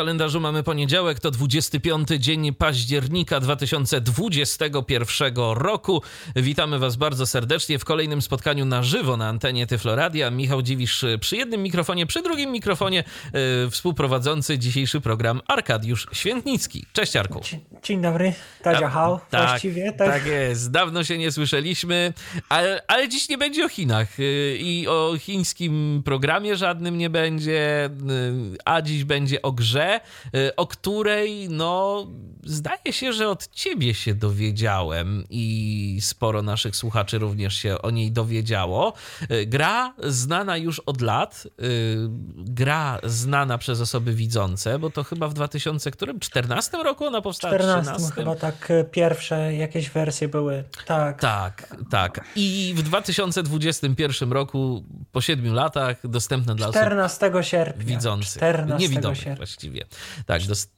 Kalendarzu mamy poniedziałek, to 25 dzień października 2021 roku. Witamy Was bardzo serdecznie w kolejnym spotkaniu na żywo na antenie Tyfloradia. Michał Dziwisz przy jednym mikrofonie, przy drugim mikrofonie yy, współprowadzący dzisiejszy program Arkadiusz Świętnicki. Cześć Arku. Dzień, dobry, Tadzia Hał tak, właściwie. Tak. tak jest, dawno się nie słyszeliśmy, ale, ale dziś nie będzie o Chinach yy, i o chińskim programie żadnym nie będzie, yy, a dziś będzie o grze y, o której, no, zdaje się, że od ciebie się dowiedziałem i sporo naszych słuchaczy również się o niej dowiedziało. Y, gra znana już od lat, y, gra znana przez osoby widzące, bo to chyba w 2014 roku ona powstała. 14 chyba tak pierwsze jakieś wersje były. Tak. Tak, tak. I w 2021 roku po 7 latach dostępna dla 14 osób sierpnia. widzących. 14 Niewidomych sierpnia. właściwie. Tak, dos-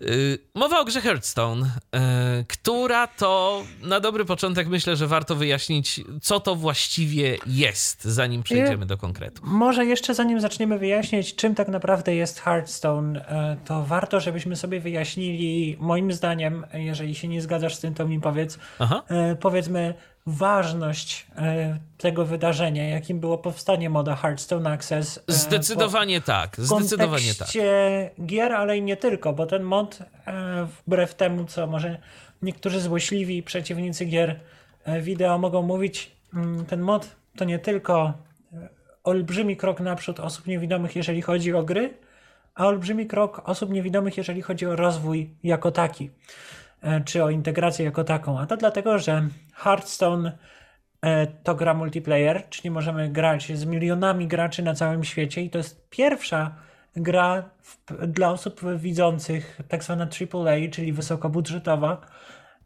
Yy, Mowa o grze Hearthstone, yy, która to na dobry początek myślę, że warto wyjaśnić, co to właściwie jest, zanim przejdziemy do konkretu. Może jeszcze zanim zaczniemy wyjaśnić, czym tak naprawdę jest Hearthstone, e, to warto, żebyśmy sobie wyjaśnili, moim zdaniem, jeżeli się nie zgadzasz z tym, to mi powiedz, Aha. powiedzmy ważność e, tego wydarzenia, jakim było powstanie moda Hearthstone Access. e, Zdecydowanie tak, zdecydowanie tak. W kontekście gier, ale i nie tylko, bo ten mod, e, wbrew temu, co może niektórzy złośliwi przeciwnicy gier wideo mogą mówić, mm, ten mod to nie tylko olbrzymi krok naprzód osób niewidomych, jeżeli chodzi o gry, a olbrzymi krok osób niewidomych, jeżeli chodzi o rozwój jako taki, czy o integrację jako taką. A to dlatego, że Hearthstone e, to gra multiplayer, czyli możemy grać z milionami graczy na całym świecie i to jest pierwsza gra w, dla osób widzących, tak zwana AAA, czyli wysokobudżetowa,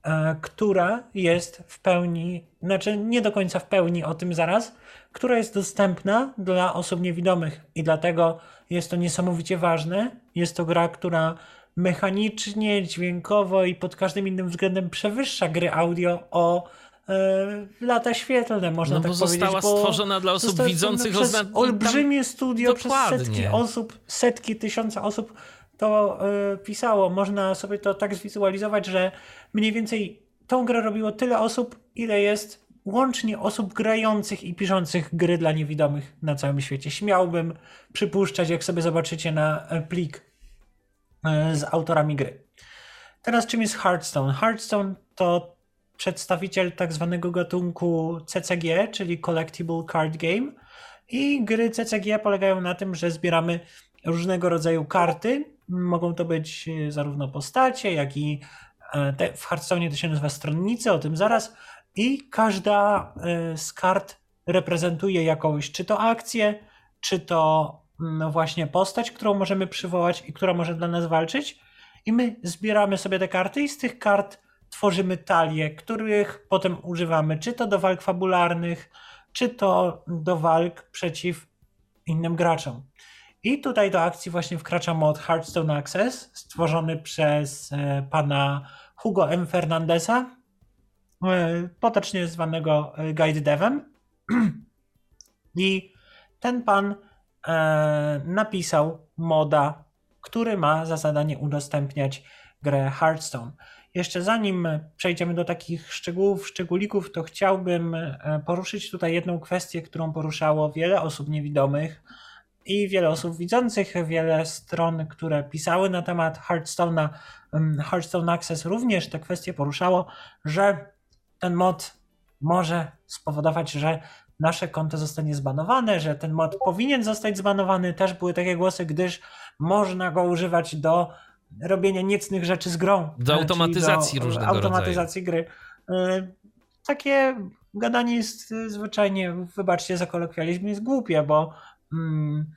e, która jest w pełni, znaczy nie do końca w pełni, o tym zaraz, która jest dostępna dla osób niewidomych i dlatego jest to niesamowicie ważne. Jest to gra, która mechanicznie, dźwiękowo i pod każdym innym względem przewyższa gry audio o e, lata świetlne, można No tak bo powiedzieć. została stworzona dla osób widzących przez ozna- olbrzymie studio, przez Dokładnie. setki osób, setki, tysiące osób to e, pisało. Można sobie to tak zwizualizować, że mniej więcej tą grę robiło tyle osób, ile jest łącznie osób grających i piszących gry dla niewidomych na całym świecie. Śmiałbym przypuszczać, jak sobie zobaczycie na e, plik z autorami gry. Teraz czym jest Hearthstone? Hearthstone to przedstawiciel tak zwanego gatunku CCG, czyli Collectible Card Game. I gry CCG polegają na tym, że zbieramy różnego rodzaju karty. Mogą to być e, zarówno postacie, jak i e, te, w Hearthstone to się nazywa stronnicy, o tym zaraz. I każda e, z kart reprezentuje jakąś, czy to akcję, czy to no właśnie postać, którą możemy przywołać i która może dla nas walczyć. I my zbieramy sobie te karty i z tych kart tworzymy talie, których potem używamy, czy to do walk fabularnych, czy to do walk przeciw innym graczom. I tutaj do akcji właśnie wkracza mod Hearthstone Access, stworzony przez e, pana Hugo M. Fernandeza, e, potocznie zwanego e, Guide Devem. I ten pan napisał moda, który ma za zadanie udostępniać grę Hearthstone. Jeszcze zanim przejdziemy do takich szczegółów, szczególików, to chciałbym e, poruszyć tutaj jedną kwestię, którą poruszało wiele osób niewidomych i wiele osób widzących, wiele stron, które pisały na temat Hearthstone'a. Ym, Hearthstone Access również te kwestie poruszało, że ten mod może spowodować, że nasze konto zostanie zbanowane, że ten mod powinien zostać zbanowany. Też były takie głosy, gdyż można go używać do robienia niecnych rzeczy z grą. Do automatyzacji do różnego automatyzacji gry. E, Takie gadanie jest e, zwyczajnie, wybaczcie za kolokwializm, jest głupie, bo mm,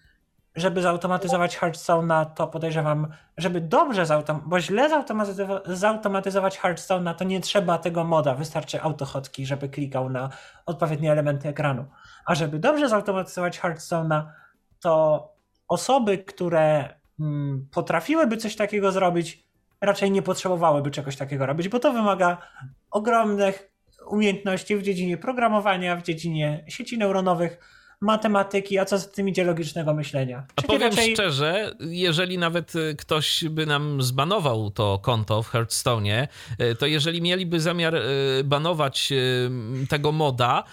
żeby zautomatyzować Hearthstone'a, to podejrzewam, żeby dobrze zautomatyzować, bo źle zautomatyzowa- zautomatyzować Hearthstone'a, to nie trzeba tego moda, wystarczy autohotki, żeby klikał na odpowiednie elementy ekranu. A żeby dobrze zautomatyzować Hearthstone'a, to osoby, które mm, potrafiłyby coś takiego zrobić, raczej nie potrzebowałyby czegoś takiego robić, bo to wymaga ogromnych umiejętności w dziedzinie programowania, w dziedzinie sieci neuronowych, matematyki, a co za tym idzie logicznego myślenia. A powiem raczej... szczerze, jeżeli nawet y, ktoś by nam zbanował to konto w Hearthstone, y, to jeżeli mieliby zamiar y, banować tego moda,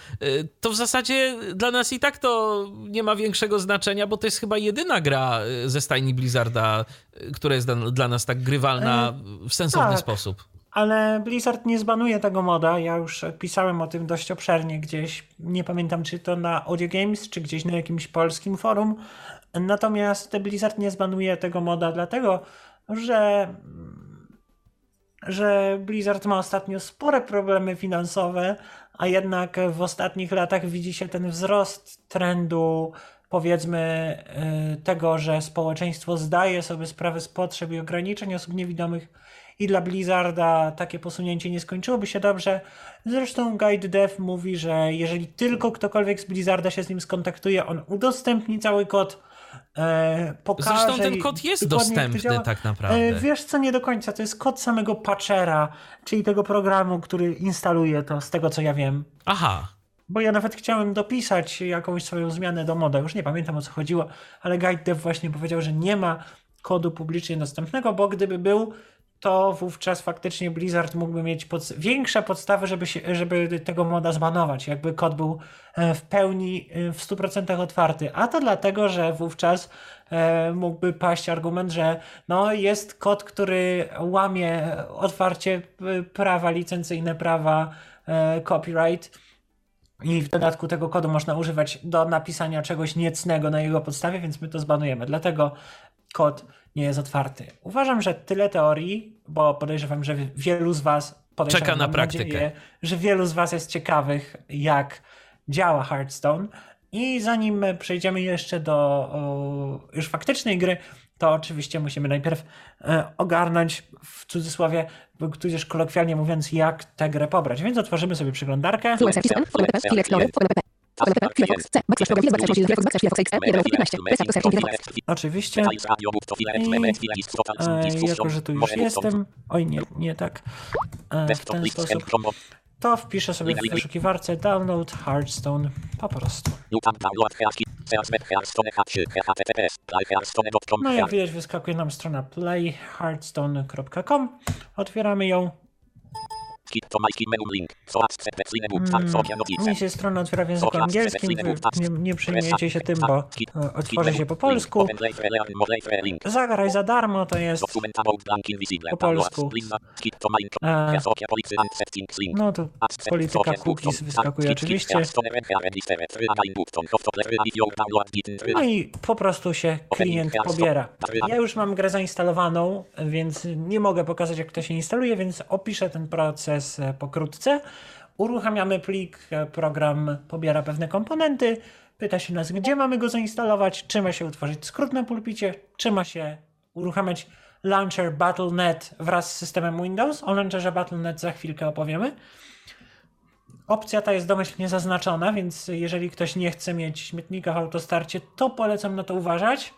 to w zasadzie dla nas i tak to nie ma większego znaczenia, bo to jest chyba jedyna gra ze stajni Blizzarda, która jest dla nas tak grywalna w sensowny tak. sposób ale Blizzard nie zbanuje tego moda. Ja już pisałem o tym dość obszernie gdzieś. Nie pamiętam, czy to na Audio Games, czy gdzieś na jakimś polskim forum. Natomiast Blizzard nie zbanuje tego moda, dlatego że, że Blizzard ma ostatnio spore problemy finansowe, a jednak w ostatnich latach widzi się ten wzrost trendu powiedzmy y, tego, że społeczeństwo zdaje sobie sprawę z potrzeb i ograniczeń osób niewidomych i dla Blizzarda takie posunięcie nie skończyłoby się dobrze. Zresztą Guide Dev mówi, że jeżeli tylko ktokolwiek z Blizzarda się z nim skontaktuje, on udostępni cały kod. E, pokaże Zresztą ten kod jest dostępny tak naprawdę. E, wiesz co, nie do końca. To jest kod samego patchera, czyli tego programu, który instaluje to, z tego co ja wiem. Aha. Bo ja nawet chciałem dopisać jakąś swoją zmianę do moda, już nie pamiętam o co chodziło, ale Guide Dev właśnie powiedział, że nie ma kodu publicznie dostępnego, bo gdyby był, to wówczas faktycznie Blizzard mógłby mieć pod, większe podstawy, żeby, się, żeby tego moda zbanować, jakby kod był e, w pełni, e, w 100% otwarty. A to dlatego, że wówczas e, mógłby paść argument, że no, jest kod, który łamie otwarcie prawa licencyjne, prawa copyright. I w dodatku tego kodu można używać do napisania czegoś niecnego na jego podstawie, więc my to zbanujemy. Dlatego kod nie jest otwarty. Uważam, że tyle teorii, bo podejrzewam, że wielu z Was czeka na praktykę. Nadzieję, że wielu z Was jest ciekawych, jak działa Hearthstone. I zanim przejdziemy jeszcze do o, już faktycznej gry, to oczywiście musimy najpierw e, ogarnąć w cudzysłowie, tudzież kolokwialnie mówiąc, jak tę grę pobrać. Więc otworzymy sobie przeglądarkę. Oczywiście. I, jako, że tu już jestem. Oj, nie, nie tak. W ten sposób. To wpiszę sobie w wyszukiwarce download Hearthstone po prostu. No jak widać wyskakuje nam strona playhearthstone.com. Otwieramy ją. Hmm. Mi się strona otwiera w języku angielskim, nie, nie przejmujecie się tym, bo otworzy się po polsku. Zagraj za darmo, to jest po polsku. E, no to polityka cookies wyskakuje oczywiście. No i po prostu się klient pobiera. Ja już mam grę zainstalowaną, więc nie mogę pokazać jak to się instaluje, więc opiszę ten proces proces e, pokrótce. Uruchamiamy plik, e, program pobiera pewne komponenty, pyta się nas, gdzie mamy go zainstalować, czy ma się utworzyć skrót na pulpicie, czy ma się uruchamiać launcher Battle.net wraz z systemem Windows. O launcherze Battle.net za chwilkę opowiemy. Opcja ta jest domyślnie zaznaczona, więc jeżeli ktoś nie chce mieć śmietnika w autostarcie, to polecam na to uważać.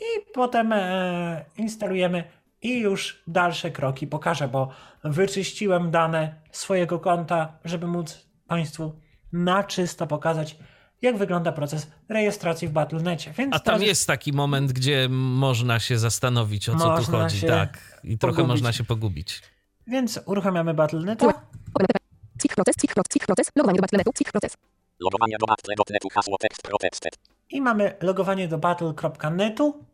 I potem e, instalujemy i już dalsze kroki pokażę, bo wyczyściłem dane swojego konta, żeby móc Państwu na czysto pokazać, jak wygląda proces rejestracji w Battle.necie. Więc A tam jest taki moment, gdzie można się zastanowić, o co tu chodzi, tak. I trochę pogubić. można się pogubić. Więc uruchamiamy Battle.neta. Cik proces, logowanie do Battle.netu, proces. Logowanie do Battle.netu, hasło tekst. I mamy logowanie do battle.netu.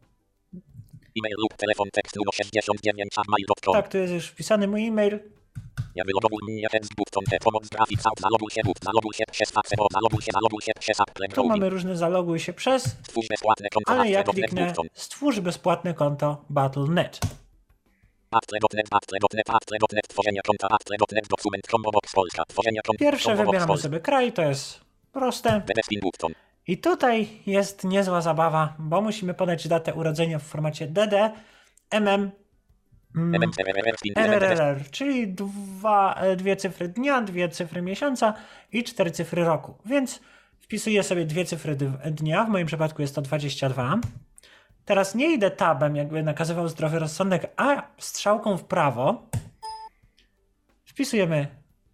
E-mail lub telefon tekst 69 mail.com. Tak, tu jest już wpisany mój e-mail. Ja wylogowuj mnie Facebook, tą pomoc grafik, zaloguj się, zaloguj się przez facebo, zaloguj się, zaloguj się przez Apple. Tu mamy różne zaloguj się przez, stwórz bezpłatne konto, ale ja kliknę stwórz bezpłatne konto Battle.net. Pierwsze wybieramy sobie kraj, to jest proste. I tutaj jest niezła zabawa, bo musimy podać datę urodzenia w formacie DD, MM, mm, RRR, czyli dwa, dwie cyfry dnia, dwie cyfry miesiąca i cztery cyfry roku. Więc Wpisuję sobie dwie cyfry dnia, w moim przypadku jest to 22. Teraz nie idę tabem, jakby nakazywał zdrowy rozsądek, a strzałką w prawo. Wpisujemy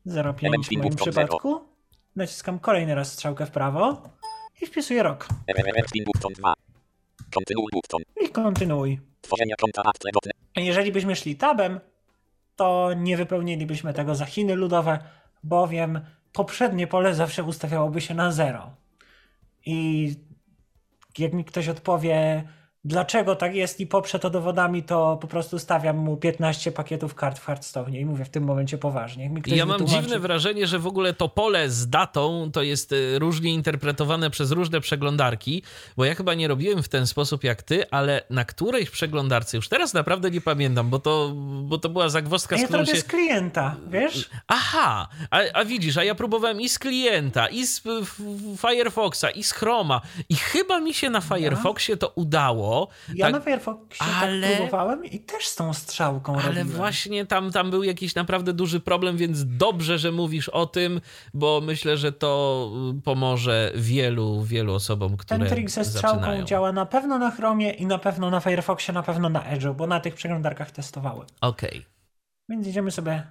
0,5 w moim przypadku. Naciskam kolejny raz strzałkę w prawo i wpisuję rok. Spin button 2. Kontynuuj button. I kontynuuj. Tworzenia konta. Jeżeli byśmy szli tabem, to nie wypełnilibyśmy tego za Chiny ludowe, bowiem poprzednie pole zawsze ustawiałoby się na zero. I jak mi ktoś odpowie, dlaczego tak jest i poprze to dowodami, to po prostu stawiam mu 15 pakietów kart w Hearthstone i mówię w tym momencie poważnie. Ja mam wytłumaczy- dziwne wrażenie, że w ogóle to pole z datą to jest y, różnie interpretowane przez różne przeglądarki, bo ja chyba nie robiłem w ten sposób jak ty, ale na którejś przeglądarce, już teraz naprawdę nie pamiętam, bo to, bo to była zagwozdka, z ja to którą robię się... z klienta, wiesz? Aha, a, a widzisz, a ja próbowałem i z klienta, i z y, Firefoxa, i z Chroma i chyba mi się na Firefoxie to udało. Ja tak, na Firefoxie ale- tak próbowałem i też z tą strzałką Ale robiłem. właśnie tam, tam był jakiś naprawdę duży problem, więc dobrze, że mówisz o tym, bo myślę, że to y, pomoże wielu, wielu osobom, które Ten trik ze strzałką zaczynają. działa na pewno na Chromie i na pewno na Firefoxie, na pewno na Edge'u, bo na tych przeglądarkach testowałem. Okej. Więc idziemy sobie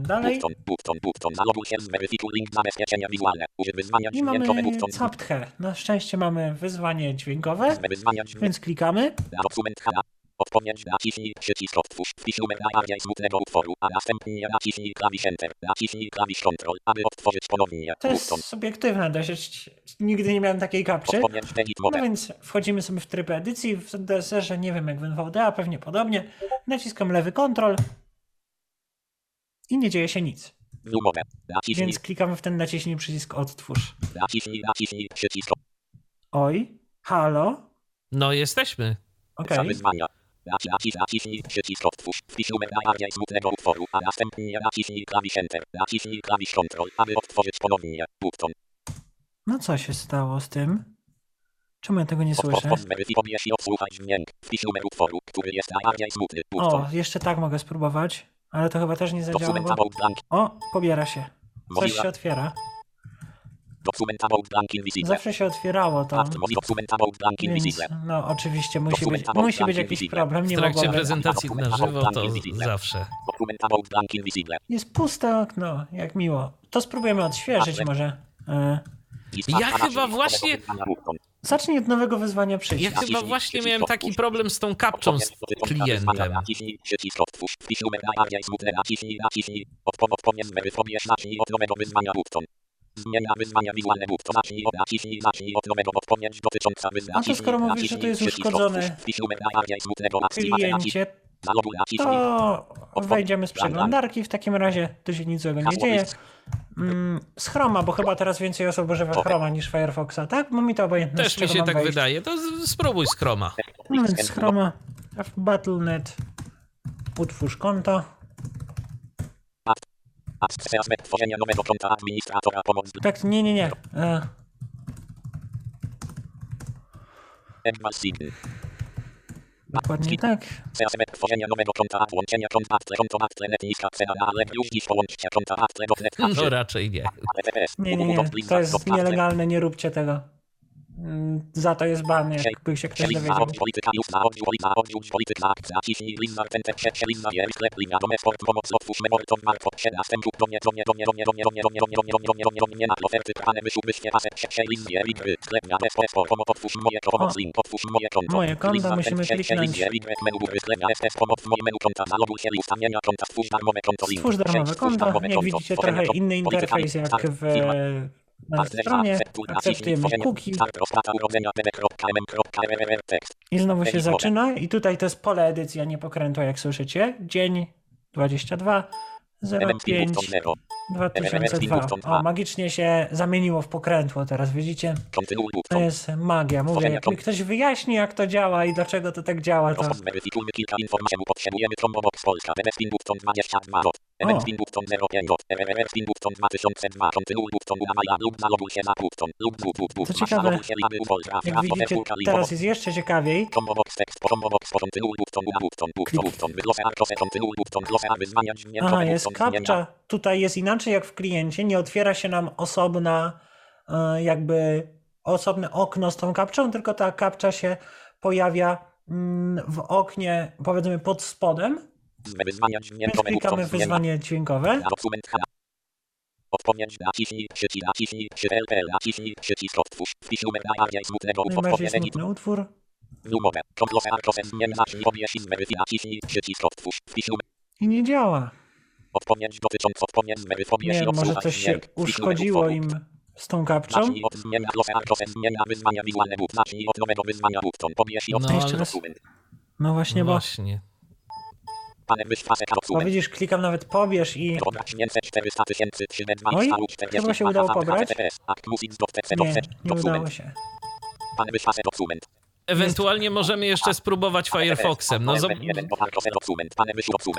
dalej. Użyj wyzwania I mamy. Zapthe. Na szczęście mamy wyzwanie dźwiękowe, więc klikamy. Odpowiedź naciśnij przycisk odtwórz. Wpisz numer najbardziej smutnego utworu, a następnie naciśnij klawisz Enter. Naciśnij klawisz Ctrl, aby odtworzyć ponownie. To jest subiektywne dosyć. Nigdy nie miałem takiej kapczy. No więc wchodzimy sobie w tryb edycji. W DSR-ze nie wiem jak w NVDA, pewnie podobnie. Naciskam lewy kontrol i nie dzieje się nic. Naciśnij, Więc klikamy w ten naciśnij przycisk odtwórz. naciśnij, naciśnij przycisk Oj, halo, No okej. jesteśmy. okay. Naci, nacis, naciśnij przycisk odtwórz. Wpisz numer najbardziej smutnego utworu, a następnie naciśnij klawisz Enter. Naciśnij klawisz Ctrl, aby odtworzyć ponownie. Button. No co się stało z tym? Czemu ja tego nie słyszę? Jeśli odsłuchaj dźwięk. Wpisz numer utworu, który jest najbardziej smutny. Button. O, jeszcze tak mogę spróbować, ale to chyba też nie zadziała, bo... O, pobiera się. Coś się otwiera. Zawsze się otwierało blank więc invisible. no oczywiście musi być, musi być jakiś problem, W nie trakcie mogłoby. prezentacji na żywo to zawsze. Jest puste okno, jak miło. To spróbujemy odświeżyć może. Ja chyba właśnie. Zacznij od nowego wyzwania przyjść. Ja chyba właśnie miałem taki problem z tą kapczą z klientem. Zmienia wyzwania wizualne od naciśnij, od nowego odpowiedź dotycząca wyzwania. A to skoro mówisz, że to jest uszkodzony kliencie, to wejdziemy z przeglądarki w takim razie, tu się nic złego nie dzieje. Mm, z Chroma, bo chyba teraz więcej osób używa Chroma niż Firefoxa, tak? Bo mi to obojętne, Też mi się tak wejść. wydaje. To spróbuj z Chroma. No więc z Chroma w Battle.net utwórz konto. Tworzenia nowego konta administratora pomoc. Tak, nie, nie, nie. E. dokładnie tak. Aspekt tworzenia nowego konta włączenia konta Apple, konto Apple, net niska cena na ale już dziś połączcie konta No raczej nie. Nie, nie, nie. To jest nielegalne, nie róbcie tego za to jest ban, jakby się ktoś dowiedział. O, moje konto musimy kliknąć. Stwórz darmowe konto. Jak widzicie, trochę inny interfejs jak w na stronie. Akceptujemy cookie i znowu się zaczyna. I tutaj to jest pole edycji, a nie pokrętła, jak słyszycie. Dzień 22 05 2002. O, magicznie się zamieniło w pokrętło teraz, widzicie? To jest magia. Mówię, jak mi ktoś wyjaśni, jak to działa i dlaczego to tak działa, to Zweryfikujmy kilka informacji, potrzebujemy Chromobox Polska, BB Button 22 dot, MN Button 05 dot, RRR Button 2002, kontynuuj Unamaja lub zaloguj się Button, lub but, but, but, Co ciekawe, jak widzicie, teraz jest jeszcze ciekawiej. Chromobox tekst, Chromobox kontynuuj una kontynuuj Aha, jest Captcha. Tutaj jest inaczej jak w kliencie. Nie otwiera się nam osobna e, jakby osobne okno z tą kapczą, tylko ta kapcza się pojawia mm, w oknie, powiedzmy pod spodem, wyzwania dźwiękowe klikamy wyzwanie dźwiękowe. Odpowiedź naciśnij, przycisk naciśnij, przy LPL naciśnij, przycisk. Wpisz numer najbardziej smutnego lub utwór. Numowe. Zacznij naciśnij, przycisk. Wpisz numer. I nie działa. Odpowiedź dotycząca odpowiedź Nie i może coś się uszkodziło im z tą kapczą. I No, jeszcze raz. dokument. No właśnie, bo Właśnie. Pane wyś fasek o, dokument. widzisz, klikam nawet pobierz i Pobrać więcej 400 tysięcy 302 Oj, 440 chyba się udało pobrać. Nie, nie, nie udało się. Ewentualnie możemy jeszcze spróbować Firefoxem. No, zob-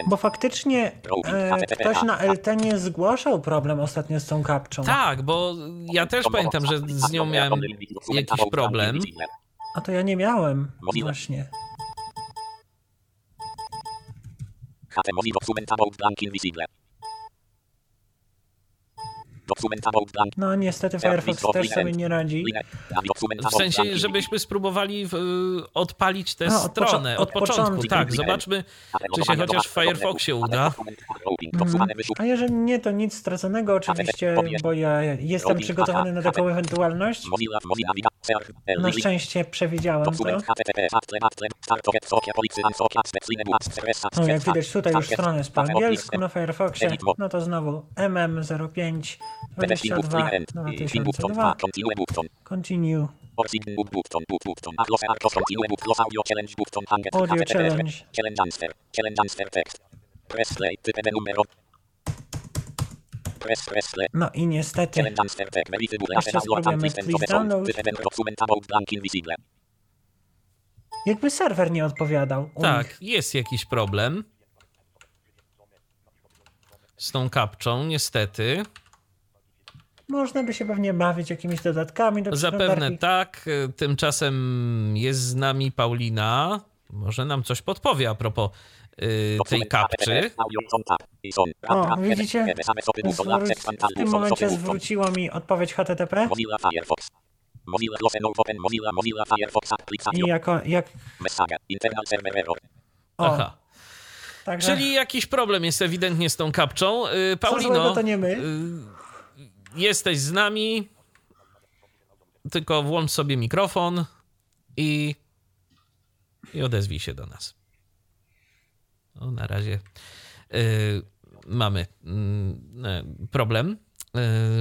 Bo faktycznie e, ktoś na LT nie zgłaszał problem ostatnio z tą kapczą. tak, bo ja też pamiętam, że z nią miałem jakiś problem. A to ja nie miałem. Właśnie. HT Mozi dokument about blank invisible. No niestety Firefox też sobie nie radzi. W sensie, żebyśmy spróbowali w, y, odpalić tę od poczo- stronę od od początku. początku. Tak, zobaczmy, czy się chociaż w Firefoxie uda. Mhm. A jeżeli nie, to nic straconego oczywiście, bo ja jestem przygotowany na taką ewentualność. Na szczęście przewidziałem to. No jak widać tutaj już strona jest po angielsku na Firefoxie. No to znowu MM05 PDFI, 22 End, Film Button, 2002 Continue Button, Continue Button, Los Audio Challenge Button, Audio Challenge. Challenge Answer, Challenge Answer Text, Press Play, Press Play, No i niestety Jeszcze spróbujemy please download. jakby serwer nie odpowiadał. u nich. Tak, jest jakiś problem z tą kapczą, niestety. Można by się pewnie bawić jakimiś dodatkami do Zapewne tak. Tymczasem jest z nami Paulina. Może nam coś podpowie a propos tej Dokument kapczy. O, widzicie? W tym momencie zwróciło mi odpowiedź HTTP Mozilla Firefox. Mozilla Close and Open Mozilla Mozilla Firefox i jako, jak... O, Aha. także Czyli jakiś problem jest ewidentnie z tą kapczą. Y, Paulino, to nie my. y, jesteś z nami. Tylko włącz sobie mikrofon i, i odezwij się do nas. No, na razie y, mamy e, problem,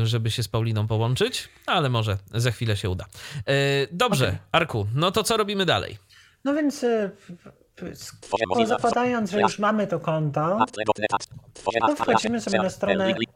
y, żeby się z Pauliną połączyć, ale może za chwilę się uda. Y, dobrze, Arku, no to co robimy dalej? No więc sk- zakładając, że już mamy to konto, to wchodzimy sobie na stronę Lili.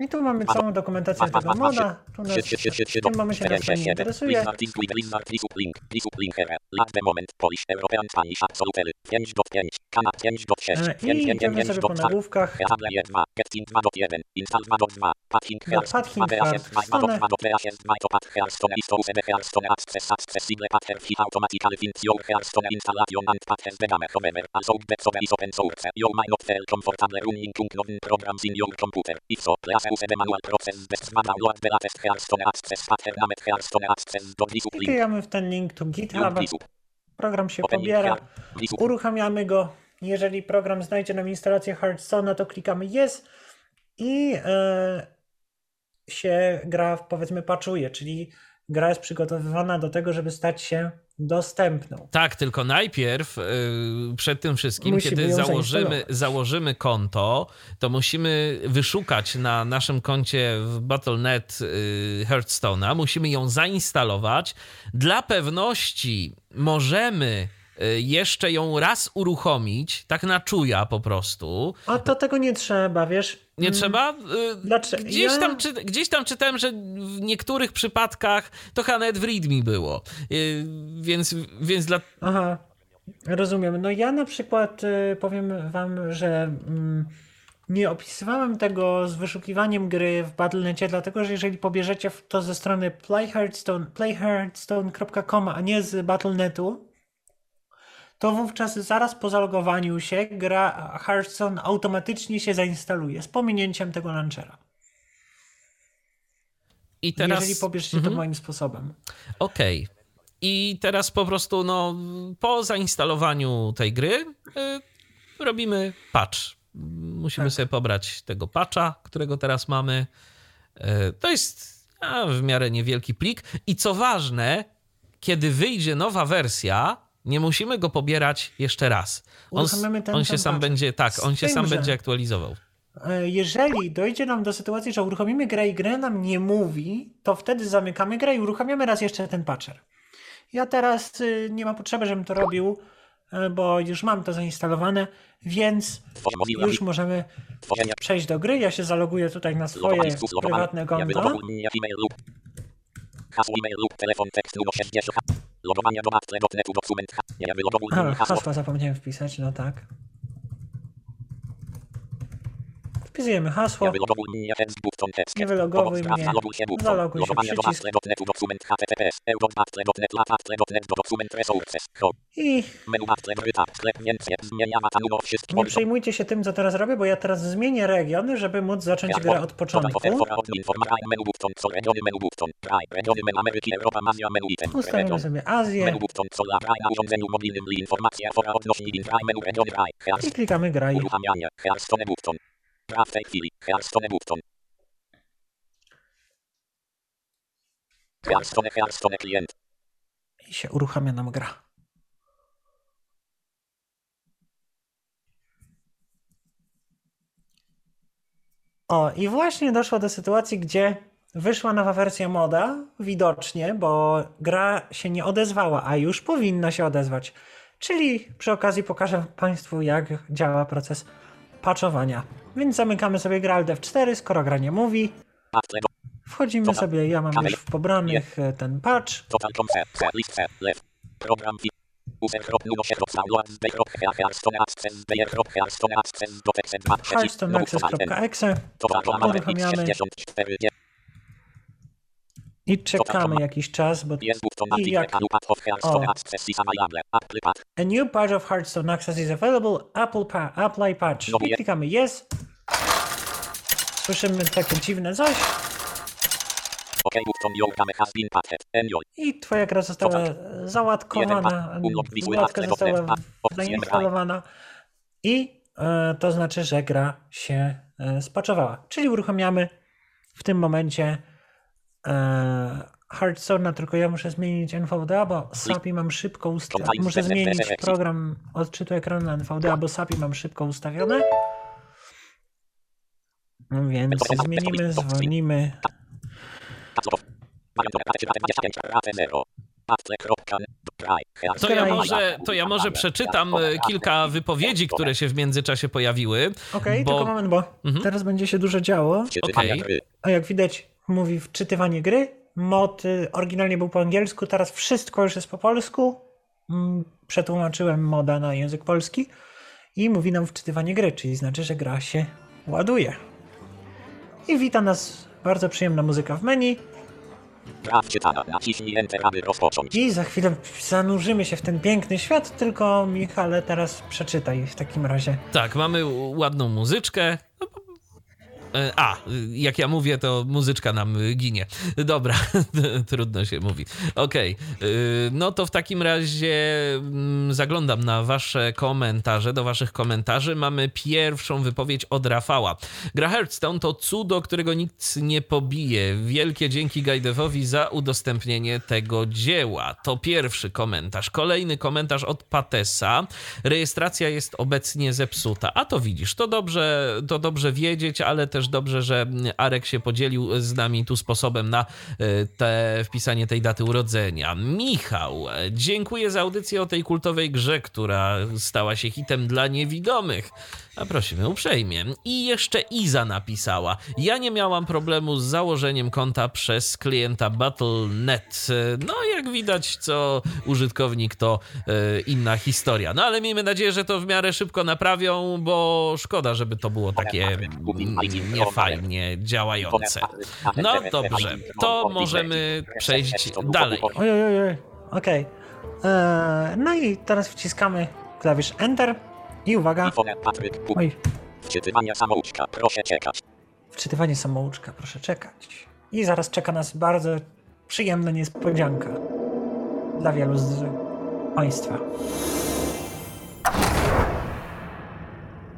I tu mamy całą dokumentację tego moda. Tu nas w tym momencie nas to nie interesuje. Blizzard link with Blizzard Plisup link. Plisup link here. Lat the moment. Polish European Spanish Absolutely. 5.5. Kanad 5.6. E, I idziemy sobie po nagłówkach. Creatable 2. Getting 2.1. Install 2.2. Pathing No, Hearts. Pathing 2 Hearts. 2 2 2 to Path Hearthstone is to use the Hearthstone Access Accessible Path Hearth automatically finds your Hearthstone installation and path has become however also that software is open source. You might not feel comfortable running known programs in your computer. If so, please use the manual process best to download the latest Hearthstone Access Hearthstone Access do link. klikamy w ten link to GitHub. Program się Open pobiera. Uruchamiamy go. Jeżeli program znajdzie nam instalację Hearthstone'a, to klikamy Yes i e, się gra powiedzmy paczuje, czyli gra jest przygotowywana do tego, żeby stać się dostępną. Tak, tylko najpierw y, przed tym wszystkim, Musimy kiedy założymy, założymy konto, to musimy wyszukać na naszym koncie w Battle.net y, Hearthstone'a, musimy ją zainstalować. Dla pewności możemy y, jeszcze ją raz uruchomić, tak na czuja po prostu. A to tego nie trzeba, wiesz? Nie Mm, trzeba? Y, Dlaczego? Gdzieś, tam, czy, gdzieś tam czytałem, że w niektórych przypadkach to chyba nawet w README było. Y, Więc, więc dla, Aha, rozumiem. No ja na przykład y, powiem wam, że mm, nie opisywałem tego z wyszukiwaniem gry w Battle.necie, dlatego że jeżeli pobierzecie to ze strony playhearthstone, playhearthstone.com, a nie z Battle.netu, to wówczas zaraz po zalogowaniu się gra Hearthstone automatycznie się zainstaluje z pominięciem tego launchera. I teraz... Jeżeli pobierzecie Mhm. to moim sposobem. Okej. I teraz po prostu, no, po zainstalowaniu tej gry y, robimy patch. Musimy Tak. sobie pobrać tego patcha, którego teraz mamy. Y, to jest a, w miarę niewielki plik. I co ważne, kiedy wyjdzie nowa wersja, nie musimy go pobierać jeszcze raz. On, on się sam sam patch. będzie, tak, on się sam że- będzie aktualizował. E, Jeżeli dojdzie nam do sytuacji, że uruchomimy grę i grę nam nie mówi, to wtedy zamykamy grę i uruchamiamy raz jeszcze ten patcher. Ja teraz y, nie ma potrzeby, żebym to robił, y, bo już mam to zainstalowane, więc już możemy przejść do gry. Ja się zaloguję tutaj na swoje prywatne konto. Logowanie e-mail lub hasło e-mail lub telefon tekst numer 60. Logowanie do matle.netu dokument. Logowanie hasło. hasła zapomniałem wpisać, no tak. Wpisujemy hasło. Nie wylogowuj mnie. zaloguj się przycisk. I nie przejmujcie się tym, co teraz robię, bo ja teraz zmienię regiony, żeby móc zacząć grę od początku. Ustawimy region, sobie Azję i klikamy graj. uruchamianie, Gra w tej chwili, Hearthstone button, Hearthstone, Hearthstone klient, I się uruchamia nam gra. O, i właśnie doszło do sytuacji, gdzie wyszła nowa wersja moda, widocznie, bo gra się nie odezwała, a już powinna się odezwać. Czyli przy okazji pokażę Państwu, jak działa proces patchowania. Więc zamykamy sobie grę Alt F4, skoro gra nie mówi. Wchodzimy sobie, ja mam już w pobranych e, ten patch. program, Hearthstone, access, zbej, i czekamy jakiś czas, bo I jak- o. A new patch of Hearthstone Access is available. Apple pa Apply patch. I klikamy Yes. Słyszymy takie dziwne coś i twoja gra została załatka Apple została zainstalowana i e, to znaczy, że gra się e, spaczowała. Czyli uruchamiamy w tym momencie e, Hearthstone'a, tylko ja muszę zmienić NVDA, bo SAPI mam szybko ustawione. Muszę zmienić program odczytu ekranu na NVDA, bo SAPI mam szybko ustawione. No Więc zmienimy, zwolnimy. Tabs of. Variant of 25 rate 0. Patle kropka. Try. To ja, może, to ja może przeczytam e, kilka wypowiedzi, które się w międzyczasie pojawiły. Okej, Bo- tylko moment, bo Mhm. teraz będzie się dużo działo. Gry. A jak widać, mówi wczytywanie gry. Mod y, oryginalnie był po angielsku, teraz wszystko już jest po polsku. Mm, Przetłumaczyłem moda na język polski i mówi nam wczytywanie gry, czyli znaczy, że gra się ładuje. I wita nas bardzo przyjemna muzyka w menu. Gra wczytana. Naciśnij Enter, aby rozpocząć. I za chwilę zanurzymy się w ten piękny świat, tylko Michale teraz przeczytaj w takim razie. Tak, mamy ładną muzyczkę. E, A, jak ja mówię, to muzyczka nam ginie. Dobra, trudno się mówi. Okej, y, no to w takim razie mm, zaglądam na wasze komentarze, do waszych komentarzy. Mamy pierwszą wypowiedź od Rafała. Gra Hearthstone to cudo, którego nikt nie pobije. Wielkie dzięki Gajdewowi za udostępnienie tego dzieła. To pierwszy komentarz. Kolejny komentarz od Patesa. Rejestracja jest obecnie zepsuta. A to widzisz, to dobrze, to dobrze wiedzieć, ale też dobrze, że Arek się podzielił z nami tu sposobem na e, te, wpisanie tej daty urodzenia. Michał, dziękuję za audycję o tej kultowej grze, która stała się hitem dla niewidomych. A prosimy uprzejmie. I jeszcze Iza napisała. Ja nie miałam problemu z założeniem konta przez klienta Battle.net. No, jak widać, co użytkownik to e, inna historia. No, ale miejmy nadzieję, że to w miarę szybko naprawią, bo szkoda, żeby to było takie niefajnie działające. No dobrze, to możemy przejść dalej. Oj, oj, oj, oj. Okej. Eee, no i teraz wciskamy klawisz Enter i uwaga, oj, Wczytywanie samouczka. Proszę czekać. wczytywanie samouczka, proszę czekać. I zaraz czeka nas bardzo przyjemna niespodzianka dla wielu z Państwa.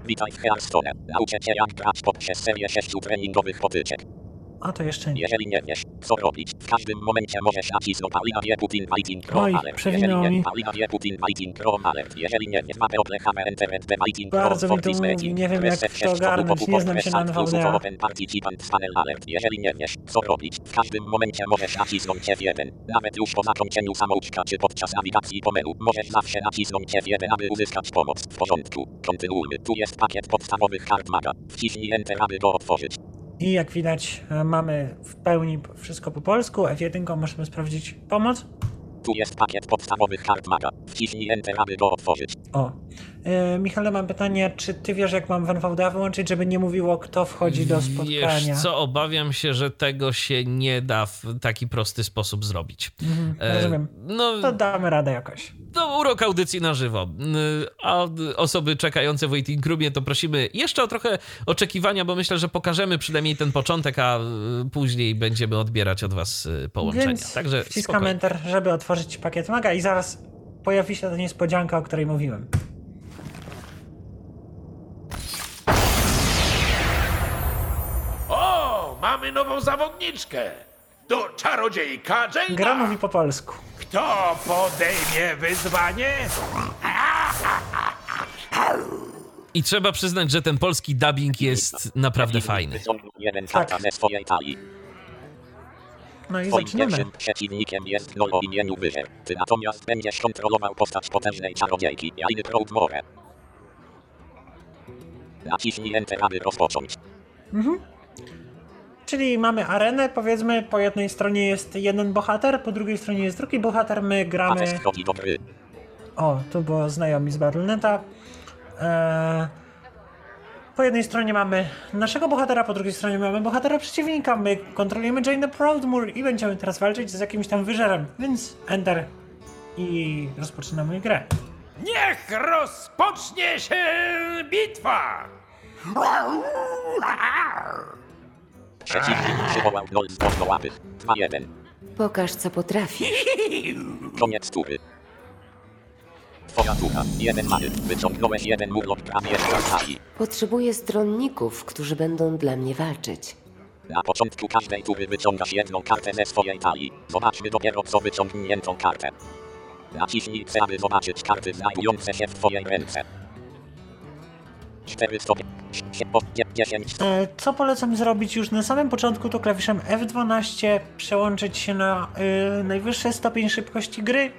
Witaj w Hearthstone. Nauczę cię jak grać poprzez serię sześciu treningowych potyczek. A to jeszcze nie. Jeżeli nie wiesz, co robić, w każdym momencie możesz nacisnąć Palina wie Putin Fighting Chrome Alert. Jeżeli nie, mi. Palina wie Putin Fighting Chrome Alert. Jeżeli nie wiesz, mapę odlechamy Enter and the Fighting Chrome Fortis mówi, Rating. nie wiem, jak to 6 ogarnąć, nie znam się na NVDA. Jeżeli nie wiesz, co robić, w każdym momencie możesz nacisnąć F1. Nawet już po zakończeniu samouczka czy podczas nawigacji po menu, możesz zawsze nacisnąć F1, aby uzyskać pomoc. W porządku. Kontynuujmy. Tu jest pakiet podstawowych hard maga. Wciśnij Enter, aby go otworzyć. I jak widać, e, mamy w pełni wszystko po polsku. F1 możemy sprawdzić pomoc. Tu jest pakiet podstawowych hard maga. Wciśnij Enter, aby go otworzyć. O. E, Michale, mam pytanie, czy ty wiesz, jak mam NVDA wyłączyć, żeby nie mówiło, kto wchodzi do spotkania? Wiesz co, obawiam się, że tego się nie da w taki prosty sposób zrobić. E, rozumiem. No, To damy radę jakoś. to urok audycji na żywo. Y, A osoby czekające w waiting roomie to prosimy jeszcze o trochę oczekiwania, bo myślę, że pokażemy przynajmniej ten początek, a y, później będziemy odbierać od was y, połączenia. Więc Także wciskamy spokojnie. Enter, żeby otworzyć pakiet maga i zaraz pojawi się ta niespodzianka, o której mówiłem. O, mamy nową zawodniczkę. Do czarodziejka Gra Jane'a. mówi po polsku. Kto podejmie wyzwanie? I trzeba przyznać, że ten polski dubbing jest naprawdę fajny. Talii. No i Twoim zaczynamy. pierwszym przeciwnikiem jest Nolo o imieniu Wyżer. Ty natomiast będziesz kontrolował postać potężnej czarodziejki, Jainy Proudmore. Naciśnij Enter, aby rozpocząć. Czyli mamy arenę, powiedzmy, po jednej stronie jest jeden bohater, po drugiej stronie jest drugi bohater, my gramy... O, tu było znajomi z Battle.neta. Eee, po jednej stronie mamy naszego bohatera, po drugiej stronie mamy bohatera przeciwnika. My kontrolujemy Jane Proudmoore i będziemy teraz walczyć z jakimś tam wyżerem. Więc Enter i rozpoczynamy grę. Niech rozpocznie się bitwa! Przeciwnik przywołał Nol z wolnołapych. 2-1. Pokaż, co potrafisz. Koniec tury. Twoja tura. Jeden many. Wyciągnąłeś jeden murlok prawie z talii. Potrzebuję stronników, którzy będą dla mnie walczyć. Na początku każdej tury wyciągasz jedną kartę ze swojej talii. Zobaczmy dopiero co wyciągniętą kartę. Naciśnij C, aby zobaczyć karty znajdujące się w twojej ręce. 4 sobie. 10. E, co polecam zrobić już na samym początku, to klawiszem F12 przełączyć się na y, najwyższy stopień szybkości gry,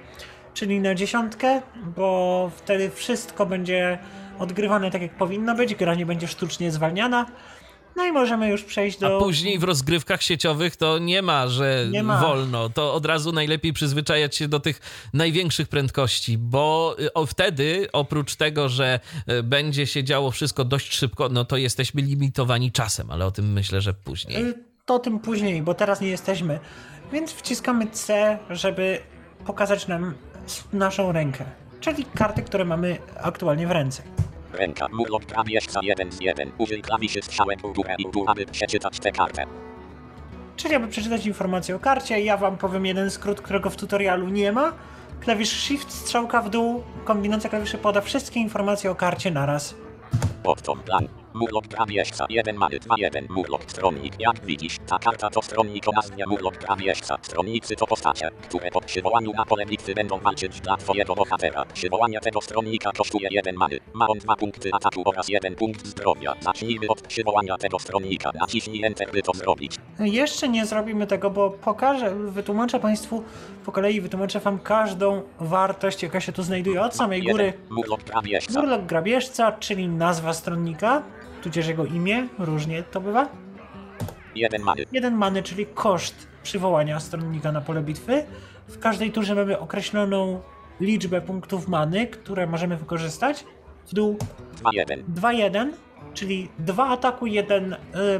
czyli na dziesiątkę, bo wtedy wszystko będzie odgrywane tak jak powinno być, gra nie będzie sztucznie zwalniana. No i możemy już przejść A do... później w rozgrywkach sieciowych to nie ma, że Nie ma. wolno. To od razu najlepiej przyzwyczajać się do tych największych prędkości, bo y, o, wtedy oprócz tego, że y, będzie się działo wszystko dość szybko, no to jesteśmy limitowani czasem, ale o tym myślę, że później. Y, To tym później, bo teraz nie jesteśmy. Więc wciskamy C, żeby pokazać nam naszą rękę, czyli karty, które mamy aktualnie w ręce. Ręka. Murlok prawie za 1 z 1. Użyj klawiszy strzałek w górę i w dół, aby przeczytać tę kartę. Czyli aby przeczytać informację o karcie, ja wam powiem jeden skrót, którego w tutorialu nie ma. Klawisz Shift, strzałka w dół, kombinacja klawiszy poda wszystkie informacje o karcie naraz. Odtąd plan. Murlok prawieszca. 1 many. 2 1. Murlok stronnik. Jak widzisz, ta karta to stronnik o nazwie Murlok prawieszca. Stronnicy to postacie, które po przywołaniu na pole bitwy będą walczyć dla twojego bohatera. Przywołanie tego stronnika kosztuje 1 many. Ma on 2 punkty ataku oraz 1 punkt zdrowia. Zacznijmy od przywołania tego stronnika. Naciśnij Enter, by to zrobić. Jeszcze nie zrobimy tego, bo pokażę, wytłumaczę Państwu po kolei, wytłumaczę Wam każdą wartość, jaka się tu znajduje od samej góry. 1. Murlok prawieszca. Murlok grabieżca, czyli nazwa stronnika, tudzież jego imię, różnie to bywa. 1 many. Jeden many, czyli koszt przywołania stronnika na pole bitwy. W każdej turze mamy określoną liczbę punktów many, które możemy wykorzystać. W dół 2 1. 2-1. Czyli dwa ataku, jeden y,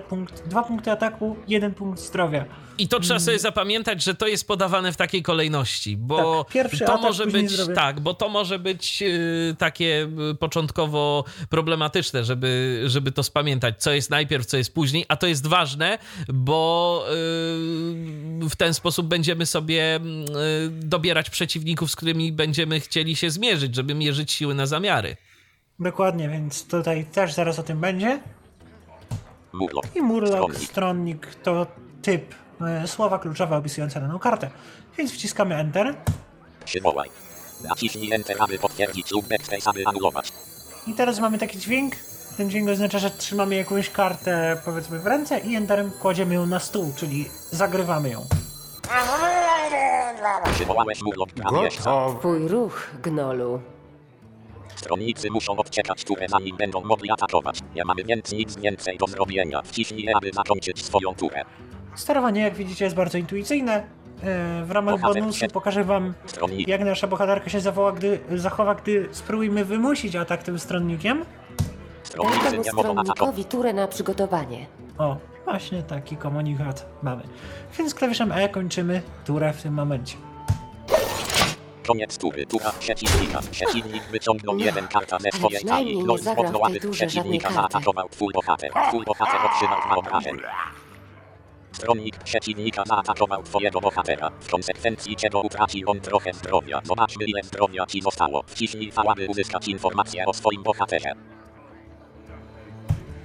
punkt, dwa punkty ataku, jeden punkt zdrowia. I to trzeba sobie zapamiętać, że to jest podawane w takiej kolejności, bo Tak, pierwszy to atak, może być tak, bo to może być y, takie y, początkowo problematyczne, żeby, żeby to spamiętać, co jest najpierw, co jest później, a to jest ważne, bo y, w ten sposób będziemy sobie y, dobierać przeciwników, z którymi będziemy chcieli się zmierzyć, żeby mierzyć siły na zamiary. Dokładnie, więc tutaj też zaraz o tym będzie. Murloc. I Murloc, Stronnik. stronnik to typ słowa kluczowe opisujące daną kartę. Więc wciskamy Enter Przywołaj. Naciśnij Enter, aby potwierdzić lub Backspace, aby anulować. i teraz mamy taki dźwięk. Ten dźwięk oznacza, że trzymamy jakąś kartę powiedzmy w ręce i Enterem kładziemy ją na stół, czyli zagrywamy ją. Przywołałeś Murloc Grabieżca. Twój ruch, gnolu. Stronnicy muszą odczekać turę, zanim będą mogli atakować. Nie mamy więc nic więcej do zrobienia. Wciśnij E, aby zakończyć swoją turę. Sterowanie, jak widzicie, jest bardzo intuicyjne. E, W ramach Bohater bonusu pokażę wam, Stronnik. jak nasza bohaterka się zawoła, gdy, zachowa, gdy spróbujemy wymusić atak tym stronnikiem. Daj temu stronnikowi turę na przygotowanie. O, właśnie taki komunikat mamy. Więc klawiszem E kończymy turę w tym momencie. Koniec tury. Tura przeciwnika. Przeciwnik wyciągnął jeden karta ze swojej talii. turze żadnej przeciwnika zaatakował twój bohater. Twój bohater otrzymał dwa obrażeń. Stronnik przeciwnika zaatakował twojego bohatera. W konsekwencji czego utracił on trochę zdrowia. Zobaczmy ile zdrowia ci zostało. Wciśnij V, aby uzyskać informację o swoim bohaterze.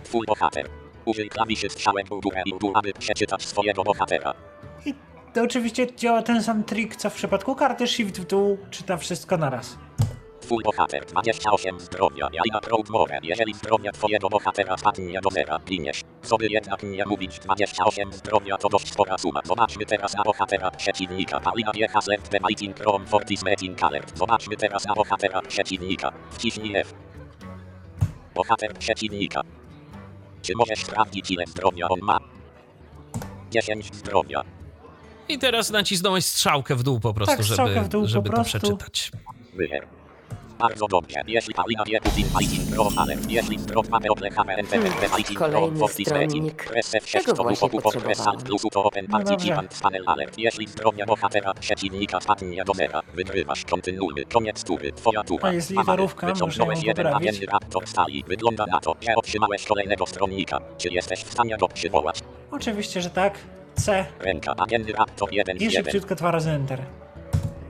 Twój bohater. Użyj klawiszy strzałek w górę i w dół, aby przeczytać swojego bohatera. I to oczywiście działa ten sam trik, co w przypadku karty Shift w dół, czyta wszystko naraz. Twój bohater 28 zdrowia, ja i na Proudmore. Jeżeli zdrowia twojego bohatera spadnie do zera, giniesz. Co by jednak nie mówić, 28 zdrowia to dość spora suma. Zobaczmy teraz na bohatera przeciwnika. Paulina Viecha left the mighty Chrome Fortis Metin Alert. Zobaczmy teraz na bohatera przeciwnika. Wciśnij F. Bohater przeciwnika. Czy możesz sprawdzić ile zdrowia on ma? 10 zdrowia. I teraz nacisnąłeś strzałkę w dół po prostu, Tak, żeby, w dół po żeby to prostu. przeczytać. Wyher. Bardzo dobrze. Jeśli Paulina wie Putin Fighting Pro Alert, jeśli zdrow mamy odlechamy NTV Fighting Pro Fortis. Metin, Press F6 Tego to duchu pod Press Alt plus to Open No. Participant Panel Alert. Jeśli zdrowia bohatera przeciwnika spadnie do zera, wygrywasz. Kontynuujmy. Koniec tury. Twoja tura. A jest Amary, literówka, Wyciągnąłeś jeden kamienny raptor z talii. Wygląda na to, że otrzymałeś kolejnego stronnika. Czy jesteś w stanie go przywołać? Oczywiście, że tak. C Ręka, kamienny raptor 1 z i 1. szybciutko dwa razy Enter.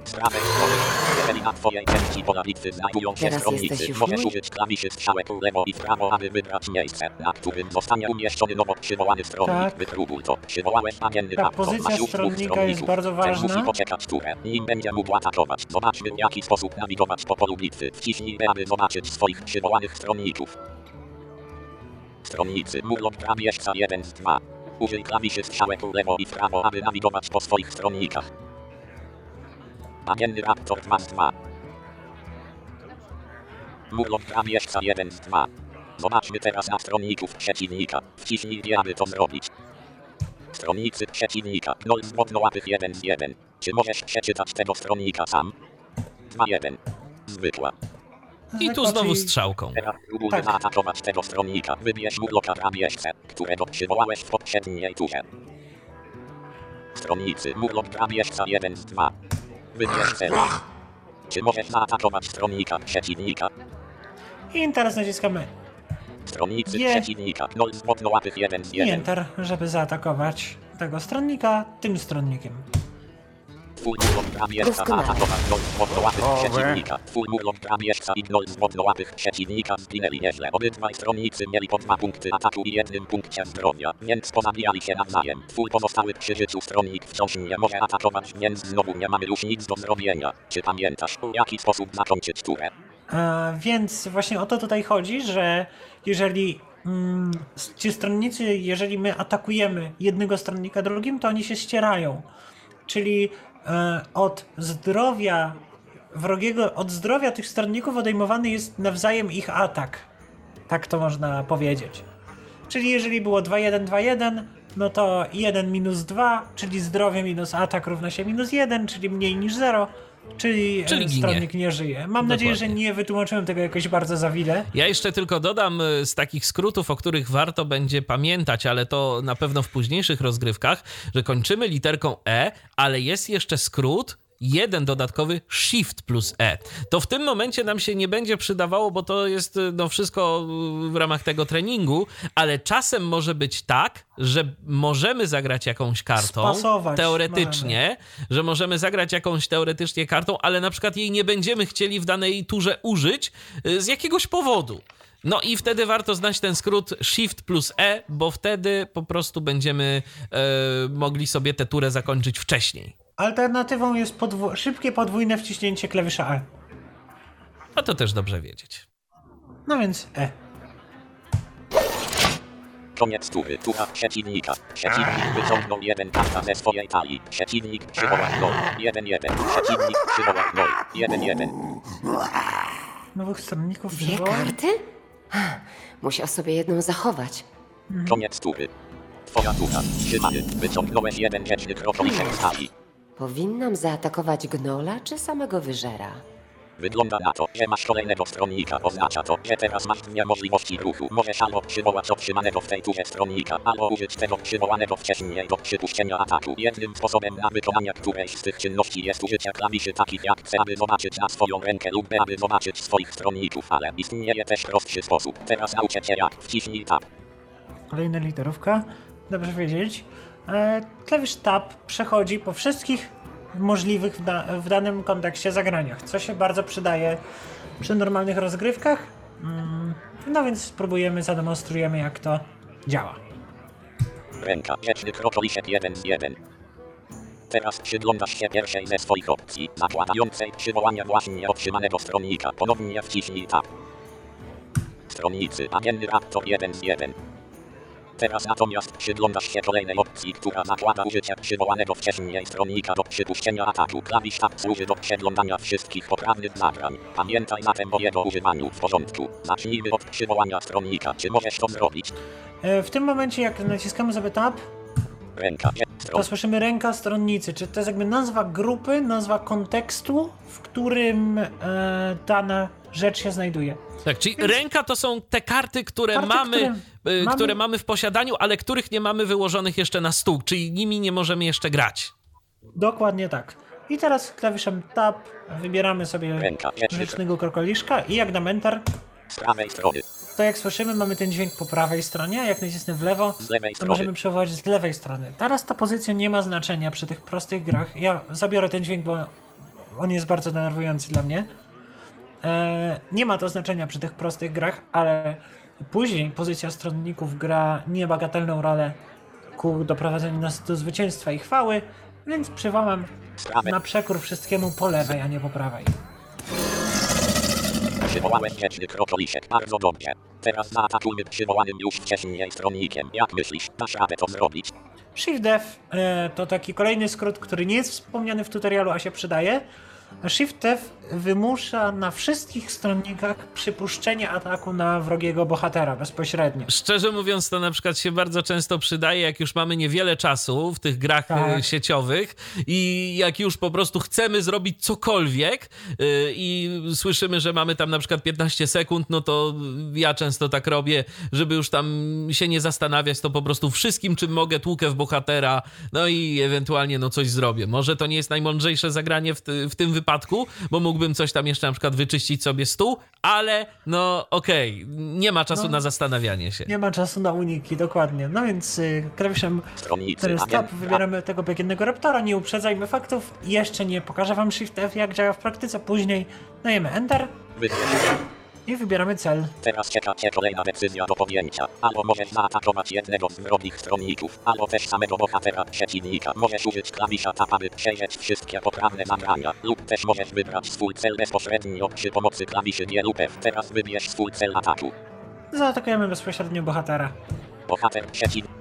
Strony, jeżeli na twojej części pola bitwy znajdują się Teraz stronnicy, jesteś już możesz użyć klawiszy strzałek w lewo i w prawo, aby wybrać miejsce, na którym zostanie umieszczony nowo przywołany stronnik. Tak. Wypróbuj to. Przywołałeś kamienny Tak, raptor, pozycja masz już dwóch stronnika jest stronników. bardzo Ten ważna. musi poczekać turę, nim będzie mógł atakować. Zobaczmy w jaki sposób nawigować po polu bitwy. Wciśnij B, aby zobaczyć swoich przywołanych stronników. Stronnicy, Murloc Grabieżca 1 z 2. Użyj klawiszy strzałek w lewo i w prawo, aby nawigować po swoich stronnikach. Kamienny Raptor 2 z 2. Murloc Grabieżca 1 z 2. Zobaczmy teraz na stronników przeciwnika. Wciśnij G, aby to zrobić. Stronnicy przeciwnika. Gnoll z łapych 1 z 1. Czy możesz przeczytać tego stronnika sam? 2-1. Zwykła. I tu znowu strzałką. Teraz próbuj Tak. zaatakować tego stronnika. Wybierz Murloca Grabieżcę, którego przywołałeś w poprzedniej turze. Stronnicy Murloc Grabieżca 1 z 2. Cel. Czy możesz zaatakować stronnika przeciwnika? I teraz naciskamy Stronnicy Nie. przeciwnika. Gnoll z łapych 1 z i 1. Enter, żeby zaatakować tego stronnika tym stronnikiem. Doskonale. zaatakował gnoll z wodnołapych przeciwnika. Twój murlok grabieżca i gnoll z wodnołapych przeciwnika zginęli nieźle. Obydwaj stronnicy mieli po dwa punkty ataku i jednym punkcie zdrowia, więc pozabijali się nawzajem. Twój pozostały przy życiu stronnik wciąż nie może atakować, więc znowu nie mamy już nic do zrobienia. Czy pamiętasz, w jaki sposób zakończyć turę? A, więc właśnie o to tutaj chodzi, że jeżeli mm, ci stronnicy, jeżeli my atakujemy jednego stronnika drugim, to oni się ścierają. Czyli e, od zdrowia wrogiego, od zdrowia tych stronników odejmowany jest nawzajem ich atak. Tak to można powiedzieć. Czyli jeżeli było 2-1, 2-1, no to 1 minus 2, czyli zdrowie minus atak równa się minus 1, czyli mniej niż 0, Czyli, Czyli e, ginie. stronnik nie żyje. Mam nadzieję, że Dokładnie. nie wytłumaczyłem tego jakoś bardzo za wile. Ja jeszcze tylko dodam y, z takich skrótów, o których warto będzie pamiętać, ale to na pewno w późniejszych rozgrywkach, że kończymy literką E, ale jest jeszcze skrót. Jeden dodatkowy Shift plus E. To w tym momencie nam się nie będzie przydawało, bo to jest y, no, wszystko y, w ramach tego treningu, ale czasem może być tak, że możemy zagrać jakąś kartą Spasować teoretycznie, że możemy zagrać jakąś teoretycznie kartą, ale na przykład jej nie będziemy chcieli w danej turze użyć y, z jakiegoś powodu. No i wtedy warto znać ten skrót Shift plus E, bo wtedy po prostu będziemy e, mogli sobie tę turę zakończyć wcześniej. Alternatywą jest szybkie podwójne wciśnięcie klawisza E. A to też dobrze wiedzieć. No więc E. Koniec tury. Tura przeciwnika. Przeciwnik wyciągnął jeden karta ze swojej talii. Przeciwnik przywołał. Jeden jeden. Przeciwnik przywołał. Jeden jeden. Nowych stronników Dwie przywołam. karty? Musiał sobie jedną zachować. Koniec tury. Twoja tura. Trzymany. Wyciągnąłeś jeden krokoliszek z talii. Powinnam zaatakować gnola czy samego wyżera? Wygląda na to, że masz kolejnego stronnika. Oznacza to, że teraz masz dwie możliwości ruchu. Możesz albo przywołać otrzymanego w tej turze stronnika, albo użyć tego przywołanego wcześniej do przypuszczenia ataku. Jednym sposobem na wykonanie którejś z tych czynności jest użycie klawiszy takich jak C, aby zobaczyć na swoją rękę lub B, aby zobaczyć swoich stronników, ale istnieje też prostszy sposób. Teraz nauczę cię jak. Wciśnij tab. Kolejna literówka. Dobrze wiedzieć. E, klawisz Tab przechodzi po wszystkich możliwych w, da- w danym kontekście zagraniach, co się bardzo przydaje przy normalnych rozgrywkach. Mm, no więc spróbujemy, zademonstrujemy jak to działa. Ręka. Wieczny krokoliszek 1 z 1. Teraz przyglądasz się pierwszej ze swoich opcji, zakładającej przywołanie właśnie otrzymanego stronnika. Ponownie wciśnij tab. Stronnicy, agendy raptor 1 z 1. Teraz natomiast przyglądasz się kolejnej opcji, która zakłada użycie przywołanego wcześniej stronnika do przypuszczenia ataku. Klawisz tab służy do przeglądania wszystkich poprawnych zagrań. Pamiętaj zatem o jego używaniu w porządku. Zacznijmy od przywołania stronnika. Czy możesz to zrobić? E, w tym momencie, jak naciskamy sobie Tab, Ręka, to słyszymy ręka stronnicy. Czy to jest jakby nazwa grupy, nazwa kontekstu, w którym e, dana rzecz się znajduje. Tak, czyli ręka to są te karty, które, Karty, mamy, które y, mamy- które mamy w posiadaniu, ale których nie mamy wyłożonych jeszcze na stół, czyli nimi nie możemy jeszcze grać. Dokładnie tak. I teraz klawiszem Tab wybieramy sobie Ręka, rzecznego krokoliszka i jak dam Enter, z prawej strony. To jak słyszymy mamy ten dźwięk po prawej stronie, a jak nacisnę w lewo, to możemy przewołać z lewej strony. Teraz ta pozycja nie ma znaczenia przy tych prostych grach. Ja zabiorę ten dźwięk, bo on jest bardzo denerwujący dla mnie. E, nie ma to znaczenia przy tych prostych grach, ale później pozycja stronników gra niebagatelną rolę ku doprowadzeniu nas do zwycięstwa i chwały, więc przywołam na przekór wszystkiemu po lewej, a nie po prawej. Przywołałem wieczny krokoliszek. Bardzo dobrze. Teraz zaatakujmy przywołanym już wcześniej stronnikiem. Jak myślisz, dasz radę to zrobić? Shift F e, to taki kolejny skrót, który nie jest wspomniany w tutorialu, a się przydaje. Shift F wymusza na wszystkich stronnikach przypuszczenie ataku na wrogiego bohatera bezpośrednio. Szczerze mówiąc, to na przykład się bardzo często przydaje, jak już mamy niewiele czasu w tych grach Tak. y, sieciowych i jak już po prostu chcemy zrobić cokolwiek y, i słyszymy, że mamy tam na przykład 15 sekund, no to ja często tak robię, żeby już tam się nie zastanawiać, to po prostu wszystkim, czym mogę, tłukę w bohatera, no i ewentualnie no coś zrobię. Może to nie jest najmądrzejsze zagranie w, ty, w tym wypadku, bo mógłbym coś tam jeszcze na przykład wyczyścić sobie stół, ale no okej, nie ma czasu No. na zastanawianie się. Nie ma czasu na uniki, dokładnie. No więc y, Stronnicy. teraz agent- wybieramy tego piekielnego raptora, nie uprzedzajmy faktów. Jeszcze nie pokażę wam Shift F, jak działa w praktyce. Później dajemy Enter Wybierz. I wybieramy cel. Teraz czeka cię kolejna decyzja do podjęcia. Albo możesz zaatakować jednego z wrogich stronników, albo też samego bohatera przeciwnika. Możesz użyć klawisza tab, aby przejrzeć wszystkie poprawne zagrania. Lub też możesz wybrać swój cel bezpośrednio przy pomocy klawiszy G lub F. Teraz wybierz swój cel ataku. Zaatakujemy bezpośrednio bohatera. Bohater przeciw...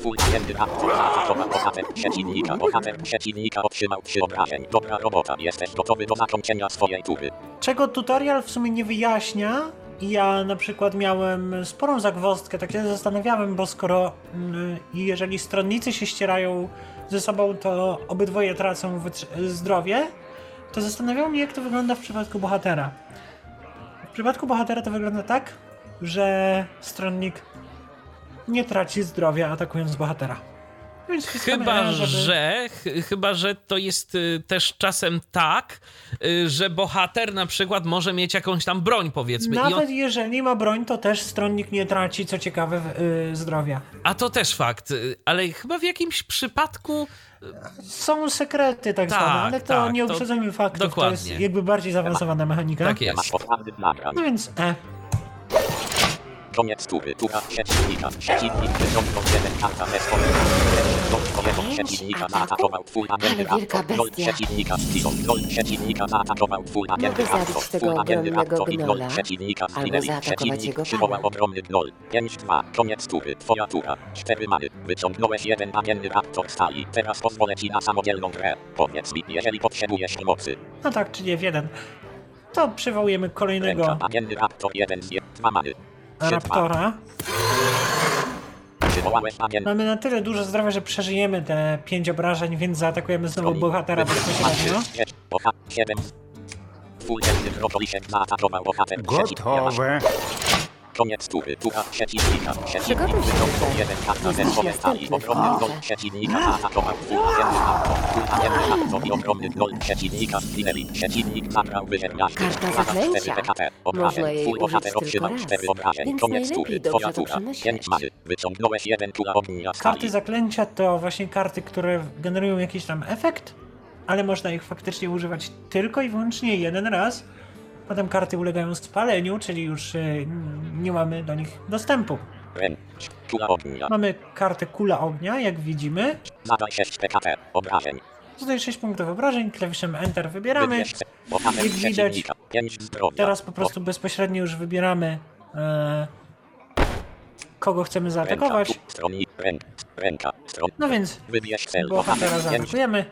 Zaatakował bohater przeciwnika. Bohater przeciwnika otrzymał 3 obrażeń. Dobra robota. Jesteś gotowy do zakończenia swojej tury. czego tutorial w sumie nie wyjaśnia. Ja na przykład miałem sporą zagwozdkę, tak się zastanawiałem, bo skoro mm, jeżeli stronnicy się ścierają ze sobą, to obydwoje tracą zdrowie, to zastanawiało mnie, jak to wygląda w przypadku bohatera. W przypadku bohatera to wygląda tak, że stronnik nie traci zdrowia atakując bohatera. Więc Chyba, żeby- że, ch- chyba, że to jest y, też czasem tak, y, że bohater na przykład może mieć jakąś tam broń, powiedzmy. I on, Nawet jeżeli ma broń, to też stronnik nie traci, co ciekawe, y, zdrowia. a to też fakt, y, ale chyba w jakimś przypadku Są sekrety tak, Tak, zwane, ale to tak, nie to uprzedzajmy faktów, to dokładnie. jest jakby bardziej zaawansowana mechanika. tak jest. No więc E. Koniec tury, tura przeciwnika. Przeciwnik wyciągnął jeden karta bez powodu. Gol swojego przeciwnika zaatakował twój agent raptor. Gol przeciwnika zginął. Gol przeciwnika zaatakował twój agent raptor. Twój agent raptor i gol przeciwnika zginęli. Przeciwnik przywołał ogromny gol. 5-2. Koniec tury. Twoja tura. Cztery many. Wyciągnąłeś jeden agenny raptor stali. Teraz pozwolę ci na samodzielną grę. Powiedz mi, jeżeli potrzebujesz pomocy. No tak, czyli F1. To przywołujemy kolejnego Ręka. Raptor 1 z 2 many. Raptora. Mamy na tyle dużo zdrowia, że przeżyjemy te pięć obrażeń, więc zaatakujemy znowu bohatera bezpośrednio. Gotowe. Koniec tury, tura przeciwnika. Przeciwnik Przygotuj się wyciągnął tutaj. jeden Ogromny kolejce. gol przeciwnika zaatakował raptor i ogromny gol przeciwnika zginęli. Przeciwnik zabrał wyżerniaszy. Karta Zadań zaklęcia. 4 PKP. Można Obrażeń. jej Twój użyć bohater tylko otrzymał raz, 4 obrażeń. więc Koniec najlepiej tury, dobrze twoja to tura. przemyśleć. 5 many. Wyciągnąłeś jeden kula ognia Karty stali. zaklęcia to właśnie karty, które generują jakiś tam efekt, ale można ich faktycznie używać tylko i wyłącznie jeden raz. Potem karty ulegają spaleniu, czyli już y, nie mamy do nich dostępu. Mamy kartę Kula Ognia, jak widzimy. Zadaj 6 PKP. Obrażeń. Tutaj 6 punktów obrażeń, klawiszem Enter wybieramy. Jak widać, przeciwnika. 5 zdrowia. Teraz po prostu bezpośrednio już wybieramy e, kogo chcemy zaatakować. No więc bohatera Bohater 5 zaatakujemy.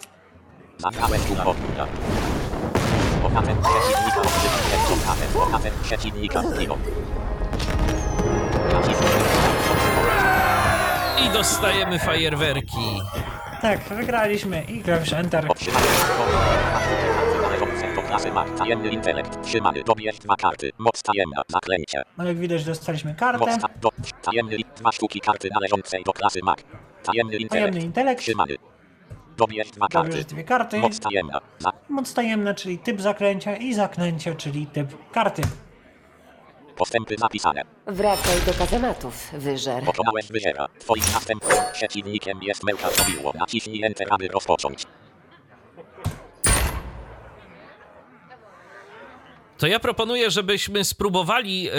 Bohater przeciwnika jeden bohater. Bohater przeciwnika zginął. I dostajemy fajerwerki. Tak, wygraliśmy i klawisz Enter. Otrzymałeś karty należące do klasy mag. Tajemny intelekt. Trzymany. Dobierz dwa karty. Moc tajemna. Zaklęcie. No jak widać dostaliśmy Moc kartę. ta, do, tajemny dwa sztuki karty należącej do klasy mag. Tajemny intelekt. Tajemny intelekt. Trzymany. Dobierz dwa karty. Dobierz dwie karty. Moc tajemna. Moc tajemna, czyli typ zaklęcia i zaklęcie, czyli typ karty. postępy zapisane. Wracaj do kazematów, wyżer. Pokonałeś wyziera. Twoim następnym przeciwnikiem jest Mełka Sobiło. Naciśnij Enter, aby rozpocząć. To ja proponuję, żebyśmy spróbowali, y,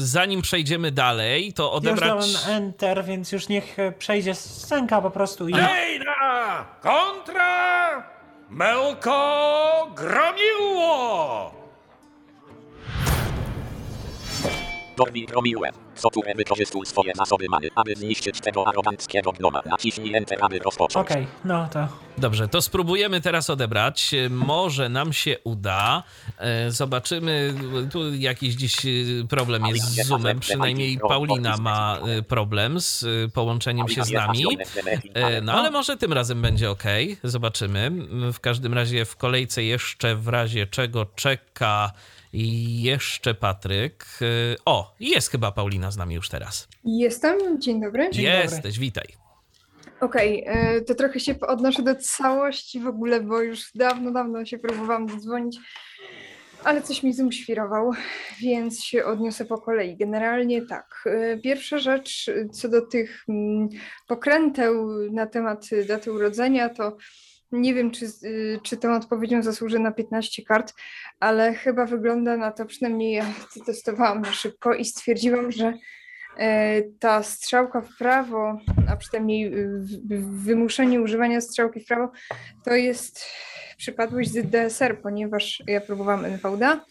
zanim przejdziemy dalej, to Już odebrać... dałem Enter, więc już niech e, przejdzie scenka po prostu i... Jejna! Kontra! Melko gromiło! Dorwij gromiłem. Soturę wykorzystuj swoje zasoby many, aby zniszczyć tego aroganckiego gnoma. Naciśnij Enter, aby rozpocząć. Okej, no to Dobrze, to spróbujemy teraz odebrać. E, Może nam się uda. E, Zobaczymy. Tu jakiś dziś e, problem jest z Zoomem. Przynajmniej Paulina ma e, problem z e, połączeniem się z nami. E, No ale może tym razem będzie ok. Zobaczymy. W każdym razie w kolejce jeszcze w razie czego czeka jeszcze Patryk. E, O, jest chyba Paulina z nami już teraz. Jestem, dzień dobry. Dzień Jesteś, witaj. Okej, e, to trochę się odnoszę do całości w ogóle, bo już dawno, dawno się próbowałam dodzwonić, ale coś mi Zoom świrował, więc się odniosę po kolei. Generalnie tak, e, pierwsza rzecz co do tych mm, pokręteł na temat daty urodzenia, to nie wiem, czy, y, czy tą odpowiedzią zasłużę na 15 kart, ale chyba wygląda na to, przynajmniej ja to testowałam na szybko i stwierdziłam, że e, ta strzałka w prawo, a przynajmniej wymuszenie używania strzałki w prawo, to jest przypadłość z DSR, ponieważ ja próbowałam NVDA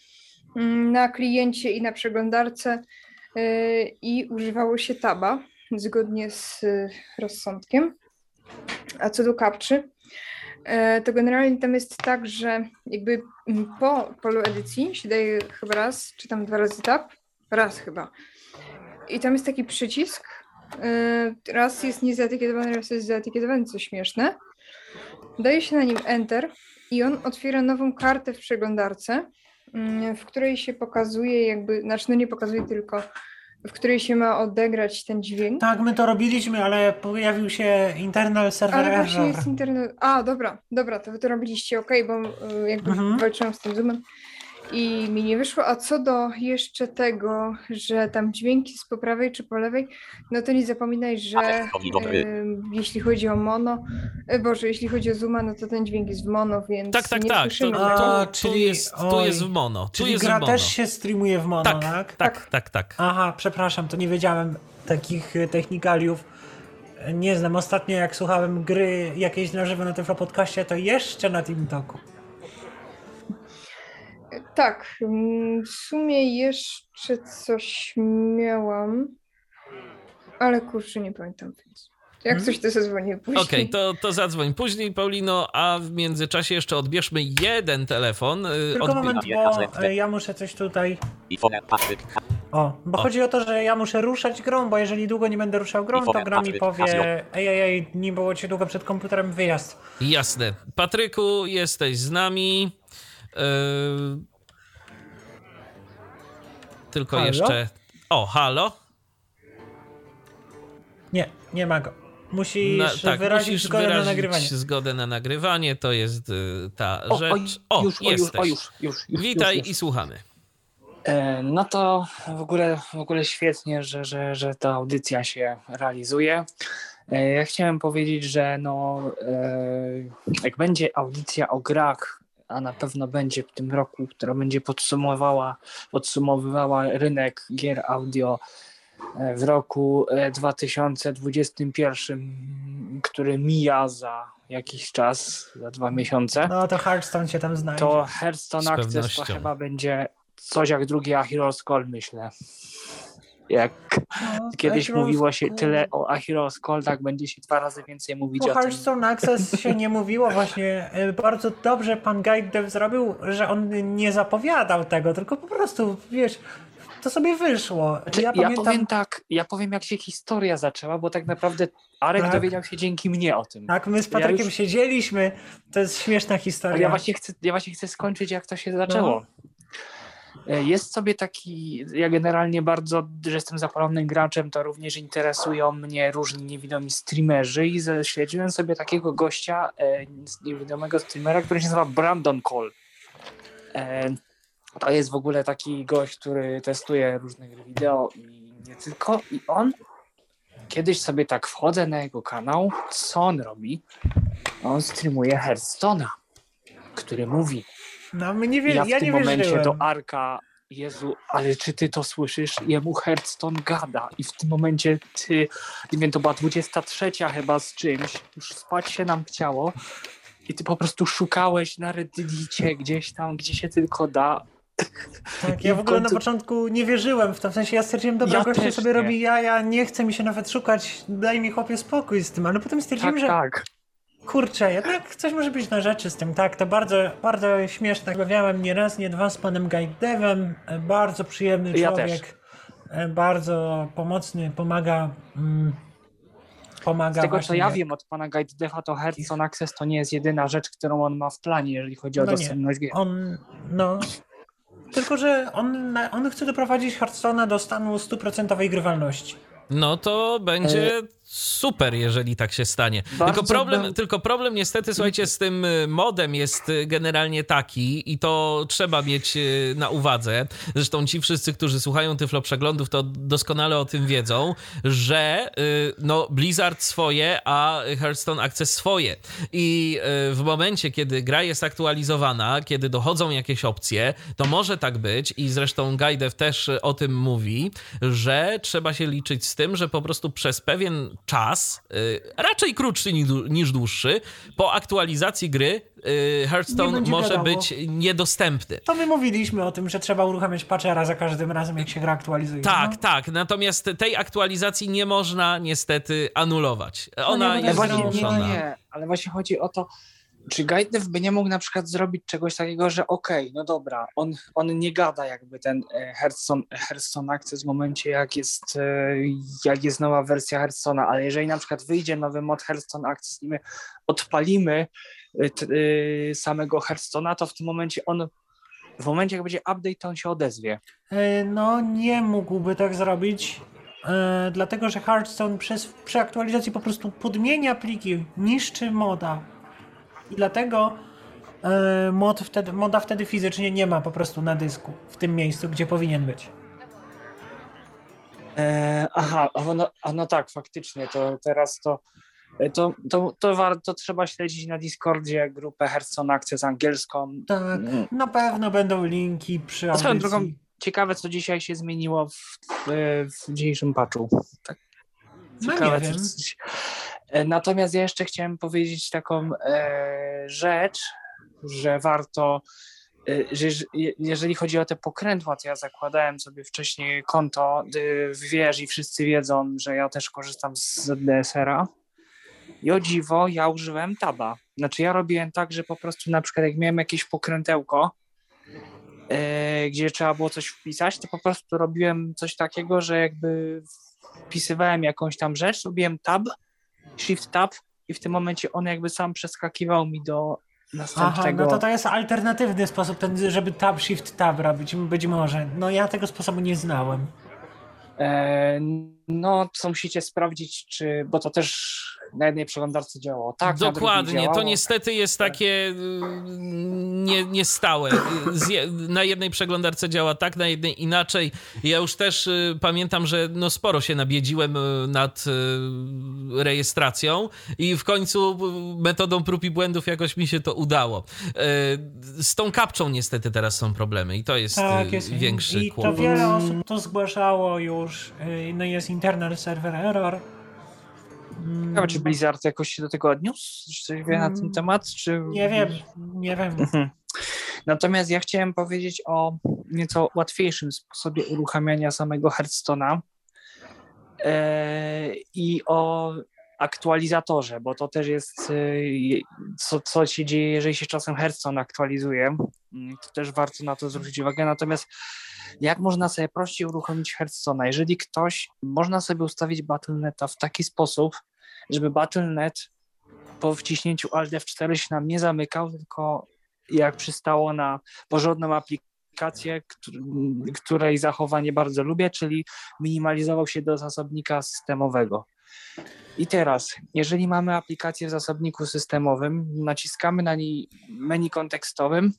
na kliencie i na przeglądarce y, i używało się taba zgodnie z rozsądkiem. A co do kapczy, e, to generalnie tam jest tak, że jakby po polu edycji się daje chyba raz, czy tam dwa razy tab, raz chyba. I tam jest taki przycisk. y, Raz jest niezaetykietowany, raz jest zaetykietowany, co śmieszne. Daje się na nim Enter i on otwiera nową kartę w przeglądarce, mm, w której się pokazuje jakby, znaczy no nie pokazuje tylko, w której się ma odegrać ten dźwięk. Tak, my to robiliśmy, ale pojawił się internal server Ale właśnie error. jest internet. A, dobra, dobra, to wy to robiliście ok, bo y, jakby Mhm. walczyłam z tym zoomem i mi nie wyszło. A co do jeszcze tego, że tam dźwięk jest po prawej czy po lewej, no to nie zapominaj, że to y, jeśli chodzi o mono, y, Boże, jeśli chodzi o zooma, no to ten dźwięk jest w mono, więc Tak, tak, nie tak. słyszymy To. A, tu, czyli- jest, tu oj. jest w mono. Tu Czyli jest gra w mono. też się streamuje w mono, tak, tak? tak, tak, tak. Aha, przepraszam, to nie wiedziałem takich e, technikaliów. E, Nie znam. Ostatnio jak słuchałem gry jakiejś na żywo na tym podcaście, to jeszcze na TeamTalku. Tak, mm, w sumie jeszcze coś miałam, ale kurczę, nie pamiętam, więc jak Hmm? coś to zadzwonię później. Okej, to, to zadzwoń później, Paulino, a w międzyczasie jeszcze odbierzmy jeden telefon. y, Tylko odbi- moment, bo e, ja muszę coś tutaj... I fonem Patryk. O, bo O. chodzi o to, że ja muszę ruszać grą, bo jeżeli długo nie będę ruszał grą, to gra mi powie ej, ej, ej, nie było cię długo przed komputerem, wyjazd. Jasne. Patryku, jesteś z nami. Yy... Tylko Halo? jeszcze. O, halo? Nie, nie ma go. Musisz Na- tak, wyrazić musisz zgodę wyrazić na nagrywanie. zgodę na nagrywanie. To jest y, ta O, rzecz. O, już, o, już, jesteś. o, już, już, już, Witaj już, już. i słuchamy. E, No to w ogóle, w ogóle świetnie, że, że, że ta audycja się realizuje. E, Ja chciałem powiedzieć, że no, e, jak będzie audycja o grach, a na pewno będzie w tym roku, która będzie podsumowała, podsumowywała rynek gier audio e, w roku e, 2021, który mija za jakiś czas, za dwa miesiące. No to Hearthstone się tam znajdzie. To Hearthstone Access to chyba będzie coś jak drugi Ahiros Call, myślę. Jak No, kiedyś mówiło się tyle o Ahiros Call, tak będzie się dwa razy więcej mówić O o tym. Hearthstone Access się nie mówiło właśnie. E, Bardzo dobrze pan Guide Dev zrobił, że on nie zapowiadał tego, tylko po prostu, wiesz, to sobie wyszło. Znaczy, ja ja, pamiętam, powiem tak, ja powiem jak się historia zaczęła, bo tak naprawdę Arek Tak. dowiedział się dzięki mnie o tym. tak, my z Ja Patrykiem już- siedzieliśmy, to jest śmieszna historia. Ja właśnie, chcę, ja właśnie chcę skończyć, jak to się zaczęło. No. E, Jest sobie taki, ja generalnie bardzo, że jestem zapalonym graczem, to również interesują mnie różni niewidomi streamerzy i śledziłem sobie takiego gościa, e, niewidomego streamera, który się nazywa Brandon Cole. E, to jest w ogóle taki gość, który testuje różne gry wideo i nie tylko. I on, kiedyś sobie tak wchodzę na jego kanał, co on robi? On streamuje Hearthstone'a, który mówi, No my nie wie, ja ja, w tym nie momencie wierzyłem. do Arka, Jezu, ale czy ty to słyszysz? Jemu Hearthstone gada i w tym momencie ty, nie wiem, to była 23 chyba z czymś, już spać się nam chciało i ty po prostu szukałeś na Reddicie gdzieś tam, gdzie się tylko da. Tak, ja w w ogóle końcu- na początku nie wierzyłem w to, w sensie ja stwierdziłem, dobra, Ja gościu też sobie nie. robi jaja, nie chce mi się nawet szukać, daj mi chłopie spokój z tym, ale potem stwierdziłem, Tak, że tak. Kurczę, jednak coś może być na rzeczy z tym, tak, to bardzo, bardzo śmieszne. Rozmawiałem nie raz, nie dwa z panem Guide Devem, e, bardzo przyjemny Ja człowiek, e, bardzo pomocny, pomaga, mm, pomaga Z tego co ja jak- wiem od pana Guide Defa, to Hearthstone Access to nie jest jedyna rzecz, którą on ma w planie, jeżeli chodzi o No nie. dostępność gier. On, no. Tylko, że on, on chce doprowadzić Hearthstone'a do stanu stuprocentowej grywalności. No to będzie super, jeżeli tak się stanie. Bardzo Tylko problem, bym- tylko problem niestety, słuchajcie, z tym y, modem jest y, generalnie taki i to trzeba mieć y, na uwadze. Zresztą ci wszyscy, którzy słuchają Tyflo Przeglądów, to doskonale o tym wiedzą, że no, Blizzard swoje, a Hearthstone Access swoje. I w momencie, kiedy gra jest aktualizowana, kiedy dochodzą jakieś opcje, to może tak być i zresztą Gajdew też o tym mówi, że trzeba się liczyć z tym, że po prostu przez pewien czas, y, raczej krótszy ni- niż dłuższy, po aktualizacji gry y, Nie Hearthstone może wiadomo. być niedostępny. To my mówiliśmy o tym, że trzeba uruchamiać patchera za każdym razem, jak się gra aktualizuje. Tak, no. tak. Natomiast tej aktualizacji nie można niestety anulować. Ona nie, no jest nie, wymuszona. no nie, ale właśnie chodzi o to, czy Guidev by nie mógł na przykład zrobić czegoś takiego, że okej, no dobra, on, on nie gada jakby ten e, Hearthstone, Hearthstone Access w momencie, jak jest, e, jak jest nowa wersja Hearthstone'a, ale jeżeli na przykład wyjdzie nowy mod Hearthstone Access i my odpalimy y, t- y, samego Hearthstone'a, to w tym momencie on, w momencie jak będzie update, to on się odezwie. E, No, nie mógłby tak zrobić, e, dlatego że Hearthstone przez, przy aktualizacji po prostu podmienia pliki, niszczy moda. I dlatego e, mod wtedy, moda wtedy fizycznie nie ma po prostu na dysku, w tym miejscu, gdzie powinien być. E, aha, a no, a no tak, faktycznie, to teraz to e, to, to, to warto, trzeba śledzić na Discordzie grupę Hearthstone Access angielską. Tak, Mm. na pewno będą linki przy A swoją audycji. drogą, ciekawe co dzisiaj się zmieniło w, w, w dzisiejszym patchu. Tak. No nie Ciekawe, wiem. co- coś- Natomiast ja jeszcze chciałem powiedzieć taką e, rzecz, że warto, e, że jeż- je- jeżeli chodzi o te pokrętła, to ja zakładałem sobie wcześniej konto y, w wież i wszyscy wiedzą, że ja też korzystam z DSR-a. I o dziwo, ja użyłem taba. Znaczy ja robiłem tak, że po prostu na przykład jak miałem jakieś pokrętełko, e, gdzie trzeba było coś wpisać, to po prostu robiłem coś takiego, że jakby wpisywałem jakąś tam rzecz, robiłem tab, shift tab i w tym momencie on jakby sam przeskakiwał mi do Aha, następnego. no to to jest alternatywny sposób, ten, żeby tab, shift, tab robić, być może. No ja tego sposobu nie znałem. E, no, co musicie sprawdzić, czy, bo to też na jednej przeglądarce działało. Tak, Dokładnie, to działało. niestety jest takie y, nie, niestałe. Je- Na jednej przeglądarce działa tak, na jednej inaczej. Ja już też y, pamiętam, że no sporo się nabiedziłem y, nad rejestracją i w końcu metodą prób i błędów jakoś mi się to udało. Z tą kapczą niestety teraz są problemy i to jest, Tak, jest. większy I to kłopot. wiele osób to zgłaszało już. No jest internal server error. Mm, Ciekawe, czy Blizzard jakoś się do tego odniósł? Czy coś wie na ten Mm, temat? Czy... Nie wiem, nie wiem. Mhm. Natomiast ja chciałem powiedzieć o nieco łatwiejszym sposobie uruchamiania samego Hearthstone'a e, i o aktualizatorze, bo to też jest e, co, co się dzieje, jeżeli się czasem Hearthstone aktualizuje. Mm, To też warto na to zwrócić uwagę. Natomiast jak można sobie prościej uruchomić Hearthstone'a? Jeżeli ktoś, można sobie ustawić Battle.neta w taki sposób, żeby Battle.net po wciśnięciu Alt F4 się nam nie zamykał, tylko jak przystało na porządną aplikację, któr- której zachowanie bardzo lubię, czyli minimalizował się do zasobnika systemowego. I teraz, jeżeli mamy aplikację w zasobniku systemowym, naciskamy na niej menu kontekstowym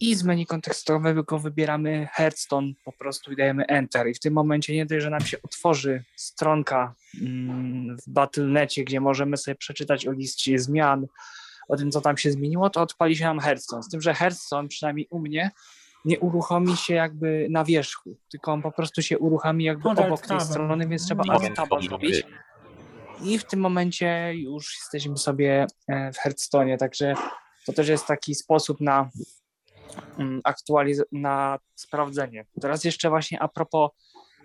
i z menu kontekstowego wybieramy Hearthstone po prostu i dajemy Enter. I w tym momencie nie dość, że nam się otworzy stronka mm, w Battle.necie, gdzie możemy sobie przeczytać o liście zmian, o tym, co tam się zmieniło, to odpali się nam Hearthstone. Z tym, że Hearthstone, przynajmniej u mnie, nie uruchomi się jakby na wierzchu, tylko on po prostu się uruchomi jakby Pod obok tej strony, więc trzeba alt-taba zrobić. I w tym momencie już jesteśmy sobie e, w Hearthstone, także to też jest taki sposób na aktualiz- na sprawdzenie. Teraz jeszcze właśnie a propos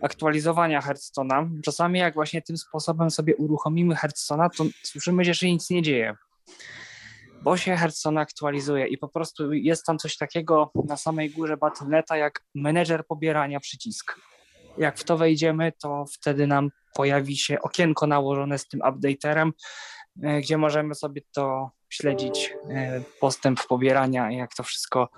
aktualizowania Hearthstone'a. Czasami jak właśnie tym sposobem sobie uruchomimy Hearthstone'a, to słyszymy, że się nic nie dzieje. Bo się Hearthstone aktualizuje i po prostu jest tam coś takiego na samej górze Battle.neta jak menedżer pobierania przycisk. Jak w to wejdziemy, to wtedy nam pojawi się okienko nałożone z tym updaterem, e, gdzie możemy sobie to śledzić, e, postęp pobierania jak to wszystko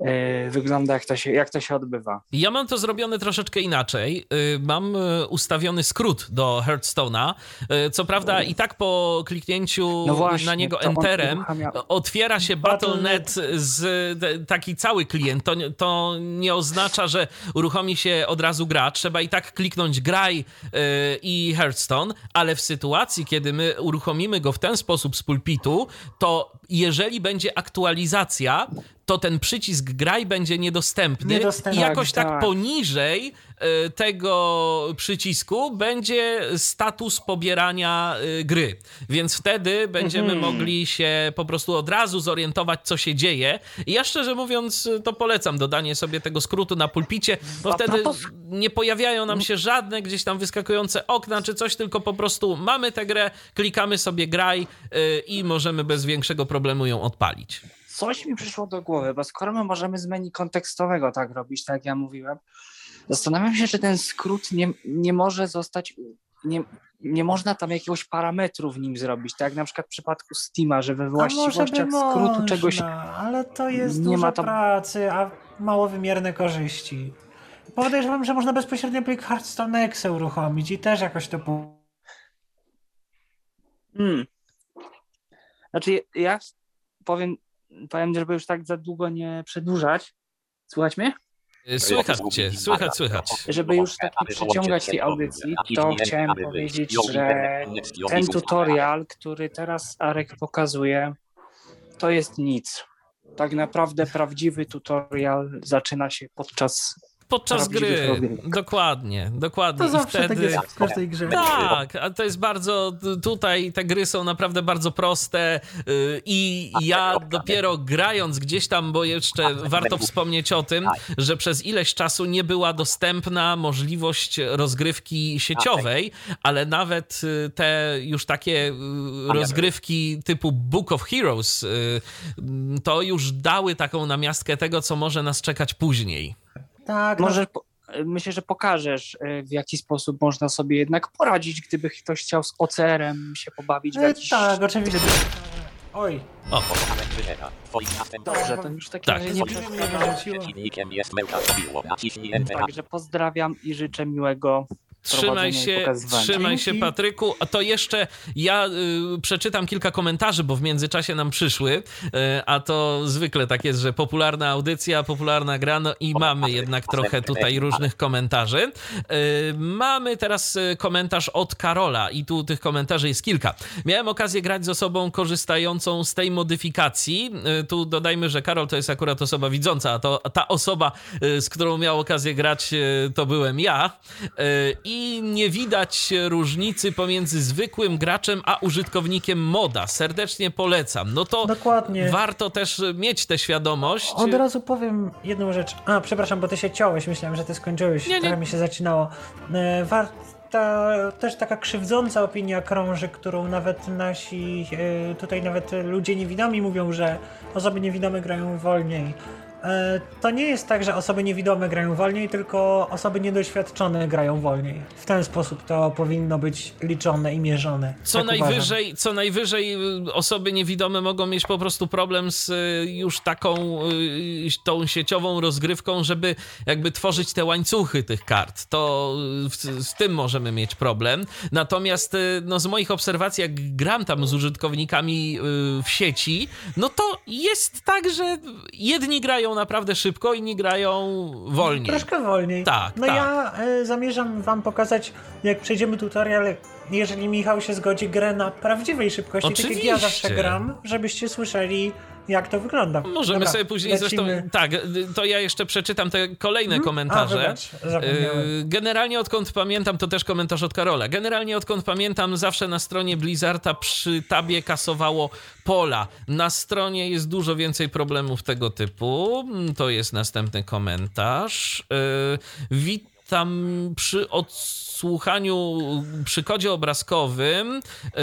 e, wygląda, jak to się, jak to się odbywa. Ja mam to zrobione troszeczkę inaczej. Y, Mam ustawiony skrót do Hearthstone'a. Co prawda, i tak po kliknięciu No właśnie, na niego Enterem otwiera się Battle.net z taki cały klient. To, nie- to nie oznacza, że uruchomi się od razu gra. Trzeba i tak kliknąć graj i Hearthstone, ale w sytuacji, kiedy my uruchomimy go w ten sposób z pulpitu, to jeżeli będzie aktualizacja, to ten przycisk graj będzie niedostępny Niedostępny, i jakoś tak, tak. poniżej tego przycisku będzie status pobierania y, gry. Więc wtedy będziemy Mhm. mogli się po prostu od razu zorientować, co się dzieje. I ja szczerze mówiąc, y, to polecam dodanie sobie tego skrótu na pulpicie, bo wtedy nie pojawiają nam się żadne gdzieś tam wyskakujące okna czy coś, tylko po prostu mamy tę grę, klikamy sobie graj i możemy bez większego problemu ją odpalić. Coś mi przyszło do głowy, bo skoro my możemy z menu kontekstowego tak robić, tak jak ja mówiłem, zastanawiam się, czy ten skrót nie, nie może zostać nie, nie można tam jakiegoś parametru w nim zrobić, tak jak na przykład w przypadku Steama, że we właściwościach skrótu można, czegoś ale to jest nie dużo ma tam- pracy, a mało wymierne korzyści. Podejrzewam, że można bezpośrednio plik Hearthstone Exe uruchomić i też jakoś to. Hmm. Znaczy, ja powiem, powiem, żeby już tak za długo nie przedłużać. Słuchać mnie? Słychać cię, słychać, słychać. Żeby już tak nie przeciągać tej audycji, to chciałem powiedzieć, że ten tutorial, który teraz Arek pokazuje, to jest nic. Tak naprawdę prawdziwy tutorial zaczyna się podczas Podczas gry. Dokładnie, dokładnie. To zawsze I wtedy... tak jest w każdej grze. Tak, a to jest bardzo, tutaj te gry są naprawdę bardzo proste yy, i ja dopiero grając gdzieś tam, bo jeszcze warto wspomnieć o tym, że przez ileś czasu nie była dostępna możliwość rozgrywki sieciowej, ale nawet y, te już takie y, rozgrywki typu Book of Heroes y, to już dały taką namiastkę tego, co może nas czekać później. Tak, no, Może po- myślę, że pokażesz, y, w jaki sposób można sobie jednak poradzić, gdyby ktoś chciał z OCR-em się pobawić w e, jakiś... tak, oczywiście. Oj, O, Dobrze, to już w takim Tak. nie. Także pozdrawiam i życzę miłego Trzymaj i się, trzymaj się. Patryku. A to jeszcze ja y, przeczytam kilka komentarzy, bo w międzyczasie nam przyszły. Y, a to zwykle tak jest, że popularna audycja, popularna gra, no i mamy jednak trochę tutaj różnych komentarzy. Y, mamy teraz y, komentarz od Karola i tu tych komentarzy jest kilka. Miałem okazję grać z osobą korzystającą z tej modyfikacji. Y, tu dodajmy, że Karol to jest akurat osoba widząca, a to ta osoba, y, z którą miał okazję grać, y, to byłem ja. Y, I nie widać różnicy pomiędzy zwykłym graczem a użytkownikiem moda. Serdecznie polecam. No to Dokładnie. warto też mieć tę świadomość. Od razu powiem jedną rzecz. A, przepraszam, bo ty się ciąłeś. Myślałem, że ty skończyłeś. Nie, nie. Trochę mi się zaczynało. E, Warta, też taka krzywdząca opinia krąży, którą nawet nasi, e, tutaj nawet ludzie niewidomi mówią, że osoby niewidome grają wolniej. E, To nie jest tak, że osoby niewidome grają wolniej, tylko osoby niedoświadczone grają wolniej. W ten sposób to powinno być liczone i mierzone. Co Tak uważam. najwyżej, co najwyżej y, osoby niewidome mogą mieć po prostu problem z y, już taką y, tą sieciową rozgrywką, żeby jakby tworzyć te łańcuchy tych kart. To w, z tym możemy mieć problem. Natomiast no, z moich obserwacji, jak gram tam z użytkownikami w sieci, no to jest tak, że jedni grają naprawdę szybko, inni grają wolniej. Troszkę wolniej. Tak, No tak. ja e, zamierzam wam pokazać, jak przejdziemy tutorial, jeżeli Michał się zgodzi, grę na prawdziwej szybkości, tak jak ja zawsze gram, żebyście słyszeli, jak to wygląda. Możemy Dobra, sobie później lecimy. zresztą. Tak, to ja jeszcze przeczytam te kolejne A, komentarze. wybacz, zapomniałem. Yy, Generalnie odkąd pamiętam, to też komentarz od Karola. Generalnie odkąd pamiętam, zawsze na stronie Blizzarda przy tabie kasowało pola. Na stronie jest dużo więcej problemów tego typu. To jest następny komentarz. Yy, Witam przy odsłuchaniu, przy kodzie obrazkowym. Yy,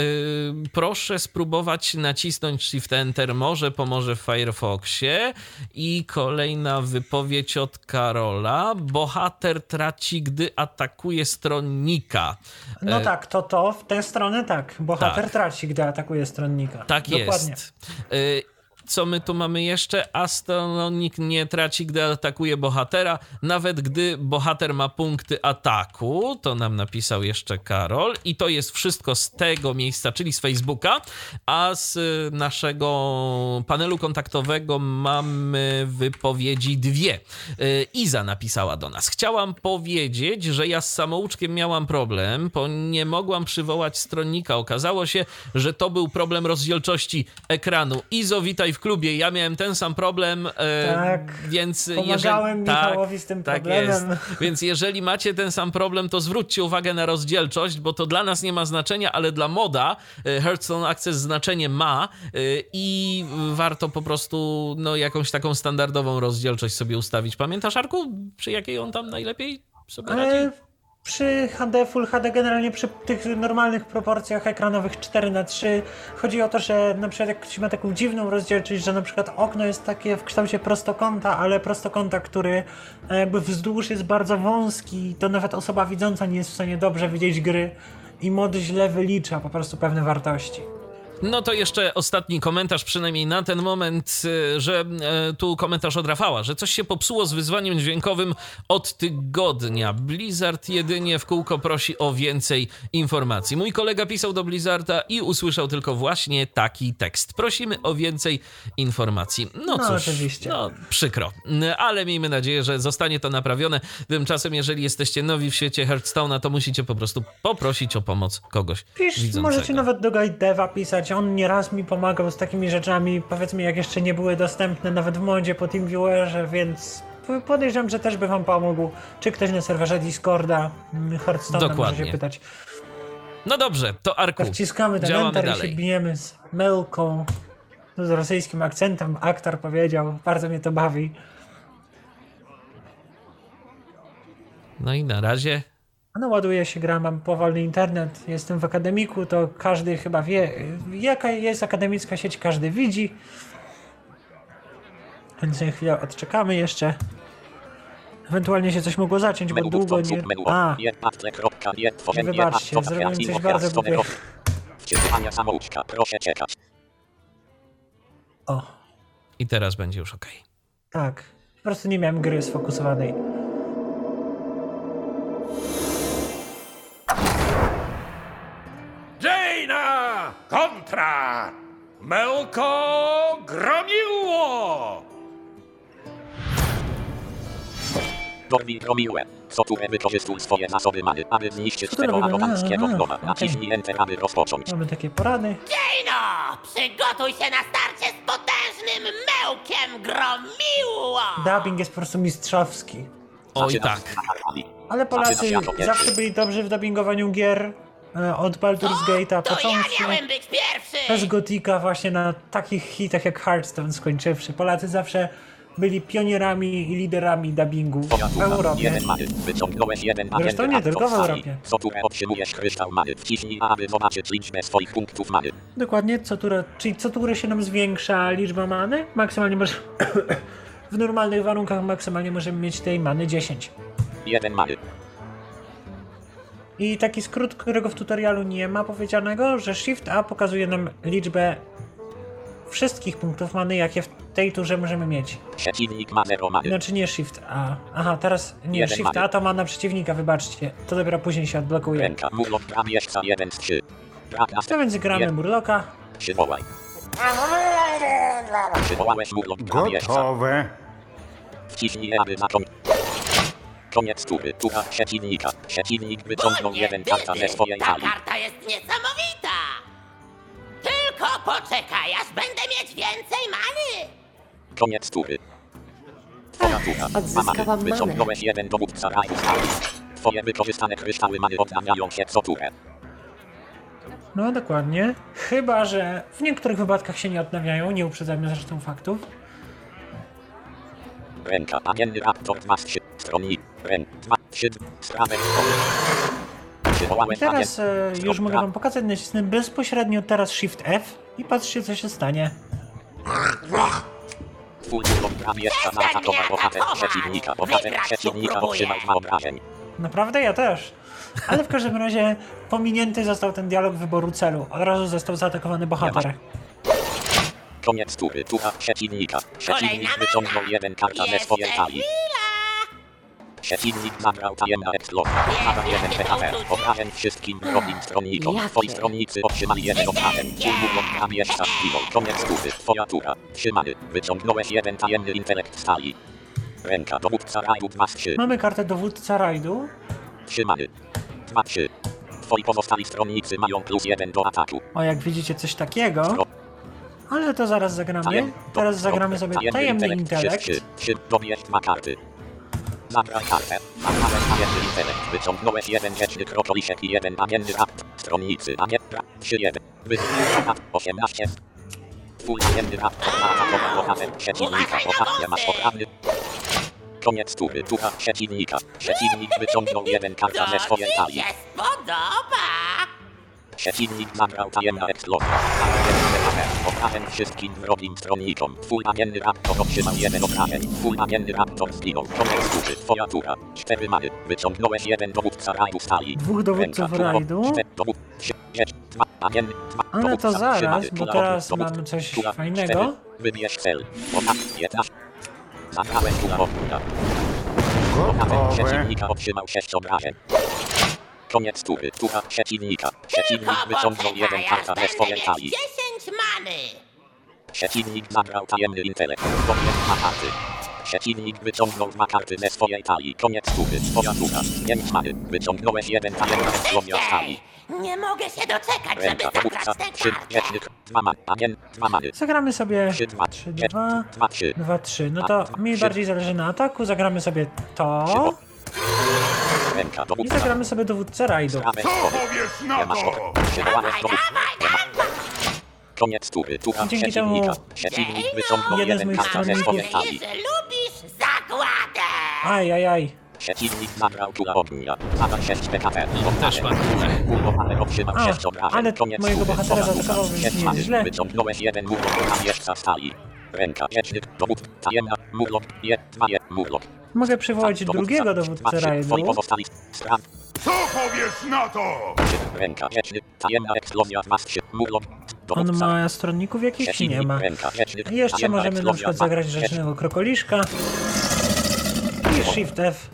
proszę spróbować nacisnąć Shift Enter, może pomoże w Firefoxie. I kolejna wypowiedź od Karola. Bohater traci, gdy atakuje stronnika. No E, tak, to to, w tę stronę tak. Bohater Tak. traci, gdy atakuje stronnika. Tak Dokładnie. jest. Y, Co my tu mamy jeszcze? Astronik nie traci, gdy atakuje bohatera, nawet gdy bohater ma punkty ataku. To nam napisał jeszcze Karol. I to jest wszystko z tego miejsca, czyli z Facebooka. A z y, naszego panelu kontaktowego mamy wypowiedzi dwie. Y, Iza napisała do nas. Chciałam powiedzieć, że ja z samouczkiem miałam problem, bo nie mogłam przywołać stronnika. Okazało się, że to był problem rozdzielczości ekranu. Izo, witaj w klubie. Ja miałem ten sam problem, e, Tak. więc Pomagałem jeżeli, Michałowi z tym tak problemem. jest. Więc jeżeli macie ten sam problem, to zwróćcie uwagę na rozdzielczość, bo to dla nas nie ma znaczenia, ale dla moda e, Hearthstone Access znaczenie ma e, i warto po prostu no, jakąś taką standardową rozdzielczość sobie ustawić. Pamiętasz, Arku, przy jakiej on tam najlepiej sobie radzi? Przy HD, Full HD, generalnie przy tych normalnych proporcjach ekranowych 4 na 3 chodzi o to, że na przykład jak ktoś ma taką dziwną rozdzielczość, że na przykład okno jest takie w kształcie prostokąta, ale prostokąta, który e, jakby wzdłuż jest bardzo wąski, to nawet osoba widząca nie jest w stanie dobrze widzieć gry. i mod źle wylicza po prostu pewne wartości. No to jeszcze ostatni komentarz, przynajmniej na ten moment, y, że e, tu komentarz od Rafała, że coś się popsuło z wyzwaniem dźwiękowym od tygodnia. Blizzard jedynie w kółko prosi o więcej informacji. Mój kolega pisał do Blizzarda i usłyszał tylko właśnie taki tekst. Prosimy o więcej informacji. No, No, cóż, oczywiście. no przykro, ale miejmy nadzieję, że zostanie to naprawione. Tymczasem, jeżeli jesteście nowi w świecie Hearthstone'a, to musicie po prostu poprosić o pomoc kogoś Pisz, widzącego. możecie nawet do Guide Deva pisać, on nieraz mi pomagał z takimi rzeczami, powiedzmy jak jeszcze nie były dostępne nawet w modzie po TeamViewerze, więc podejrzewam, że też by wam pomógł. Czy ktoś na serwerze Discorda mm, Hearthstone'a może się pytać. No dobrze, to Arku. To wciskamy ten enter i dalej. się bijemy z Melką. Z rosyjskim akcentem aktor powiedział. Bardzo mnie to bawi. No i na razie No ładuje się gra, mam powolny internet, jestem w akademiku, to każdy chyba wie, jaka jest akademicka sieć, każdy widzi. Więc chwilę odczekamy jeszcze. Ewentualnie się coś mogło zaciąć, bo długo nie... A, wybaczcie, zrobiłem coś bardzo głupiego. o, i teraz będzie już ok. tak. Po prostu nie miałem gry sfokusowanej. Jaina kontra Melko Gromiło! Dormi promiłe. Soturę wykorzystuj swoje zasoby many, aby zniszczyć Soturę tego wybrałem, aroganckiego aha, gnowa. okej. Naciśnij enter, aby rozpocząć. Mamy takie porady. Ejno, przygotuj się na starcie z potężnym mełkiem gromiło! Dubbing jest po prostu mistrzowski. Oj Zaczyna tak. z. Ale Polacy jako pierwszy. zawsze byli dobrzy w dubbingowaniu gier. E, Od Baldur's Gate'a To ja począwszy. pierwszy! Przez Gotika właśnie na takich hitach jak Hearthstone skończywszy. Polacy zawsze byli pionierami i liderami dubbingu w Europie. jeden many. Wyciągnąłeś jeden Zresztą nie tylko w Europie. sali. Soturę otrzymujesz kryształ many. Wciśnij aby zobaczyć liczbę swoich punktów many. Dokładnie, co turę, czyli co turę się nam zwiększa liczba many. Maksymalnie może... w normalnych warunkach maksymalnie możemy mieć tej many 10. Jeden many. I taki skrót, którego w tutorialu nie ma powiedzianego, że Shift A pokazuje nam liczbę wszystkich punktów many, jakie w tej turze możemy mieć. Przeciwnik ma 0 many. Znaczy nie Shift A. Aha, teraz nie, Jeden Shift. A to ma na przeciwnika, wybaczcie. To dopiero później się odblokuje. Ręka, murlok, grabieżca 1 z 3. Brak To więc gramy Jeden. Murloka. Przywołaj. Przywołałeś murlok, grabieżca. Gotowe. Wciśnij E, aby zacząć. Koniec tury. Tura przeciwnika. Przeciwnik wyciągnął jeden karta ze swojej Ta talii. karta jest niesamowita! Tylko poczekaj, aż będę mieć więcej many! Koniec tury. Twoja tura. odzyskałam Ma manę. Wyciągnąłeś jeden dowódca raju stali. Twoje wykorzystane kryształy many odnawiają się co turę. No dokładnie. Chyba, że w niektórych wypadkach się nie odnawiają, nie uprzedzajmy zresztą faktów. Ręka. Agenny raptor 2 z 3. Stronni. Ręk. 2, 3, strawek. I Przywołałeś teraz e, już mogę wam pokazać, nacisnę bezpośrednio teraz Shift F i patrzcie co się stanie. Twój murlok grabieżca zaatakował bohater przeciwnika. Bohater przeciwnika otrzymał dwa obrażeń. Naprawdę? Ja też. Ale w każdym razie pominięty został ten dialog wyboru celu. Od razu został zaatakowany bohater. Koniec tury. Tura przeciwnika. Przeciwnik Kolejna wyciągnął jeden karta ze swojej talii. Przeciwnik zabrał tajemna eksplozja. Pada jeden PHR. Obrażeń wszystkim drugim stronnikom. Jakie? Twoi stronnicy otrzymali jeden obrażeń. Twój murlok grabieżca zginął. Koniec tury. Twoja tura. Trzymany. Wyciągnąłeś jeden tajemny intelekt stali. Ręka. Dowódca raju 2 z 3. Mamy kartę dowódca rajdu. Trzymany. 2 3. Twoi pozostali stronnicy mają plus jeden do ataku. O, jak widzicie coś takiego. Ale to zaraz zagramy. Teraz zagramy sobie tajemny intelekt. 3, 3, dobierz dwa karty. Zabraj kartę. Zabrałeś tajemny intelekt. Wyciągnąłeś jeden wieczny krokolisiek i jeden agendy rapt. Stronnicy agent rapt 3, 1. Wyciągnął 18. Twój agendy rapt zaatakował bohater przeciwnika. Bohater masz poprawny. Koniec tury. Tura przeciwnika. Przeciwnik wyciągnął jeden karta ze swojej Mi talii. się spodoba! Przeciwnik zabrał tajemna eksplozja. Obrażeń wszystkim wrogim stronnikom. Twój agenny raptor otrzymał jeden obrażeń. Twój agenny raptor zginął. Koniec tury. Twoja tura. Cztery many. Wyciągnąłeś jeden dowódca rajdu stali. Dwóch dowódców rajdu? cztery dowód- trzy, pięć, dwa, agenny, dwa, Ale dowódca, to zaraz, bo teraz mamy coś tura, fajnego. cztery. Wybierz cel. Opa, 15. Zabrałem tura ognia. Opa, przeciwnika otrzymał sześć obrażeń. Koniec tury. Tura przeciwnika. Przeciwnik wyciągnął jeden karta ze swojej talii. 10 many. Przeciwnik zabrał tajemny intelekt. Koniec dwa karty. Przeciwnik wyciągnął dwa karty ze swojej talii. Koniec tury. Twoja tura. Pięć many. Wyciągnąłeś jeden tajemna eksplozja z talii. Nie mogę się doczekać, żeby Ręka dowódca. zabrać tę Trzy kartę. Dwa. Dwa many. Zagramy sobie Trzy, dwa, 3, pięć, 2, dwa, trzy. 2, 3. No to mi bardziej zależy na ataku. Zagramy sobie to Ręka i dowódca. zagramy sobie dowódcę rajdu. Sprawę Co powiesz Nie na masz to? Koniec tury. Tura Dzięki przeciwnika. Przeciwnik wyciągnął jeden z jeden moich karta ze lubisz zagładę. Aj, aj, aj. Przeciwnik zabrał tura ognia. Zada 6 PKP. Też ma kulę. Bohater otrzymał A, 6 obrażeń. ale Koniec mojego tury. bohatera zaatakował, więc nie jest źle. Wyciągnąłeś jeden murlok na wieżca stali. Ręka wiecznych. Dowód. Tajemna. Murlok. Je. Dwa je. Murlok. Mogę przywołać drugiego dowódcę rajdu. Co powiesz na to? Ręka wiecznych. Tajemna eksplozja. Trzy. Murlok. On ma stronników jakichś? Nie ma. Jeszcze możemy na przykład zagrać rzecznego krokoliszka. I Shift F.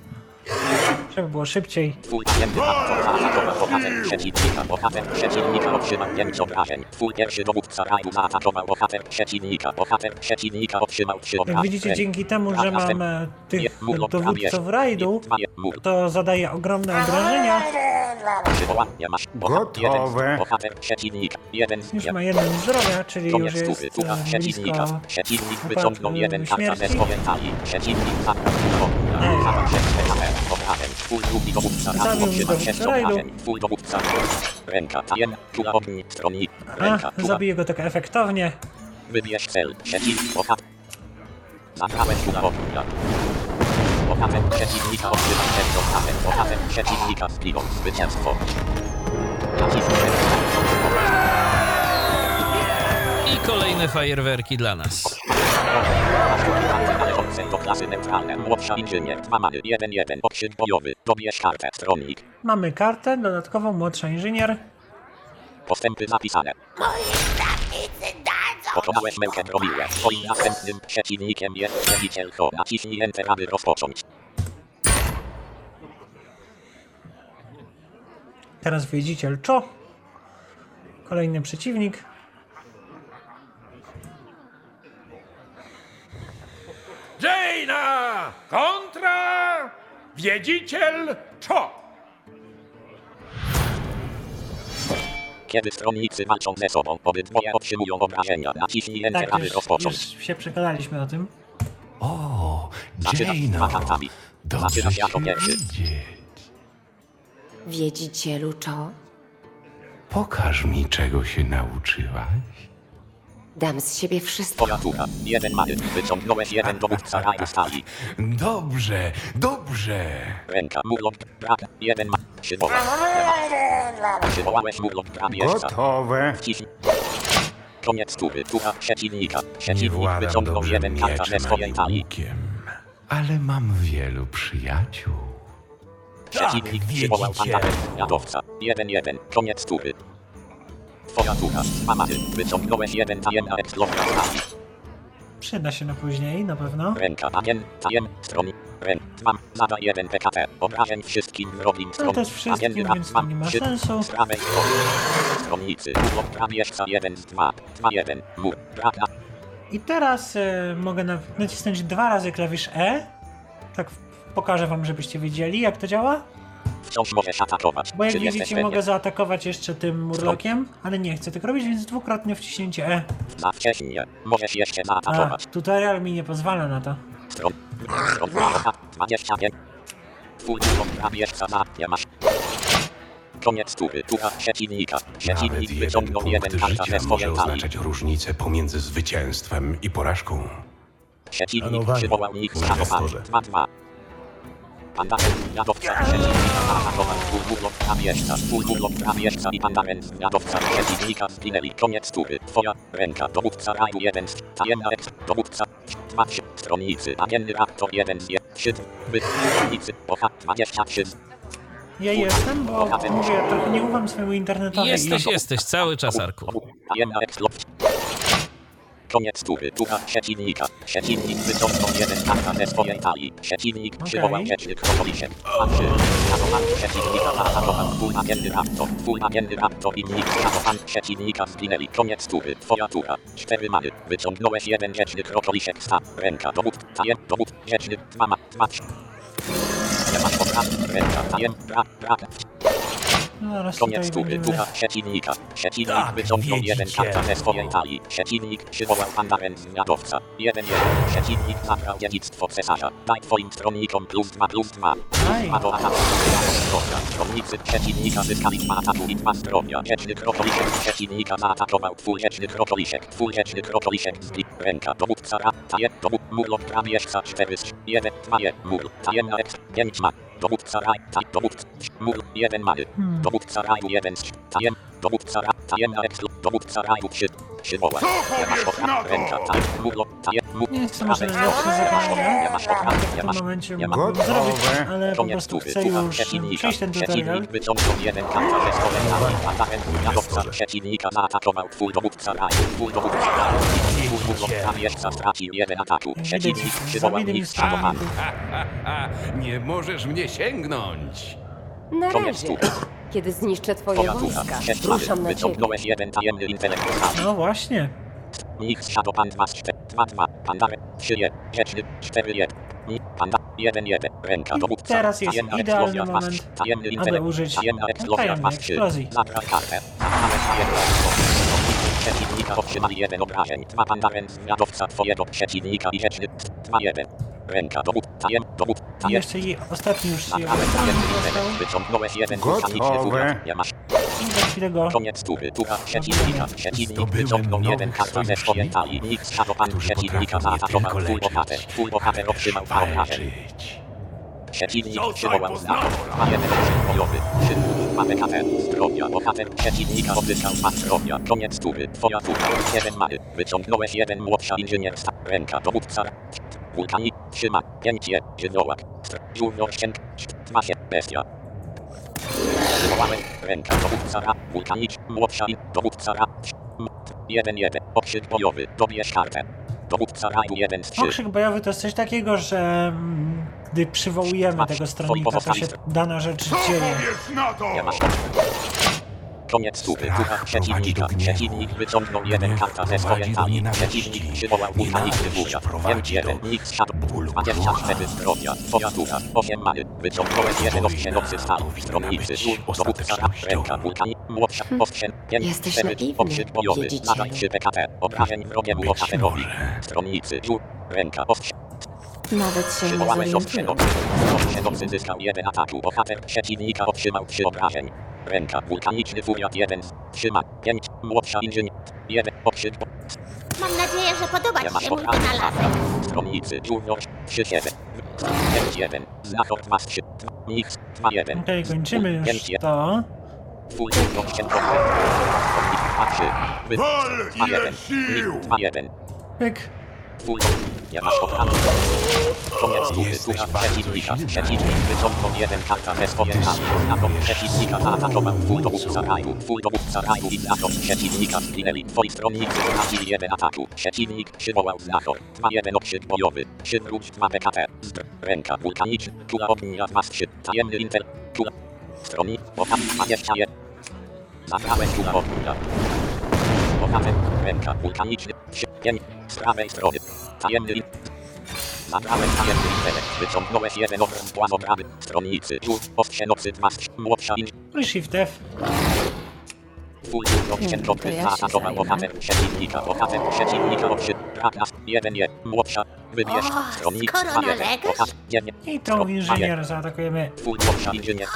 Żeby było szybciej. Twój tajemny zaatakował bohater przeciwnika. Bohater przeciwnika otrzymał 5 obrażeń. Twój pierwszy dowódca rajdu zaatakował bohater przeciwnika. Bohater przeciwnika otrzymał 3 obrażeń. Jak widzicie, dzięki temu, że mam e, tych dowódców rajdu, to zadaje ogromne obrażenia. Przywołania masz. Bohater, jeden, Gotowe. bohater przeciwnika. Jeden Już z ma jeden zdrowia, czyli już jest e, przeciwnika. blisko Przeciwnik wyciągnął jeden śmierci. swojej talii. Przeciwnik zabrał się. Obrażeń. Twój drugi dowódca Zabił mi 6 rajdu. Twój dowódca. Ręka tajemna. Tura ogni. Stronnik. Ręka. A, Tura. zabiję go tak efektownie. Wybierz cel. Przeciw. Bohater. Zabrałeś tura ognia. Bohater przeciwnika otrzymał 6 obrażeń. Bohater przeciwnika zginął. Zwycięstwo. Naciskaj. I kolejne fajerwerki dla nas. Należącej do klasy neutralne. Młodsza inżynier. 2 many. 1-1. Okrzyk bojowy. Dobierz kartę. Stronnik. Mamy kartę dodatkową, młodsza inżynier. Postępy zapisane. Moi stawnicy dadzą Pokonałeś Mełkę Bromiłę. Twoim następnym przeciwnikiem jest wielbiciel Ho. Naciśnij Enter, aby rozpocząć. Teraz wiedziciel Cho. Kolejny przeciwnik. Jaina kontra wiedziciel Cho. Kiedy stronnicy walczą ze sobą, obydwoje otrzymują obrażenia. Naciśnij Enter, Tak, aby już, rozpocząć. już się przekonaliśmy o tym. O, kartami. dobrze cię jako pierwszy. widzieć. Wiedzicielu Cho, Pokaż mi, czego się nauczyłaś. Dam z siebie wszystko. Tura. Jeden many. Wyciągnąłeś jeden dowódca rajdu stali. Dobrze, dobrze. Ręka, murlok, brak, jeden ma. Przywoła. Przywołałeś murlok, brak, jeszcze. Gotowe. Wciśnij. Koniec tury. Tura przeciwnika. Przeciwnik władam wyciągnął dobrze jeden karta ze mieczem swojej ani talii. łukiem, ale mam wielu przyjaciół. Przeciwnik Tak, przywołał wiedzicie. atak jadowca. Jeden jeden. Koniec tury. Many. Wyciągnąłeś jeden tajemna eksplozja z talii. Przyda się na później, na pewno. Ręka, tajem, tajem, stron. Ręk, mam, zada jeden PKT. Obrażeń wszystkim wrogim stron. to jest wszystkim, więc to nie ma sensu. Z prawej strony. Stronnicy. Urlop prawieszca jeden z dwa. Dwa jeden. Mur. Braka. I teraz e, mogę na, nacisnąć dwa razy klawisz E. Tak pokażę wam, żebyście wiedzieli, jak to działa. Wciąż możesz atakować. Bo jak Czy widzicie, jesteś mogę zaatakować jeszcze tym murlokiem, ale nie chcę tego robić, więc dwukrotnie wciśnięcie E. Za wcześnie. Możesz jeszcze A, zaatakować. tutorial mi nie pozwala na to. Stron. Stron. Dwa. 25. Twój urlop prawieszca za. Nie masz. Koniec tury. Tura przeciwnika. Nawet Przeciwnik jeden wyciągnął punkt jeden karta życia ze może swojej talii. oznaczać różnicę pomiędzy zwycięstwem i porażką. Przeciwnik Szanowani przywołał ich z inwestorze. 2-2. Pandaren, jadowca, przeciwnika zaatakował prawieszca, twój urlop prawieszca i pandaren, jadowca, przeciwnika zginęli. Koniec tury. Twoja ręka, dowódca raju 1 z tajemna eks, dowódca, dwa trzy, stronnicy, agenny raptor 1 z je, trzy, by, stronnicy, oha, 23 z Ja jestem, bo mówię, trochę nie ufam swojemu internetowi. Jesteś, jesteś, cały czas, Arku. Koniec tury. Tura przeciwnika. Przeciwnik wyciągnął jeden karta ze swojej talii. Przeciwnik przywołał rzeczny kropolisiek. Patrzy. Szanowan przeciwnika zaatakował raptor. Twój agendy raptor i nikt szanowan przeciwnika zginęli. Koniec tury. Twoja tura. Cztery many. Wyciągnąłeś jeden rzeczny kropolisiek sta. Ręka dowód. Tajem. Dowód. Rzeczny. Dwa ma. Dwa trzy. Nie masz obraz. Ręka. Tajem. Bra. Bra. No, zaraz tutaj Koniec tury, będziemy... tura przeciwnika. Przeciwnik Tak, wyciągnął jeden wiedzicie. karta ze swojej talii. Przeciwnik przywołał z jadowca. Jeden jeden. Przeciwnik zabrał dziedzictwo cesarza. Daj twoim stronnikom plus dwa plus dwa. Aj. Dwa do ataku. Zdrowia. Stronnicy przeciwnika zyskali dwa ataku i dwa zdrowia. Rzeczny krokolisiek przeciwnika zaatakował krokolisiek. Twój rzeczny krokolisiek zbli. Ręka. Dowódca ra. Taje. Dowód. Murlok prawieszca 4 z 1. 2 je. Mur. Tajemna eks. 5 ma. Dowódca raj. Ta. Dowódca. Mur. 1 many. Hmm. Dowódca raju 1 z tajem, dowódca ra, tajemna ekslu, dowódca raju 3, przywoła. Nie masz okra, ręka, taj, murlo, tajem, mur, Nie to może prawej, najlepsze nie masz zadanie, nie masz nie ma. zrobić, ale po prostu chcę już przeciwnika, przejść ten tutorial. przeciwnik wyciągnął jeden karta ze swojej talii, pandaren, jadowca przeciwnika zaatakował twój dowódca raju, twój dowódca raju, twój murlo, prawieszca stracił jeden ataku, przeciwnik przywołał mistrza stronników. Nie możesz mnie sięgnąć. Na razie. Kiedy zniszczę twoje wojska, ruszam na ciebie. wyciągnąłeś jeden tajemny intelekt z talii. No właśnie. Nikt Shadow 2 2 2 Pandare 3 1 rzeczny 4 1 Ni Panda 1 1 ręka I dowódca teraz jest tajemna idealny moment, aby użyć tajemna eksplozja tajemnej 3 eksplozji. zabrać kartę zabrałeś eksplozję przeciwnika otrzymali jeden obrażeń dwa pandaren zwiadowca twojego przeciwnika i rzeczny 2 1 ręka dowód tajem dowód tajem jeszcze i ostatni już się wyciągnąłeś jeden Gotowe. nie masz za chwilę go Koniec tury, tura przeciwnika, przeciwnik wyciągnął jeden karta ze swojej talii, nikt szanowan którzy przeciwnika zaatakował twój bohater, twój bohater otrzymał. Walczyć. Przeciwnik przywołał znak, ma jeden okrzyk bojowy, szybko, ma BKT, zdrowia, bohater przeciwnika odzyskał dwa zdrowia, koniec tury, twoja tura, jeden many, wyciągnąłeś jeden młodsza inżynierska, ręka dowódca, wulkanik, trzyma, pięć je, żywiołak, żółwior ścięg, dwa się, bestia. Przywołałem ręka dowódca ra, wulkanicz, młodsza in, dowódca ra, jeden jeden, okrzyk bojowy, dobierz kartę. Dowódca raju jeden z trzy. Okrzyk bojowy to jest coś takiego, że mm, gdy przywołujemy tego stronnika, to się dana rzecz dzieje. Powiedz na to! Nie masz. Koniec tury, prowadzi przeciwnika. Przeciwnik wyciągnął jeden karta ze swojej nienawiści. Przeciwnik przywołał Nienawiść burza. prowadzi Pięć jeden, do nikt siadł. bólu 24 brzucha. zdrowia. Twoja tura, 8 many. Wyciągnąłeś jeden stal. powinna Stronnicy, żół, dowódca, ręka, wulkani, młodsza, ostrzeń, pięć, Jesteś cztery, naiwny, okrzyk bojowy. Zadaj 3 PKT. Obrażeń wrogiemu może. Stronnicy, żół, ręka, ostrzeń. Nawet się nie zorientuję. zyskał jeden ataku. Bohater przeciwnika otrzymał trzy obrażeń. Ręka wulkaniczny furiat jeden. Trzyma. Pięć. Młodsza inżynier. Jeden. Okrzyk. Mam nadzieję, że podoba ci masz się mój wynalazek. Stronnicy. Junior. Trzy siedem. Pięć jeden. Znachor dwa trzy. Nix. Dwa jeden. Okej, kończymy już to. Dwa trzy. Wy- Wal ile jeden. sił! Pyk. Full. Nie masz obrażeń. Bardzo przeciwnika. Przeciwnik wyciągnął jeden karta talii. swoją Na to przeciwnika zaatakował twój mocą. dowódca raju. Twój dowódca raju i znachor przeciwnika zginęli. Twoi stronnicy stracili jeden ataku. Przeciwnik przywołał znachor. 2-1 okrzyk bojowy. Przywróć 2 PKT. Zdr. Ręka wulkaniczna. Kula ognia 2 3. Tajemny intel. Kula. Stroni. Bohater 21. Zabrałem kula ognia. Bohater. Ręka wulkaniczny. 5. Z prawej strony. Tajemny in- Zabrałem tajemny intelekt. Wyciągnąłeś jeden obraz błazobrany. Stronnicy. Żółw. Ostrze nocy 2 Młodsza. No i Shift F. Full junior księgowy to ja się zaatakował bohater przeciwnika. Bohater przeciwnika. Krakas, 1 je, młodsza, wybierz, O, stronnik, skoro 2 1, nalegasz. pokaż, 9, I tą inżynier zaatakujemy. full młodsza inżynier,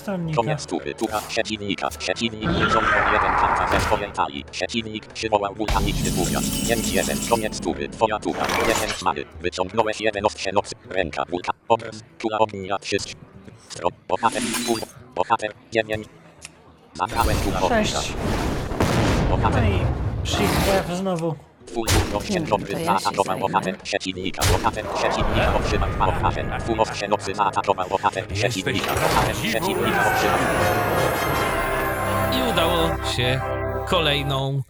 stronnika. koniec tury, tura przeciwnika, przeciwnik wyciągnął jeden ze swojej talii, przeciwnik przywołał wulkaniczny furiat, 5 1, koniec tury, twoja tura, 10 mary, wyciągnąłeś jeden ostrze nocy, ręka wulka, obraz, kula ognia, wszystko, stron, bohater, full, bohater, 9, zabrałem kula ognia, Sześć. No bohater, i Shift F znowu. Full ostrze nocy to ja się zaatakował zajmę. bohater przeciwnika. Bohater przeciwnika otrzymał dwa bohater. Full ostrze nocy zaatakował bohater przeciwnika. Bohater przeciwnika otrzymał I udało się kolejną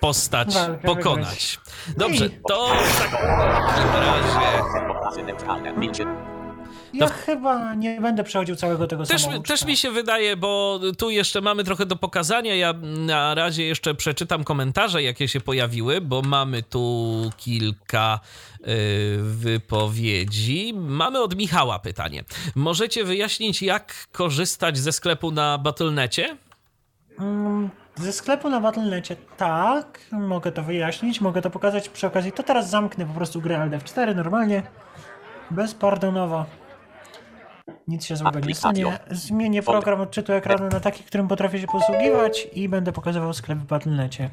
postać Walkę pokonać. Dobrze, to w takim razie... Milczy. Ja chyba nie będę przechodził całego tego Też, samouczka. też mi się wydaje, bo tu jeszcze mamy trochę do pokazania. Ja na razie jeszcze przeczytam komentarze, jakie się pojawiły, bo mamy tu kilka y, wypowiedzi. Mamy od Michała pytanie. Możecie wyjaśnić, jak korzystać ze sklepu na Battle.necie? Mm, Ze sklepu na Battle.necie tak, mogę to wyjaśnić, mogę to pokazać przy okazji. To teraz zamknę po prostu grę Aldev 4 normalnie, bezpardonowo. Nic się złego nie stanie. Zmienię program odczytu ekranu na taki, którym potrafię się posługiwać i będę pokazywał sklep w Battle.necie.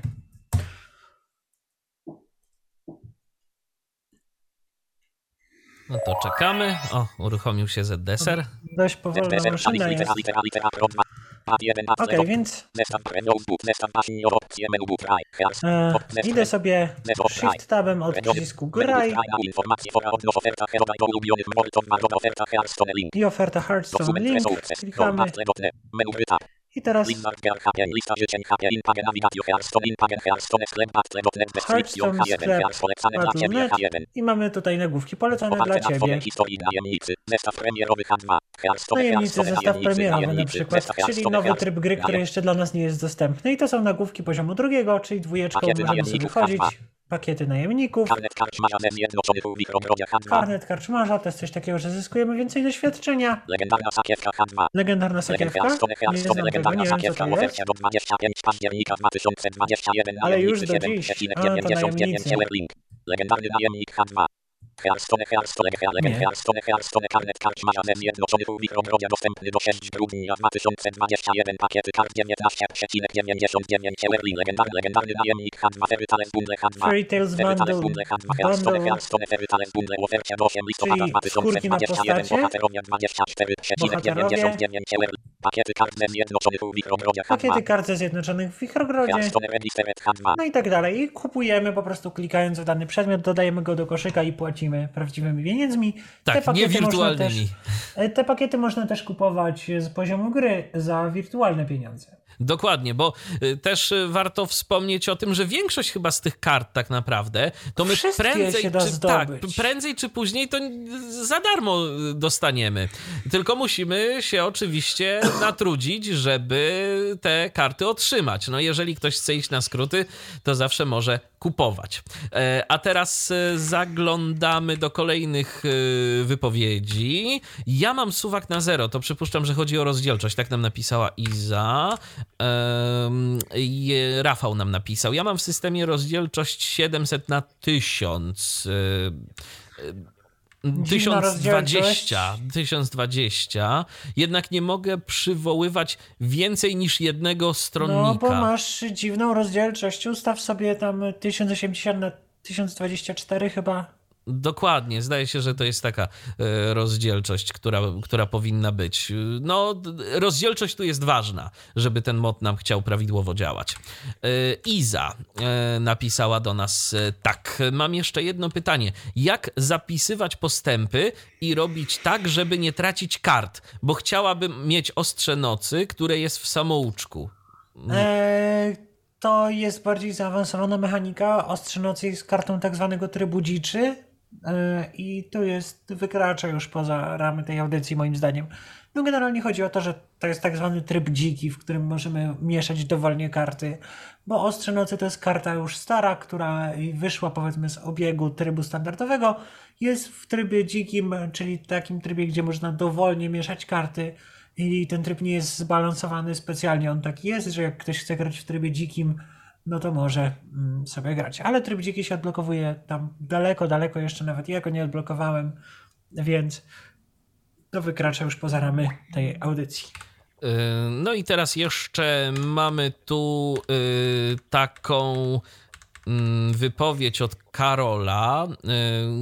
No to czekamy. O, uruchomił się ZDSer. Dość powolna Deser, maszyna jest. Zero. więc e, idę sobie. Shift Tabem od przycisku graj i oferta Hearthstone Link. Klikamy. I teraz Hearthstone, Impage, Hearthstone, sklep, Battle.net, description, Hearthstone H1, sklep Hearthstone, polecane dla ciebie, Battle.net H1. i mamy tutaj nagłówki polecane dla Ciebie. zestaw premierowy H2, Hearthstone, Najemnicy zestaw premierowy na przykład, czyli nowy tryb gry, który jeszcze dla nas nie jest dostępny. I to są nagłówki poziomu drugiego, czyli dwójeczką możemy sobie. H2. Pakiety najemników. Karnet karczmarza ze Zjednoczonych mikrogrodzie H2. Karnet karczmarza to jest coś takiego, że zyskujemy więcej doświadczenia. Legendarna sakiewka H2. Legendarna Legend sakiewka. Nie znam tego, nie wiem co sakiewka to jest. do 25 października 2021. Ale już do 7, dziś. A, to 99 najemnicy. Legendarny najemnik H2. Hearthstone, Hearthstone, Nie. Hearthstone, Hearthstone, karnet karczmarza ze Zjednoczonych mikrogrodzie dostępny do 6 grudnia 2021. Pakiety kart 19,99 Link. Legendarny, legendarny najemnik H2. Fairytales Bundle H2. Fairy Tales Bundle, Bundle H2. Hearthstone, bundle Hearthstone, Fairytales Bundle w ofercie do 8 listopada Czyli skórki na 2021. postacie. Bohaterowie 24,99 Link. Pakiety kart ze Zjednoczonych mikrogrodzie H2. Pakiety kart ze Zjednoczonych Wichrogrodzie. Hearthstone Registered H2. No i tak dalej. I kupujemy po prostu klikając w dany przedmiot, dodajemy go do koszyka i płacimy prawdziwymi pieniędzmi. Tak, Te nie pakiety wirtualnymi. Też, te pakiety można też kupować z poziomu gry za wirtualne pieniądze. Dokładnie, bo y, też y, warto wspomnieć o tym, że większość chyba z tych kart tak naprawdę, to my Wszystkie prędzej czy, tak, prędzej czy później to za darmo dostaniemy. Tylko musimy się oczywiście natrudzić, żeby te karty otrzymać. No jeżeli ktoś chce iść na skróty, to zawsze może kupować. E, A teraz e, zaglądamy do kolejnych e, wypowiedzi. Ja mam suwak na zero, to przypuszczam, że chodzi o rozdzielczość. Tak nam napisała Iza. Rafał nam napisał. Ja mam w systemie rozdzielczość 700 na 1000. e, e, Dziwna 1020, 1020, jednak nie mogę przywoływać więcej niż jednego stronnika. No bo masz dziwną rozdzielczość. Ustaw sobie tam 1080 na 1024 chyba. Dokładnie, zdaje się, że to jest taka e, rozdzielczość, która, która powinna być. No, rozdzielczość tu jest ważna, żeby ten mod nam chciał prawidłowo działać. E, Iza e, napisała do nas tak. Mam jeszcze jedno pytanie. Jak zapisywać postępy i robić tak, żeby nie tracić kart? Bo chciałabym mieć ostrze nocy, które jest w samouczku. Eee, to jest bardziej zaawansowana mechanika. Ostrze nocy jest kartą tak zwanego trybu dziczy. Eee, I tu jest, wykracza już poza ramy tej audycji moim zdaniem. No generalnie chodzi o to, że to jest tak zwany tryb dziki, w którym możemy mieszać dowolnie karty, bo Ostrze Nocy to jest karta już stara, która wyszła powiedzmy z obiegu trybu standardowego, jest w trybie dzikim, czyli takim trybie, gdzie można dowolnie mieszać karty. I ten tryb nie jest zbalansowany specjalnie, on taki jest, że jak ktoś chce grać w trybie dzikim, no to może mm, sobie grać. Ale tryb dziki się odblokowuje tam daleko, daleko jeszcze nawet ja go nie odblokowałem, więc to wykracza już poza ramy tej audycji. Y, No i teraz jeszcze mamy tu y, taką mm, wypowiedź od Karola,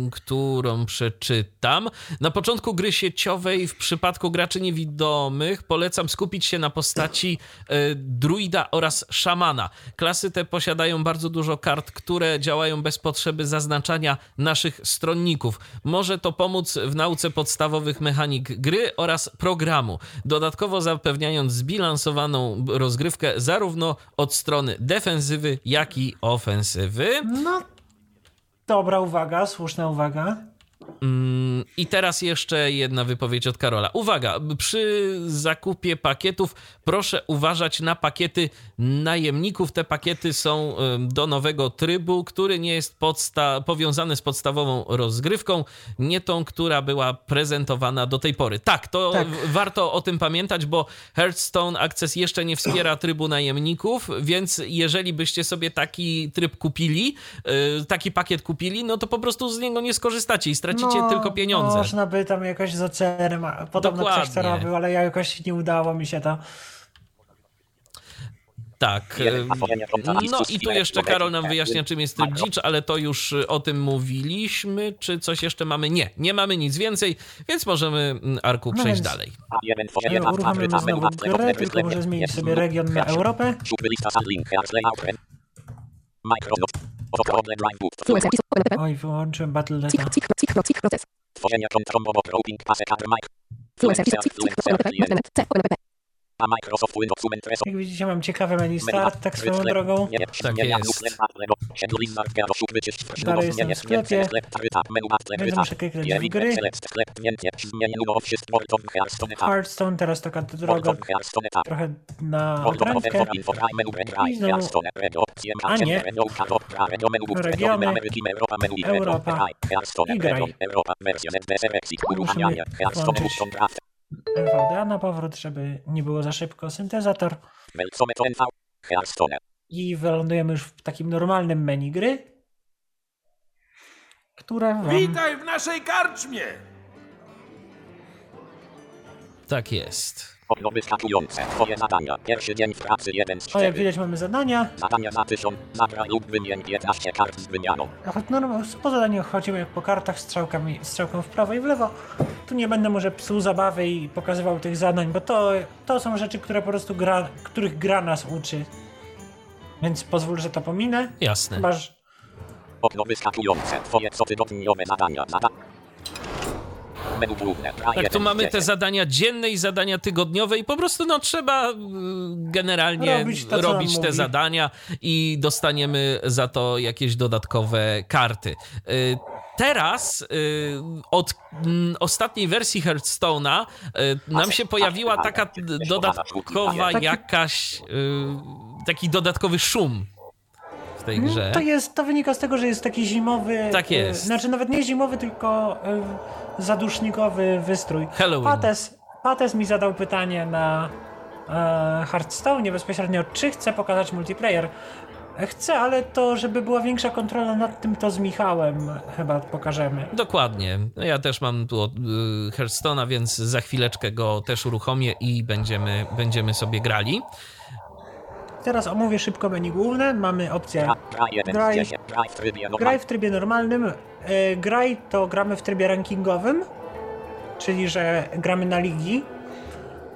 y, którą przeczytam. Na początku gry sieciowej w przypadku graczy niewidomych polecam skupić się na postaci y, druida oraz szamana. Klasy te posiadają bardzo dużo kart, które działają bez potrzeby zaznaczania naszych stronników. Może to pomóc w nauce podstawowych mechanik gry oraz programu, dodatkowo zapewniając zbilansowaną rozgrywkę zarówno od strony defensywy, jak i ofensywy. No, dobra uwaga, słuszna uwaga. Mm, I teraz jeszcze jedna wypowiedź od Karola. Uwaga, przy zakupie pakietów proszę uważać na pakiety najemników. Te pakiety są do nowego trybu, który nie jest podsta- powiązany z podstawową rozgrywką, nie tą, która była prezentowana do tej pory. Tak, to Tak. warto o tym pamiętać, bo Hearthstone Access jeszcze nie wspiera trybu najemników, więc jeżeli byście sobie taki tryb kupili, yy, taki pakiet kupili, no to po prostu z niego nie skorzystacie i stracicie No, tylko pieniądze. Można by tam jakoś z ocerem, a podobno ktoś to Dokładnie. robił, ale ja jakoś nie udało mi się to. Tak. No i tu jeszcze Karol nam wyjaśnia, czym jest tryb dzicz, ale to już y, o tym mówiliśmy. Czy coś jeszcze mamy? Nie, nie mamy nic więcej, więc możemy, mm, Arku, No przejść dalej. Fabryka, znowu grę, tylko muszę zmienić sobie region na Europę. Microsoft, Oj, wyłączyłem Battle.neta. Tworzenie kontrol mobo, routing, pase, cover, mic, Fluencer, cichy, a Microsoft Windows, Jak widzicie, mam ciekawe menu start, tak swoją drogą. nie, Tak nie, jest. Dalej nie, jestem nie, w sklepie. Więc muszę kliknąć nie, w gry. Hearthstone, teraz taka droga trochę na odrębkę. I znowu- A nie. Regiony. Europa, i graj. Musimy włączyć. NVDA na powrót, żeby nie było za szybko syntezator. I wylądujemy już w takim normalnym menu gry, które wam... Witaj w naszej karczmie! Tak jest. Okno wyskakujące, twoje zadania, pierwszy dzień w pracy, jeden z O, jak widać mamy zadania. zadania za tysiąc, zabraj lub wymień 15 kart z wymianą, A choć no, po zadaniu chodzimy jak po kartach strzałkami, strzałką w prawo i w lewo. Tu nie będę może psuł zabawy i pokazywał tych zadań, bo to, to są rzeczy, które po prostu gra, których gra nas uczy. Więc pozwól, że to pominę. Jasne. Że okno wyskakujące, twoje cotygodniowe zadania, zada... Tak, tu mamy te zadania dzienne i zadania tygodniowe i po prostu no trzeba y, generalnie Robić to, robić te mówi. zadania i dostaniemy za to jakieś dodatkowe karty. Y, Teraz y, od mm, ostatniej wersji Hearthstone'a y, nam się pojawiła taka dodatkowa jakaś, y, taki dodatkowy szum w tej grze. Mm, to jest, to wynika z tego, że jest taki zimowy. Tak e, jest. Znaczy nawet nie zimowy, tylko e, zadusznikowy wystrój. Halloween. Pates, Pates mi zadał pytanie na e, Hearthstone bezpośrednio, czy chce pokazać multiplayer. Chcę, ale to, żeby była większa kontrola nad tym, to z Michałem chyba pokażemy. Dokładnie. No Ja też mam tu od, y, Hearthstone'a, więc za chwileczkę go też uruchomię i będziemy, będziemy sobie grali. Teraz omówię szybko menu główne. Mamy opcję graj, graj w trybie normalnym. E, graj to gramy w trybie rankingowym, czyli że gramy na ligi.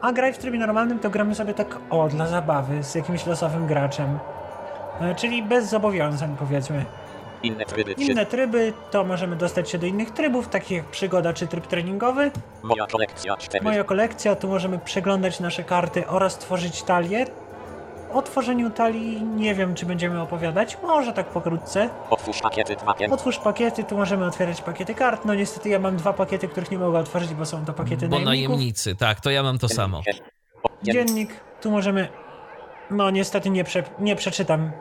A graj w trybie normalnym to gramy sobie tak o, dla zabawy, z jakimś losowym graczem. E, czyli bez zobowiązań powiedzmy. inne tryby, Inne tryby to możemy dostać się do innych trybów, takich jak przygoda czy tryb treningowy. moja kolekcja 4, Moja kolekcja, tu możemy przeglądać nasze karty oraz tworzyć talię. O tworzeniu talii nie wiem, czy będziemy opowiadać, może tak pokrótce. otwórz pakiety 2, 5, Otwórz pakiety, tu możemy otwierać pakiety kart. No niestety ja mam dwa pakiety, których nie mogę otworzyć, bo są to pakiety Bo najemników. najemnicy, tak, to ja mam to samo. Dziennik, tu możemy... No niestety nie, prze... nie przeczytam.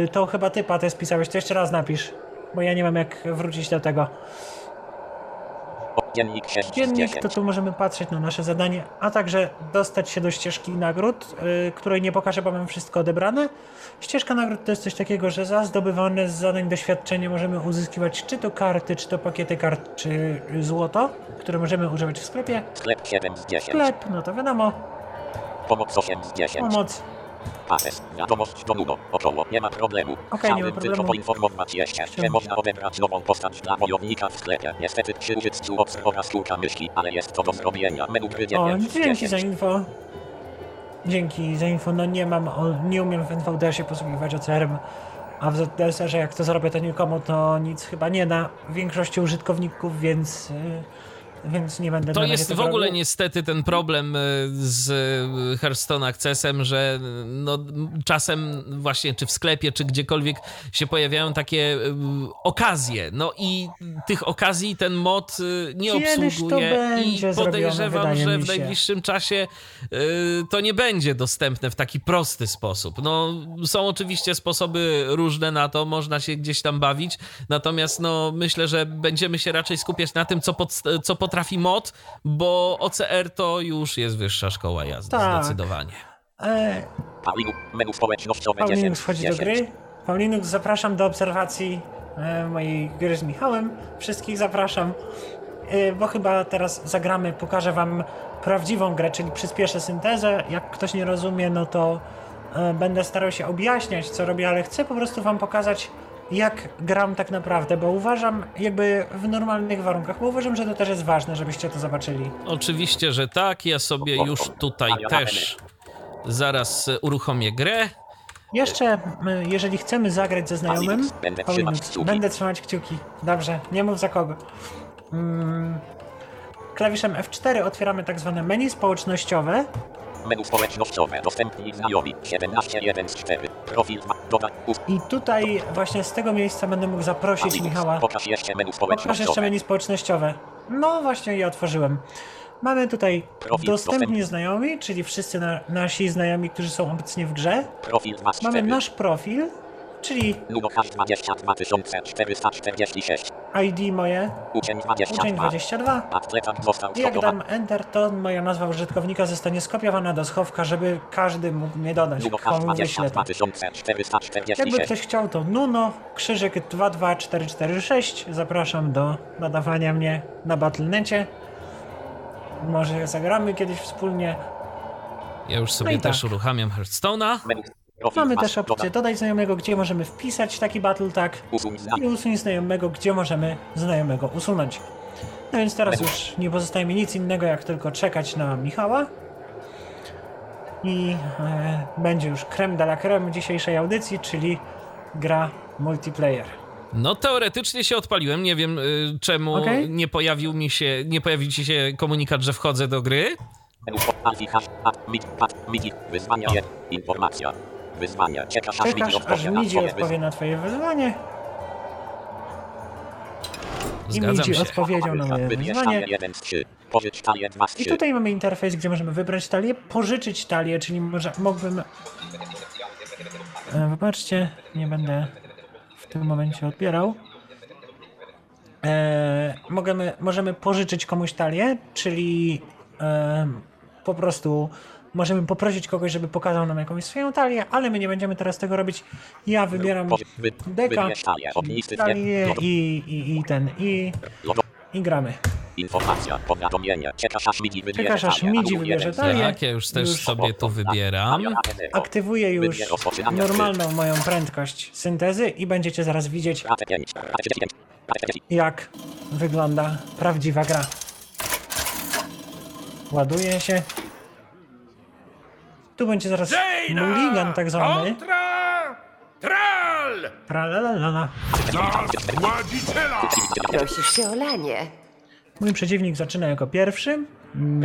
Yy, to chyba ty, Pates, pisałeś, to jeszcze raz napisz. Bo ja nie mam jak wrócić do tego. Dziennik 6 z Dziennik to 10. tu możemy patrzeć na nasze zadanie, a także dostać się do ścieżki nagród, y, której nie pokażę, bo mam wszystko odebrane. Ścieżka nagród to jest coś takiego, że za zdobywane z zadań doświadczenie możemy uzyskiwać czy to karty, czy to pakiety kart, czy złoto, które możemy używać w sklepie. Sklep 7 z 10. Sklep, no to wiadomo, Pomoc 8 z 10. pomoc. Pases. Wiadomość do Nuno. Około. Nie ma problemu. Ma Chciałbym tylko poinformować jeszcze, że można odebrać nową postać dla wojownika w sklepie. Niestety użyciu obs oraz kółka myszki, ale jest to do zrobienia. Menu gry O, 9 z dzięki za 10. info. Dzięki za info. No nie mam, o, nie umiem w NVDS-ie posługiwać OCR-em, a w ZDSR-ze jak to zrobię, to nikomu to nic chyba nie da większości użytkowników, więc, y, więc nie będę To jest w ogóle robił. niestety ten problem y, z y, Hearthstone Accessem, że y, no, czasem właśnie czy w sklepie, czy gdziekolwiek się pojawiają takie okazje. No i tych okazji ten mod nie Kiedyś obsługuje i podejrzewam, że w najbliższym czasie to nie będzie dostępne w taki prosty sposób. No, są oczywiście sposoby różne na to, można się gdzieś tam bawić, natomiast no, myślę, że będziemy się raczej skupiać na tym, co, pod, co potrafi mod, bo OCR to już jest wyższa szkoła jazdy, Tak. zdecydowanie. E, Paulinu. Menu społecznościowe 10 Paulinux wchodzi do 10. gry. Paulinux, zapraszam do obserwacji e, mojej gry z Michałem. Wszystkich zapraszam, e, bo chyba teraz zagramy, pokażę wam prawdziwą grę, czyli przyspieszę syntezę. Jak ktoś nie rozumie, no to e, będę starał się objaśniać, co robię, ale chcę po prostu wam pokazać, jak gram tak naprawdę, bo uważam, jakby w normalnych warunkach, bo uważam, że to też jest ważne, żebyście to zobaczyli. Oczywiście, że tak, ja sobie już tutaj też zaraz uruchomię grę. Jeszcze, jeżeli chcemy zagrać ze znajomym, Paulinux, będę trzymać Paulinux, kciuki. będę trzymać kciuki. Dobrze, nie mów za kogo. Mm, klawiszem F4 otwieramy tak zwane menu społecznościowe. Menu społecznościowe. Dostępni znajomi. 17.1 z 4. Profil 2. Dodaj. I tutaj właśnie z tego miejsca będę mógł zaprosić. Michała. Pokaż jeszcze menu Pokaż jeszcze społecznościowe. menu społecznościowe. No właśnie je otworzyłem. Mamy tutaj Profil dostępni dostępny. znajomi, czyli wszyscy na, nasi znajomi, którzy są obecnie w grze. Profil 2 z Mamy 4. nasz profil, czyli Nuno Hash 22 446. ID moje, Uczeń 22. uczeń 22. Atletat został Jak dam Enter, to moja nazwa użytkownika zostanie skopiowana do schowka, żeby każdy mógł mnie dodać, Nuno Hash komu wyślę to. 22 Jakby 446. ktoś chciał, to Nuno, krzyżyk 22446. Zapraszam do nadawania mnie na Battle.necie. Może zagramy kiedyś wspólnie. Ja już sobie No też tak. uruchamiam Hearthstone'a. Mamy też opcję Dodaj. dodać znajomego, gdzie możemy wpisać taki Battle Tag i usuń znajomego, gdzie możemy znajomego usunąć. No więc teraz już nie pozostaje mi nic innego, jak tylko czekać na Michała. I e, będzie już creme de la creme dzisiejszej audycji, czyli gra multiplayer. No teoretycznie się odpaliłem, nie wiem y, czemu Okej. nie pojawił mi się, nie pojawił ci się komunikat, że wchodzę do gry. Menu spo- Alfie Hash. At. Mid. Pat. Midi. Wyzwania 1. Informacja. Wyzwania. Czekasz aż Midi aż odpowie na Midzi twoje odpowie na twoje wyzwanie. I Midzi się. odpowiedział na moje wyzwanie. talię 1 z 3. Pożycz talię 2 z I 3. tutaj mamy interfejs, gdzie możemy wybrać talię, pożyczyć talię, czyli może mógłbym... E, Wybaczcie, nie będę w tym momencie odbierał. E, możemy, możemy pożyczyć komuś talię, czyli e, po prostu możemy poprosić kogoś, żeby pokazał nam jakąś swoją talię, ale my nie będziemy teraz tego robić. Ja wybieram deka, talię. i, i, i ten, i, i gramy. Informacja. Powiadomienie. Czekasz aż Midi wybierze Czekasz, aż. Midzi wybierze talię. Tak, ja już też Już sobie to wybieram. Aktywuję już normalną moją prędkość syntezy i będziecie zaraz widzieć, Rate 5. Rate 9. Rate 10. jak wygląda prawdziwa gra. Ładuje się. Tu będzie zaraz Jaina! mulligan tak zwany. Kontra! Tral! Tralalala. Za władziciela! Prosisz się o lanie. Mój przeciwnik zaczyna jako pierwszy. Mm,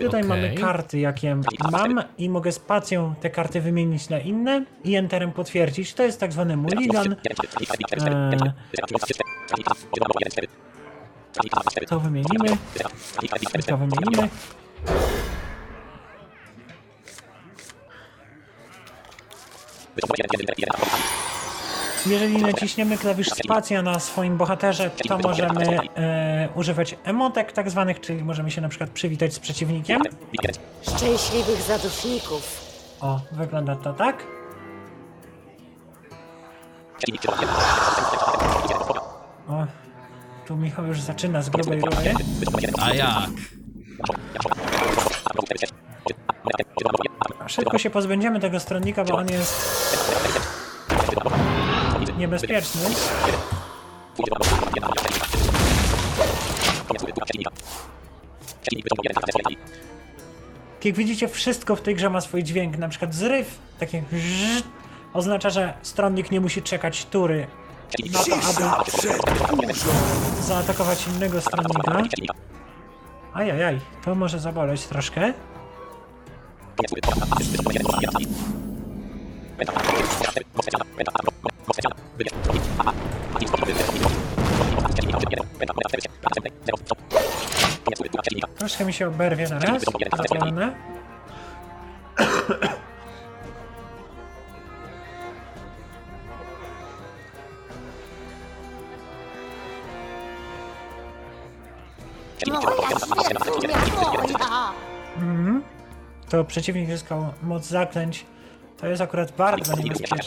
Tutaj mamy Okej. karty, jakie mam i mogę spacją te karty wymienić na inne i enterem potwierdzić. To jest tak zwany mulligan. Eee, to wymienimy. To wymienimy. Jeżeli naciśniemy klawisz spacja na swoim bohaterze, to możemy e, używać emotek tak zwanych, czyli możemy się na przykład przywitać z przeciwnikiem. Szczęśliwych zaduszników. O, wygląda to tak. O, tu Michał już zaczyna z grubej rury. A jak? Szybko się pozbędziemy tego stronnika, bo on jest niebezpieczny. Jak widzicie, wszystko w tej grze ma swój dźwięk. Na przykład zryw, takie oznacza, że stronnik nie musi czekać tury na to, aby zaatakować innego stronnika. Ajajaj, to może zaboleć troszkę. Troszkę mi się oberwie. Zapalone. Moja świetnia moja! Mhm. To przeciwnik zyskał moc zaklęć. To jest akurat bardzo niebezpieczne.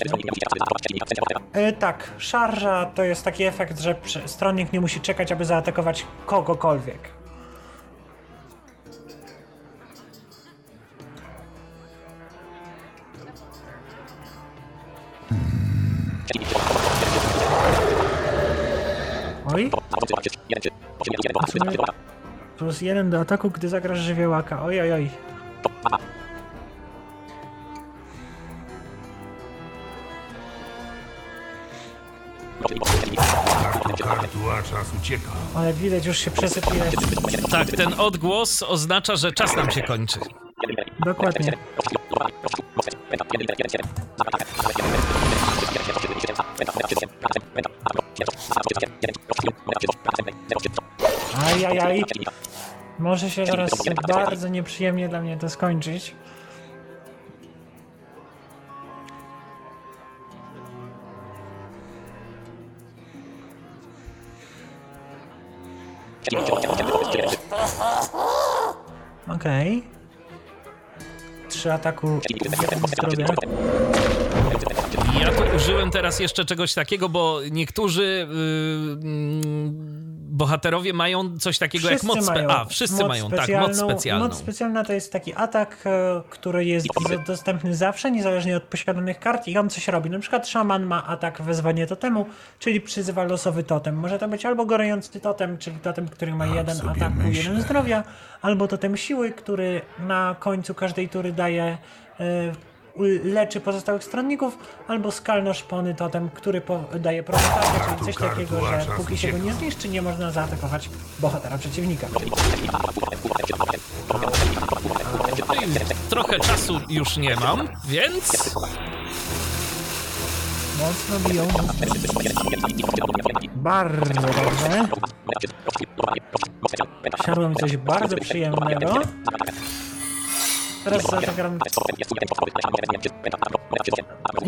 E, tak, szarża to jest taki efekt, że stronnik nie musi czekać, aby zaatakować kogokolwiek. Oj. Plus jeden do ataku, gdy zagrasz żywiołaka. Oj, oj, oj. Czas ucieka. Ale widać, już się przesypuje. Tak, ten odgłos oznacza, że czas nam się kończy. Dokładnie. Ajajaj. Może się zaraz bardzo nieprzyjemnie dla mnie to skończyć. Okej. Trzy ataku, zdrowia. Ja tu użyłem teraz jeszcze czegoś takiego, bo niektórzy yy, bohaterowie mają coś takiego jak moc spe- A, wszyscy mają, tak, moc specjalną. Moc specjalna to jest taki atak, e, który jest dostępny zawsze, niezależnie od posiadanych kart i on coś robi. Na przykład szaman ma atak wezwanie totemu, czyli przyzywa losowy totem. Może to być albo gorący totem, czyli totem, który ma jeden sobie ataku, myślę. jeden zdrowia, albo totem siły, który na końcu każdej tury daje e, leczy pozostałych stronników, albo skalno szpony totem, który daje prowokację, czyli coś takiego, że póki się go nie zniszczy, nie można zaatakować bohatera przeciwnika. Trochę czasu już nie mam, więc Mocno biją. Bardzo dobrze. Siadło mi coś bardzo przyjemnego. Teraz zagram...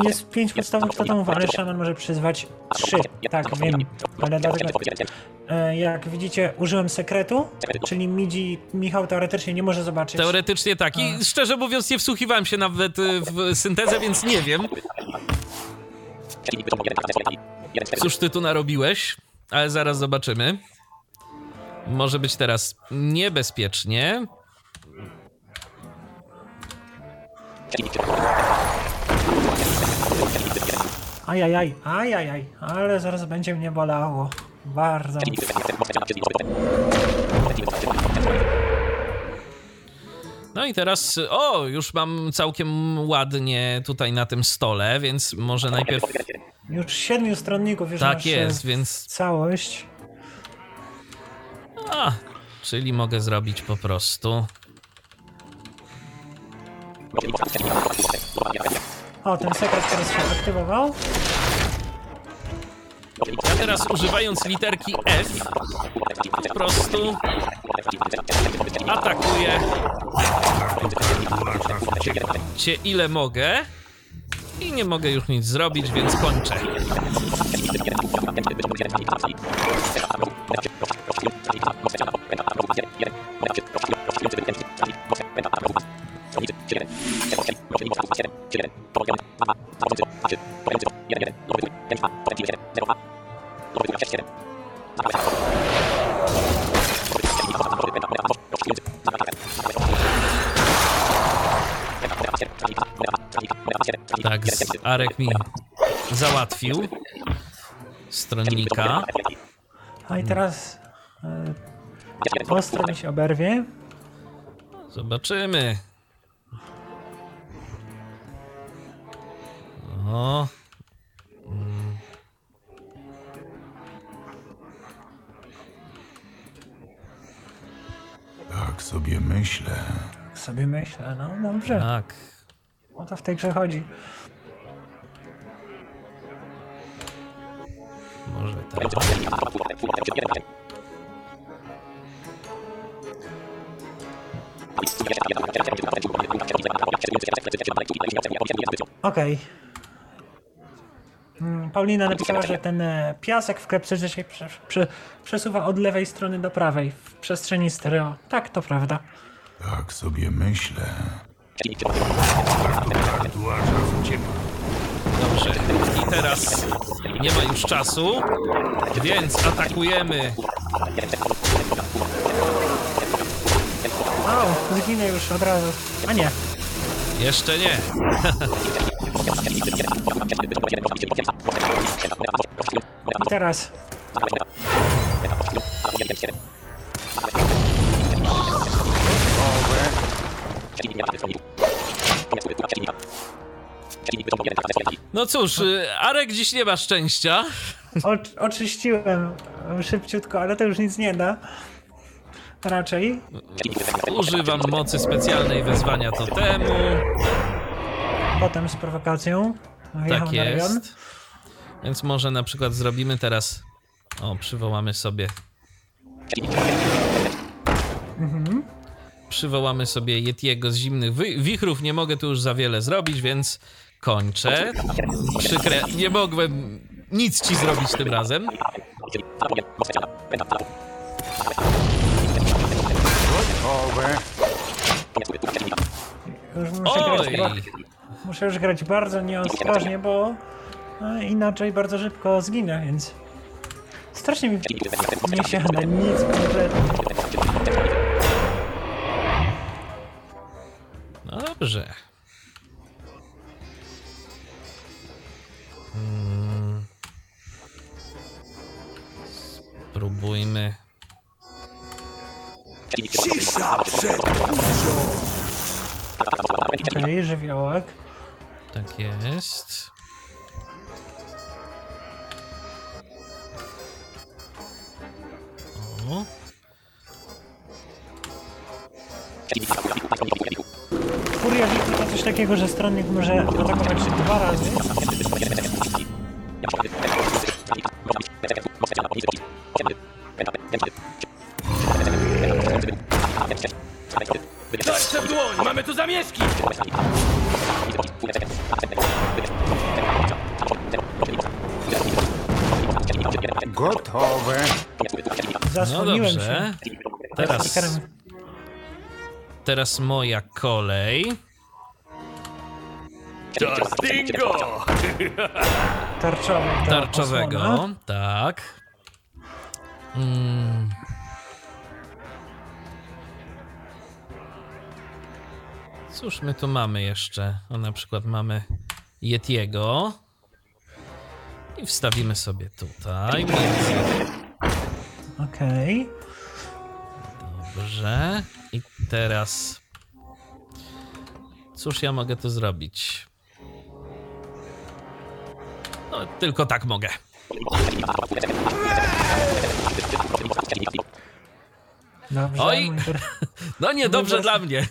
Jest pięć podstawowych totemów, ale szaman może przyzwać trzy. Tak, wiem. Ale dlatego... E, Jak widzicie, użyłem sekretu, czyli Midzi Michał teoretycznie nie może zobaczyć. teoretycznie tak. I szczerze mówiąc, nie wsłuchiwałem się nawet y, w syntezę, więc nie wiem. Cóż ty tu narobiłeś? Ale zaraz zobaczymy. Może być teraz niebezpiecznie. Ajajaj, ajajaj, ale zaraz będzie mnie bolało. Bardzo. No i teraz, o, już mam całkiem ładnie tutaj na tym stole, więc może najpierw Już siedmiu stronników już tak masz jest, e, więc całość. a, czyli mogę zrobić po prostu. O, ten sekret teraz się aktywował. Ja teraz używając literki F po prostu atakuję cię ile mogę I nie mogę już nic zrobić, więc kończę. Tak, Arek mi załatwił stronnika. A i teraz y, mi się oberwie. Zobaczymy. O. Mm. Tak sobie myślę. Sobie myślę, no dobrze. Tak. O to w tej grze chodzi. Może tak. Okej. Mm, Paulina napisała, że ten e, piasek w klepsydrze się prze, prze, przesuwa od lewej strony do prawej w przestrzeni stereo. Tak, to prawda. Tak sobie myślę. Dobrze. I teraz nie ma już czasu, więc atakujemy. O, zginę już od razu. A nie. Jeszcze nie. I teraz. No cóż, y, Arek dziś nie ma szczęścia. O, oczyściłem szybciutko, ale to już nic nie da. Raczej. Używam mocy specjalnej wezwania totemu. Potem z prowokacją. Tak jest. Więc może na przykład zrobimy teraz. O, przywołamy sobie. Mhm. Przywołamy sobie Yetiego z zimnych wy- wichrów. Nie mogę tu już za wiele zrobić, więc kończę. Przykre. Nie mogłem nic ci zrobić tym razem. Już muszę, grać, ba- muszę już grać bardzo nieostrożnie, bo e, inaczej bardzo szybko zginę, więc strasznie mi nie siada nic kompletnie. No dobrze. Hmm. Spróbujmy. Okej, żywiołek. Tak jest. O. Furia Wiki to coś takiego, że stronnik może atakować dwa razy. Dajcie w dłoń, mamy tu zamieszki! Gotowe. No Zasłoniłem dobrze. się. Teraz, teraz moja kolej. Czas dingo! Tarczowy. Tarczowego. osłona. Tak. Mm. Cóż my tu mamy jeszcze? O, na przykład mamy Yetiego. I wstawimy sobie tutaj. Okej. Dobrze. I teraz. Cóż ja mogę tu zrobić? No, tylko tak mogę. Dobrze. Oj. ber- No niedobrze dla mnie.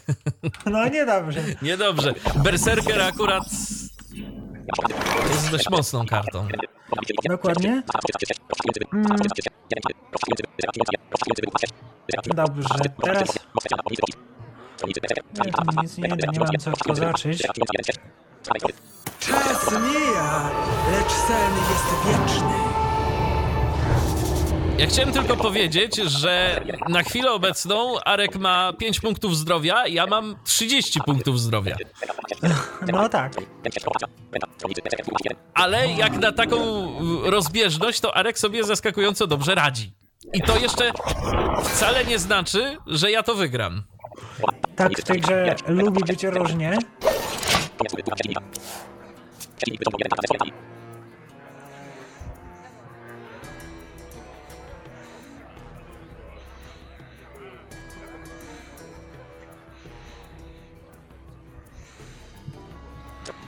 No niedobrze. Niedobrze. Berserker akurat jest dość mocną kartą. Dokładnie. Mm. Dobrze, teraz... Nie, to mi nic nie, nie mam co kozaczyć. Czas mija, lecz sen jest wieczny. Ja chciałem tylko powiedzieć, że na chwilę obecną Arek ma 5 punktów zdrowia, ja mam 30 punktów zdrowia. No tak. Ale jak na taką rozbieżność, to Arek sobie zaskakująco dobrze radzi. I to jeszcze wcale nie znaczy, że ja to wygram. Tak, w tej grze lubi być różnie.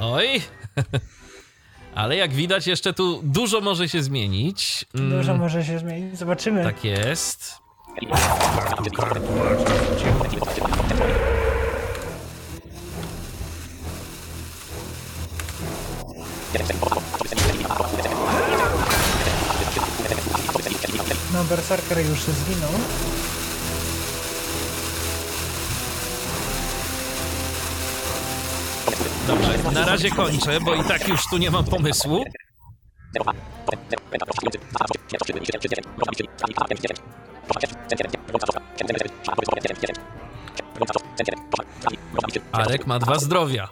Oj. Ale jak widać, jeszcze tu dużo może się zmienić. Mm, Dużo może się zmienić. Zobaczymy. Tak jest. No, Berserker już zginął. Dobrze, na razie kończę, bo i tak już tu nie mam pomysłu. Arek ma dwa zdrowia.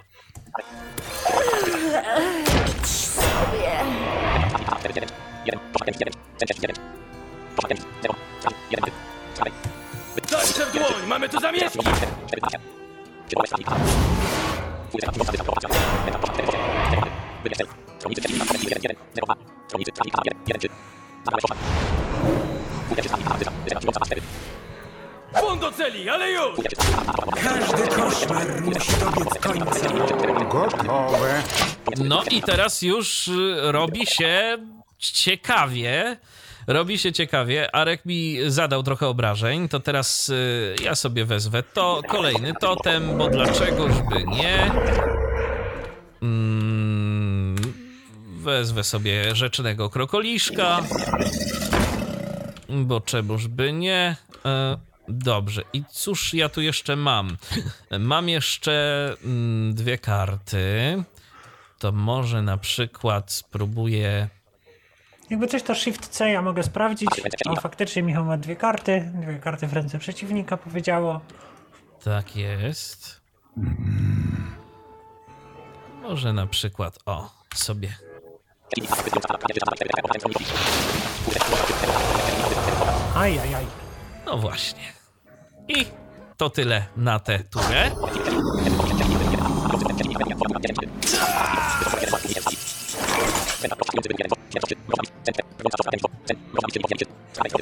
Dajcie w dłoń, mamy tu zamieszki! Błąd do celi, ale już! Każdy koszmar musi dobiec końca. Gotowe. No i teraz już y, robi się ciekawie. Robi się ciekawie. Arek mi zadał trochę obrażeń, to teraz y, ja sobie wezwę to kolejny totem, bo dlaczegoż by nie. Mm, wezwę sobie rzecznego krokoliszka, bo czemuż by nie. E, Dobrze, i cóż ja tu jeszcze mam? Mam jeszcze mm, dwie karty. To może na przykład spróbuję. Jakby coś to Shift C ja mogę sprawdzić. O, faktycznie Michał ma dwie karty. Dwie karty w ręce przeciwnika powiedziało. Tak jest. Może na przykład, o, sobie. Aj, aj, aj. No właśnie. I to tyle na tę turę.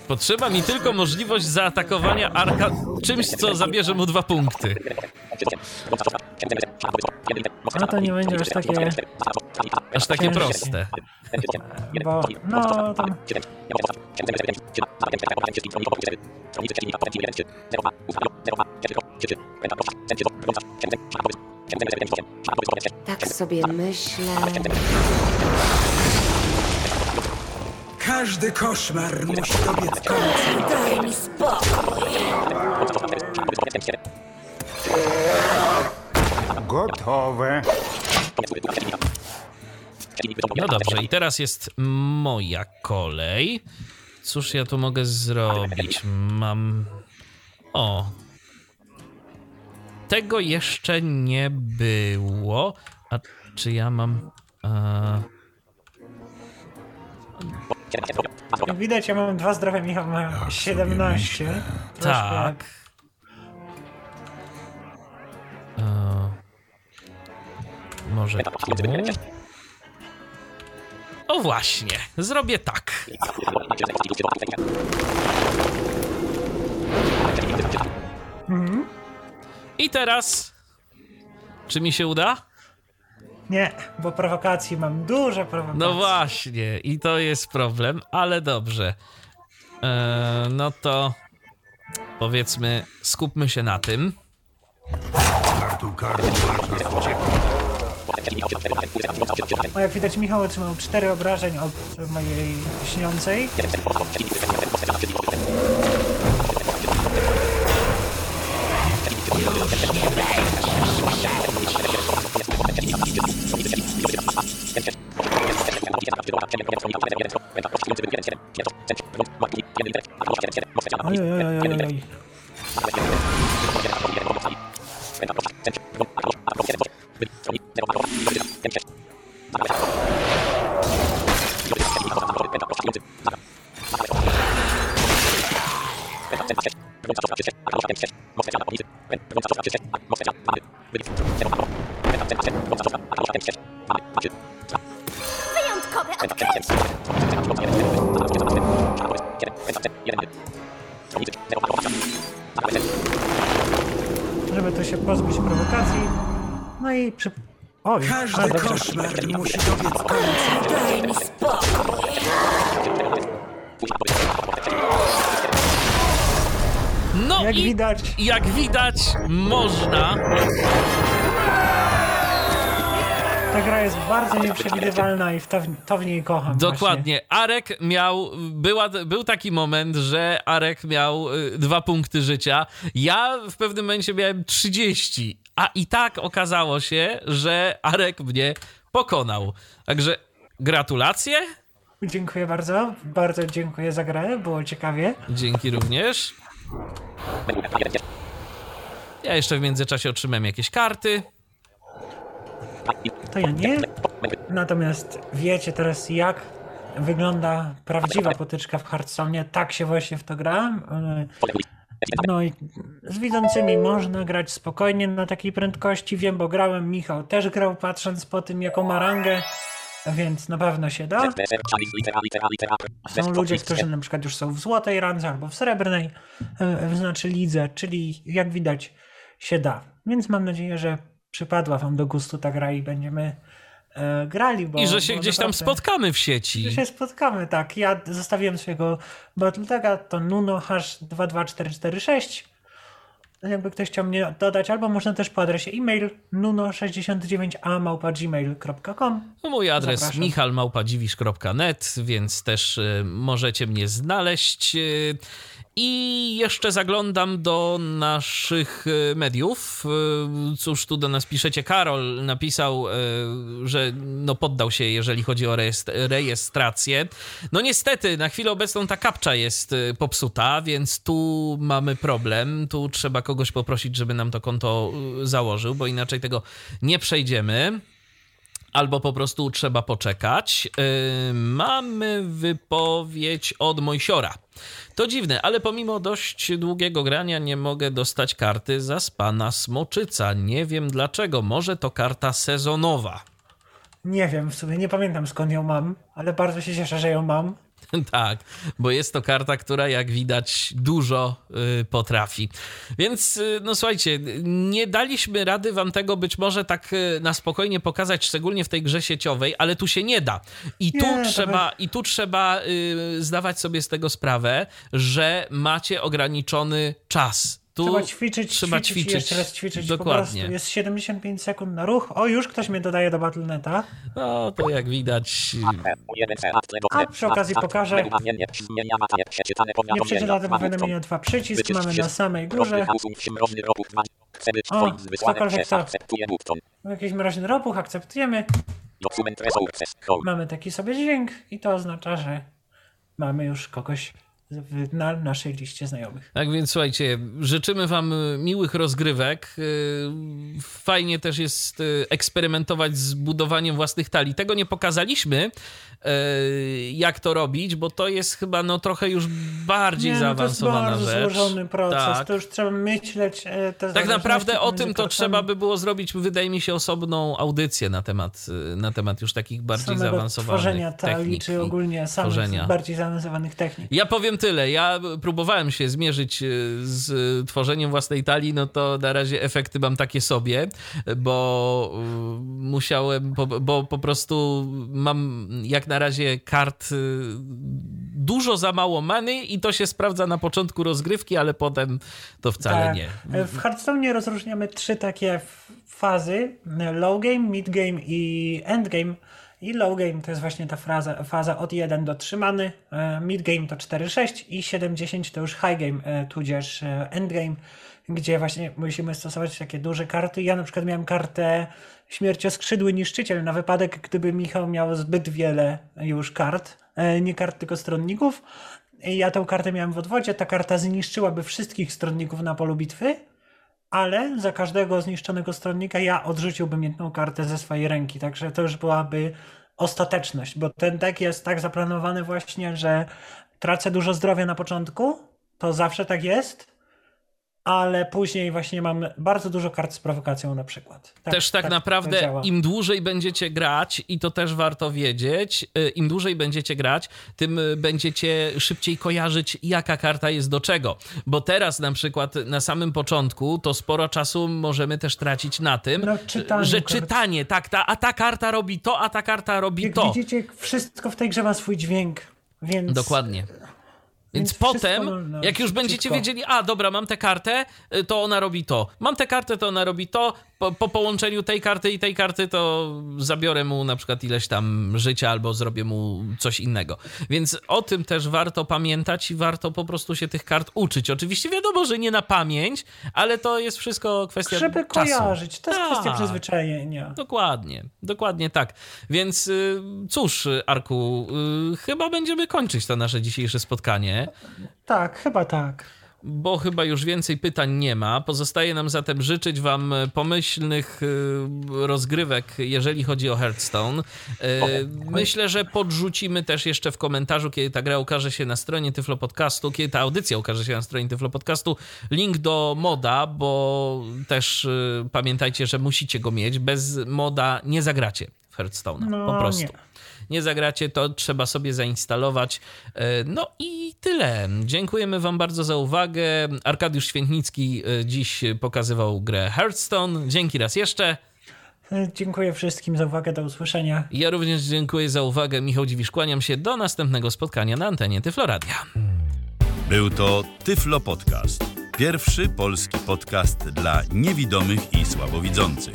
Potrzeba mi tylko możliwość zaatakowania Arka czymś, co zabierze mu dwa punkty. No to nie będzie aż takie... Aż takie ciężkie. proste. Bo, no, tam... Tak sobie myślę. Każdy koszmar musi dobiec końca. Daj mi spokój. Gotowe. No dobrze, i teraz jest moja kolej. Cóż ja tu mogę zrobić? Mam. O. Tego jeszcze nie było. A czy ja mam. E... Jak widać, ja mam dwa zdrowia, Michał ma 17. Troszkę Tak. E... Może tu? O właśnie, zrobię tak. Mhm. I teraz. Czy mi się uda? Nie, bo prowokacji mam dużo prowokacji. No właśnie, i to jest problem, ale dobrze. E, no to powiedzmy, skupmy się na tym. O, jak widać, Michał otrzymał cztery obrażeń od mojej śniącej. Oj, oj, oj. Wyjątkowe odkrycie! Żeby to się pozbyć prowokacji. No i przy... A, Każdy koszmar musi dobiec końca. Widać, jak widać, można. ta gra jest bardzo nieprzewidywalna i w to, to w niej kocham. Dokładnie. Arek miał, była, był taki moment, że Arek miał y, dwa punkty życia. Ja w pewnym momencie miałem 30, a i tak okazało się, że Arek mnie pokonał. Także gratulacje. Właśnie. Dziękuję bardzo. Bardzo dziękuję za grę. Było ciekawie. Dzięki również. Ja jeszcze w międzyczasie otrzymałem jakieś karty. To ja nie. Natomiast wiecie teraz, jak wygląda prawdziwa potyczka w Hearthstone. Tak się właśnie w to gra. No i z widzącymi można grać spokojnie na takiej prędkości. Wiem, bo grałem, Michał też grał, patrząc po tym, jaką ma rangę. Więc na pewno się da. Są ludzie, którzy na przykład już są w złotej randze albo w srebrnej, e, znaczy lidze, czyli jak widać się da. Więc mam nadzieję, że przypadła wam do gustu ta gra i będziemy e, grali. Bo, I że się gdzieś tam spotkamy w sieci. Że się spotkamy, tak. Ja zostawiłem swojego Battletaga, to Nuno H22446. Jakby ktoś chciał mnie dodać, albo można też po adresie e-mail nuno69a.gmail.com Mój adres Zapraszam. michalmałpadziwisz.net, więc też y, możecie mnie znaleźć. I jeszcze zaglądam do naszych y, mediów. Y, Cóż tu do nas piszecie? Karol napisał, y, że no poddał się, jeżeli chodzi o rejestr- rejestrację. No niestety, na chwilę obecną ta kapcza jest popsuta, więc tu mamy problem. Tu trzeba kogoś poprosić, żeby nam to konto założył, bo inaczej tego nie przejdziemy albo po prostu trzeba poczekać. Mamy wypowiedź od Mojsiora. To dziwne, ale pomimo dość długiego grania nie mogę dostać karty za spana Smoczyca. Nie wiem dlaczego. Może to karta sezonowa. Nie wiem, w sumie nie pamiętam skąd ją mam, ale bardzo się cieszę, że ją mam. tak, bo jest to karta, która jak widać dużo y, potrafi. Więc y, no słuchajcie, nie daliśmy rady wam tego być może tak y, na spokojnie pokazać, szczególnie w tej grze sieciowej, ale tu się nie da. I tu Nie, trzeba, i tu trzeba y, zdawać sobie z tego sprawę, że macie ograniczony czas. Tu trzeba ćwiczyć, trzeba ćwiczyć, ćwiczyć. jeszcze raz ćwiczyć. Po Dokładnie. prostu jest 75 sekund na ruch. O, już ktoś mnie dodaje do Battle.neta. No to jak widać. A przy okazji pokażę nieprzeczytane powiadomienia, dwa przycisk mamy na samej górze. O, ktokolwiek chce. Jakiś mroźny ropuch akceptujemy. Mamy taki sobie dźwięk i to oznacza, że mamy już kogoś na naszej liście znajomych. Tak więc słuchajcie, życzymy Wam miłych rozgrywek. Y, Fajnie też jest y, eksperymentować z budowaniem własnych talii. Tego nie pokazaliśmy, y, jak to robić, bo to jest chyba no, trochę już bardziej Nie, no to jest zaawansowana bardzo rzecz. złożony proces. Tak. To już trzeba myśleć. e, Tak naprawdę o tym to trzeba by było zrobić, wydaje mi się, osobną audycję na temat, na temat już takich bardziej samego zaawansowanych tworzenia talii, technik czy ogólnie samych tworzenia. bardziej zaawansowanych technik. Ja powiem powiem tyle. Ja próbowałem się zmierzyć e, z tworzeniem własnej talii, no to na razie efekty mam takie sobie, bo e, musiałem, bo, bo po prostu mam jak na razie kart e, dużo za mało many i to się sprawdza na początku rozgrywki, ale potem to wcale Tak. nie. W Hearthstone rozróżniamy trzy takie fazy: low game, mid game i end game. I low game to jest właśnie ta faza, faza od 1 do 3 many, e, mid game to 4-6 i 7-10 to już high game, e, tudzież e, end game, gdzie właśnie musimy stosować takie duże karty. Ja na przykład miałem kartę Śmiercioskrzydły Niszczyciel na wypadek, gdyby Michał miał zbyt wiele już kart, nie kart, tylko stronników. I Ja tę kartę miałem w odwodzie, ta karta zniszczyłaby wszystkich stronników na polu bitwy, ale za każdego zniszczonego stronnika ja odrzuciłbym jedną kartę ze swojej ręki, także to już byłaby ostateczność, bo ten deck jest tak zaplanowany właśnie, że tracę dużo zdrowia na początku, to zawsze tak jest, ale później właśnie mam bardzo dużo kart z prowokacją na przykład. też tak, to naprawdę im dłużej będziecie grać, i to też warto wiedzieć, y, im dłużej będziecie grać, tym y, będziecie szybciej kojarzyć, jaka karta jest do czego. Bo teraz na przykład na samym początku to sporo czasu możemy też tracić na tym, No, że kart. czytanie, tak, ta, a ta karta robi to, a ta karta robi Jak to. widzicie, wszystko w tej grze ma swój dźwięk, więc... Dokładnie. Więc, potem, można jak już będziecie wiedzieli, a dobra, mam tę kartę, y, to ona robi to. Mam tę kartę, to ona robi to. Po, po połączeniu tej karty i tej karty, to zabiorę mu na przykład ileś tam życia albo zrobię mu coś innego. Więc o tym też warto pamiętać i warto po prostu się tych kart uczyć. Oczywiście wiadomo, że nie na pamięć, ale to jest wszystko kwestia Żeby czasu. kojarzyć, to jest kwestia Tak. przyzwyczajenia. Dokładnie, dokładnie tak. Więc y, cóż, Arku, y, chyba będziemy kończyć to nasze dzisiejsze spotkanie Tak, chyba tak. Bo chyba już więcej pytań nie ma. Pozostaje nam zatem życzyć Wam pomyślnych y, rozgrywek, jeżeli chodzi o Hearthstone. Y, Myślę, że podrzucimy też jeszcze w komentarzu, kiedy ta gra ukaże się na stronie Tyflo Podcastu, kiedy ta audycja ukaże się na stronie Tyflo Podcastu, link do moda, bo też y, pamiętajcie, że musicie go mieć. Bez moda nie zagracie w Hearthstone. No, po prostu nie. Nie zagracie, to trzeba sobie zainstalować. E, No i tyle. Dziękujemy Wam bardzo za uwagę. Arkadiusz Świętnicki e, dziś pokazywał grę Hearthstone. Dzięki raz jeszcze. Dziękuję wszystkim za uwagę, do usłyszenia. Ja również dziękuję za uwagę. Michał Dziwisz, kłaniam się do następnego spotkania na antenie Tyfloradia. Był to Tyflo Podcast. Pierwszy polski podcast dla niewidomych i słabowidzących.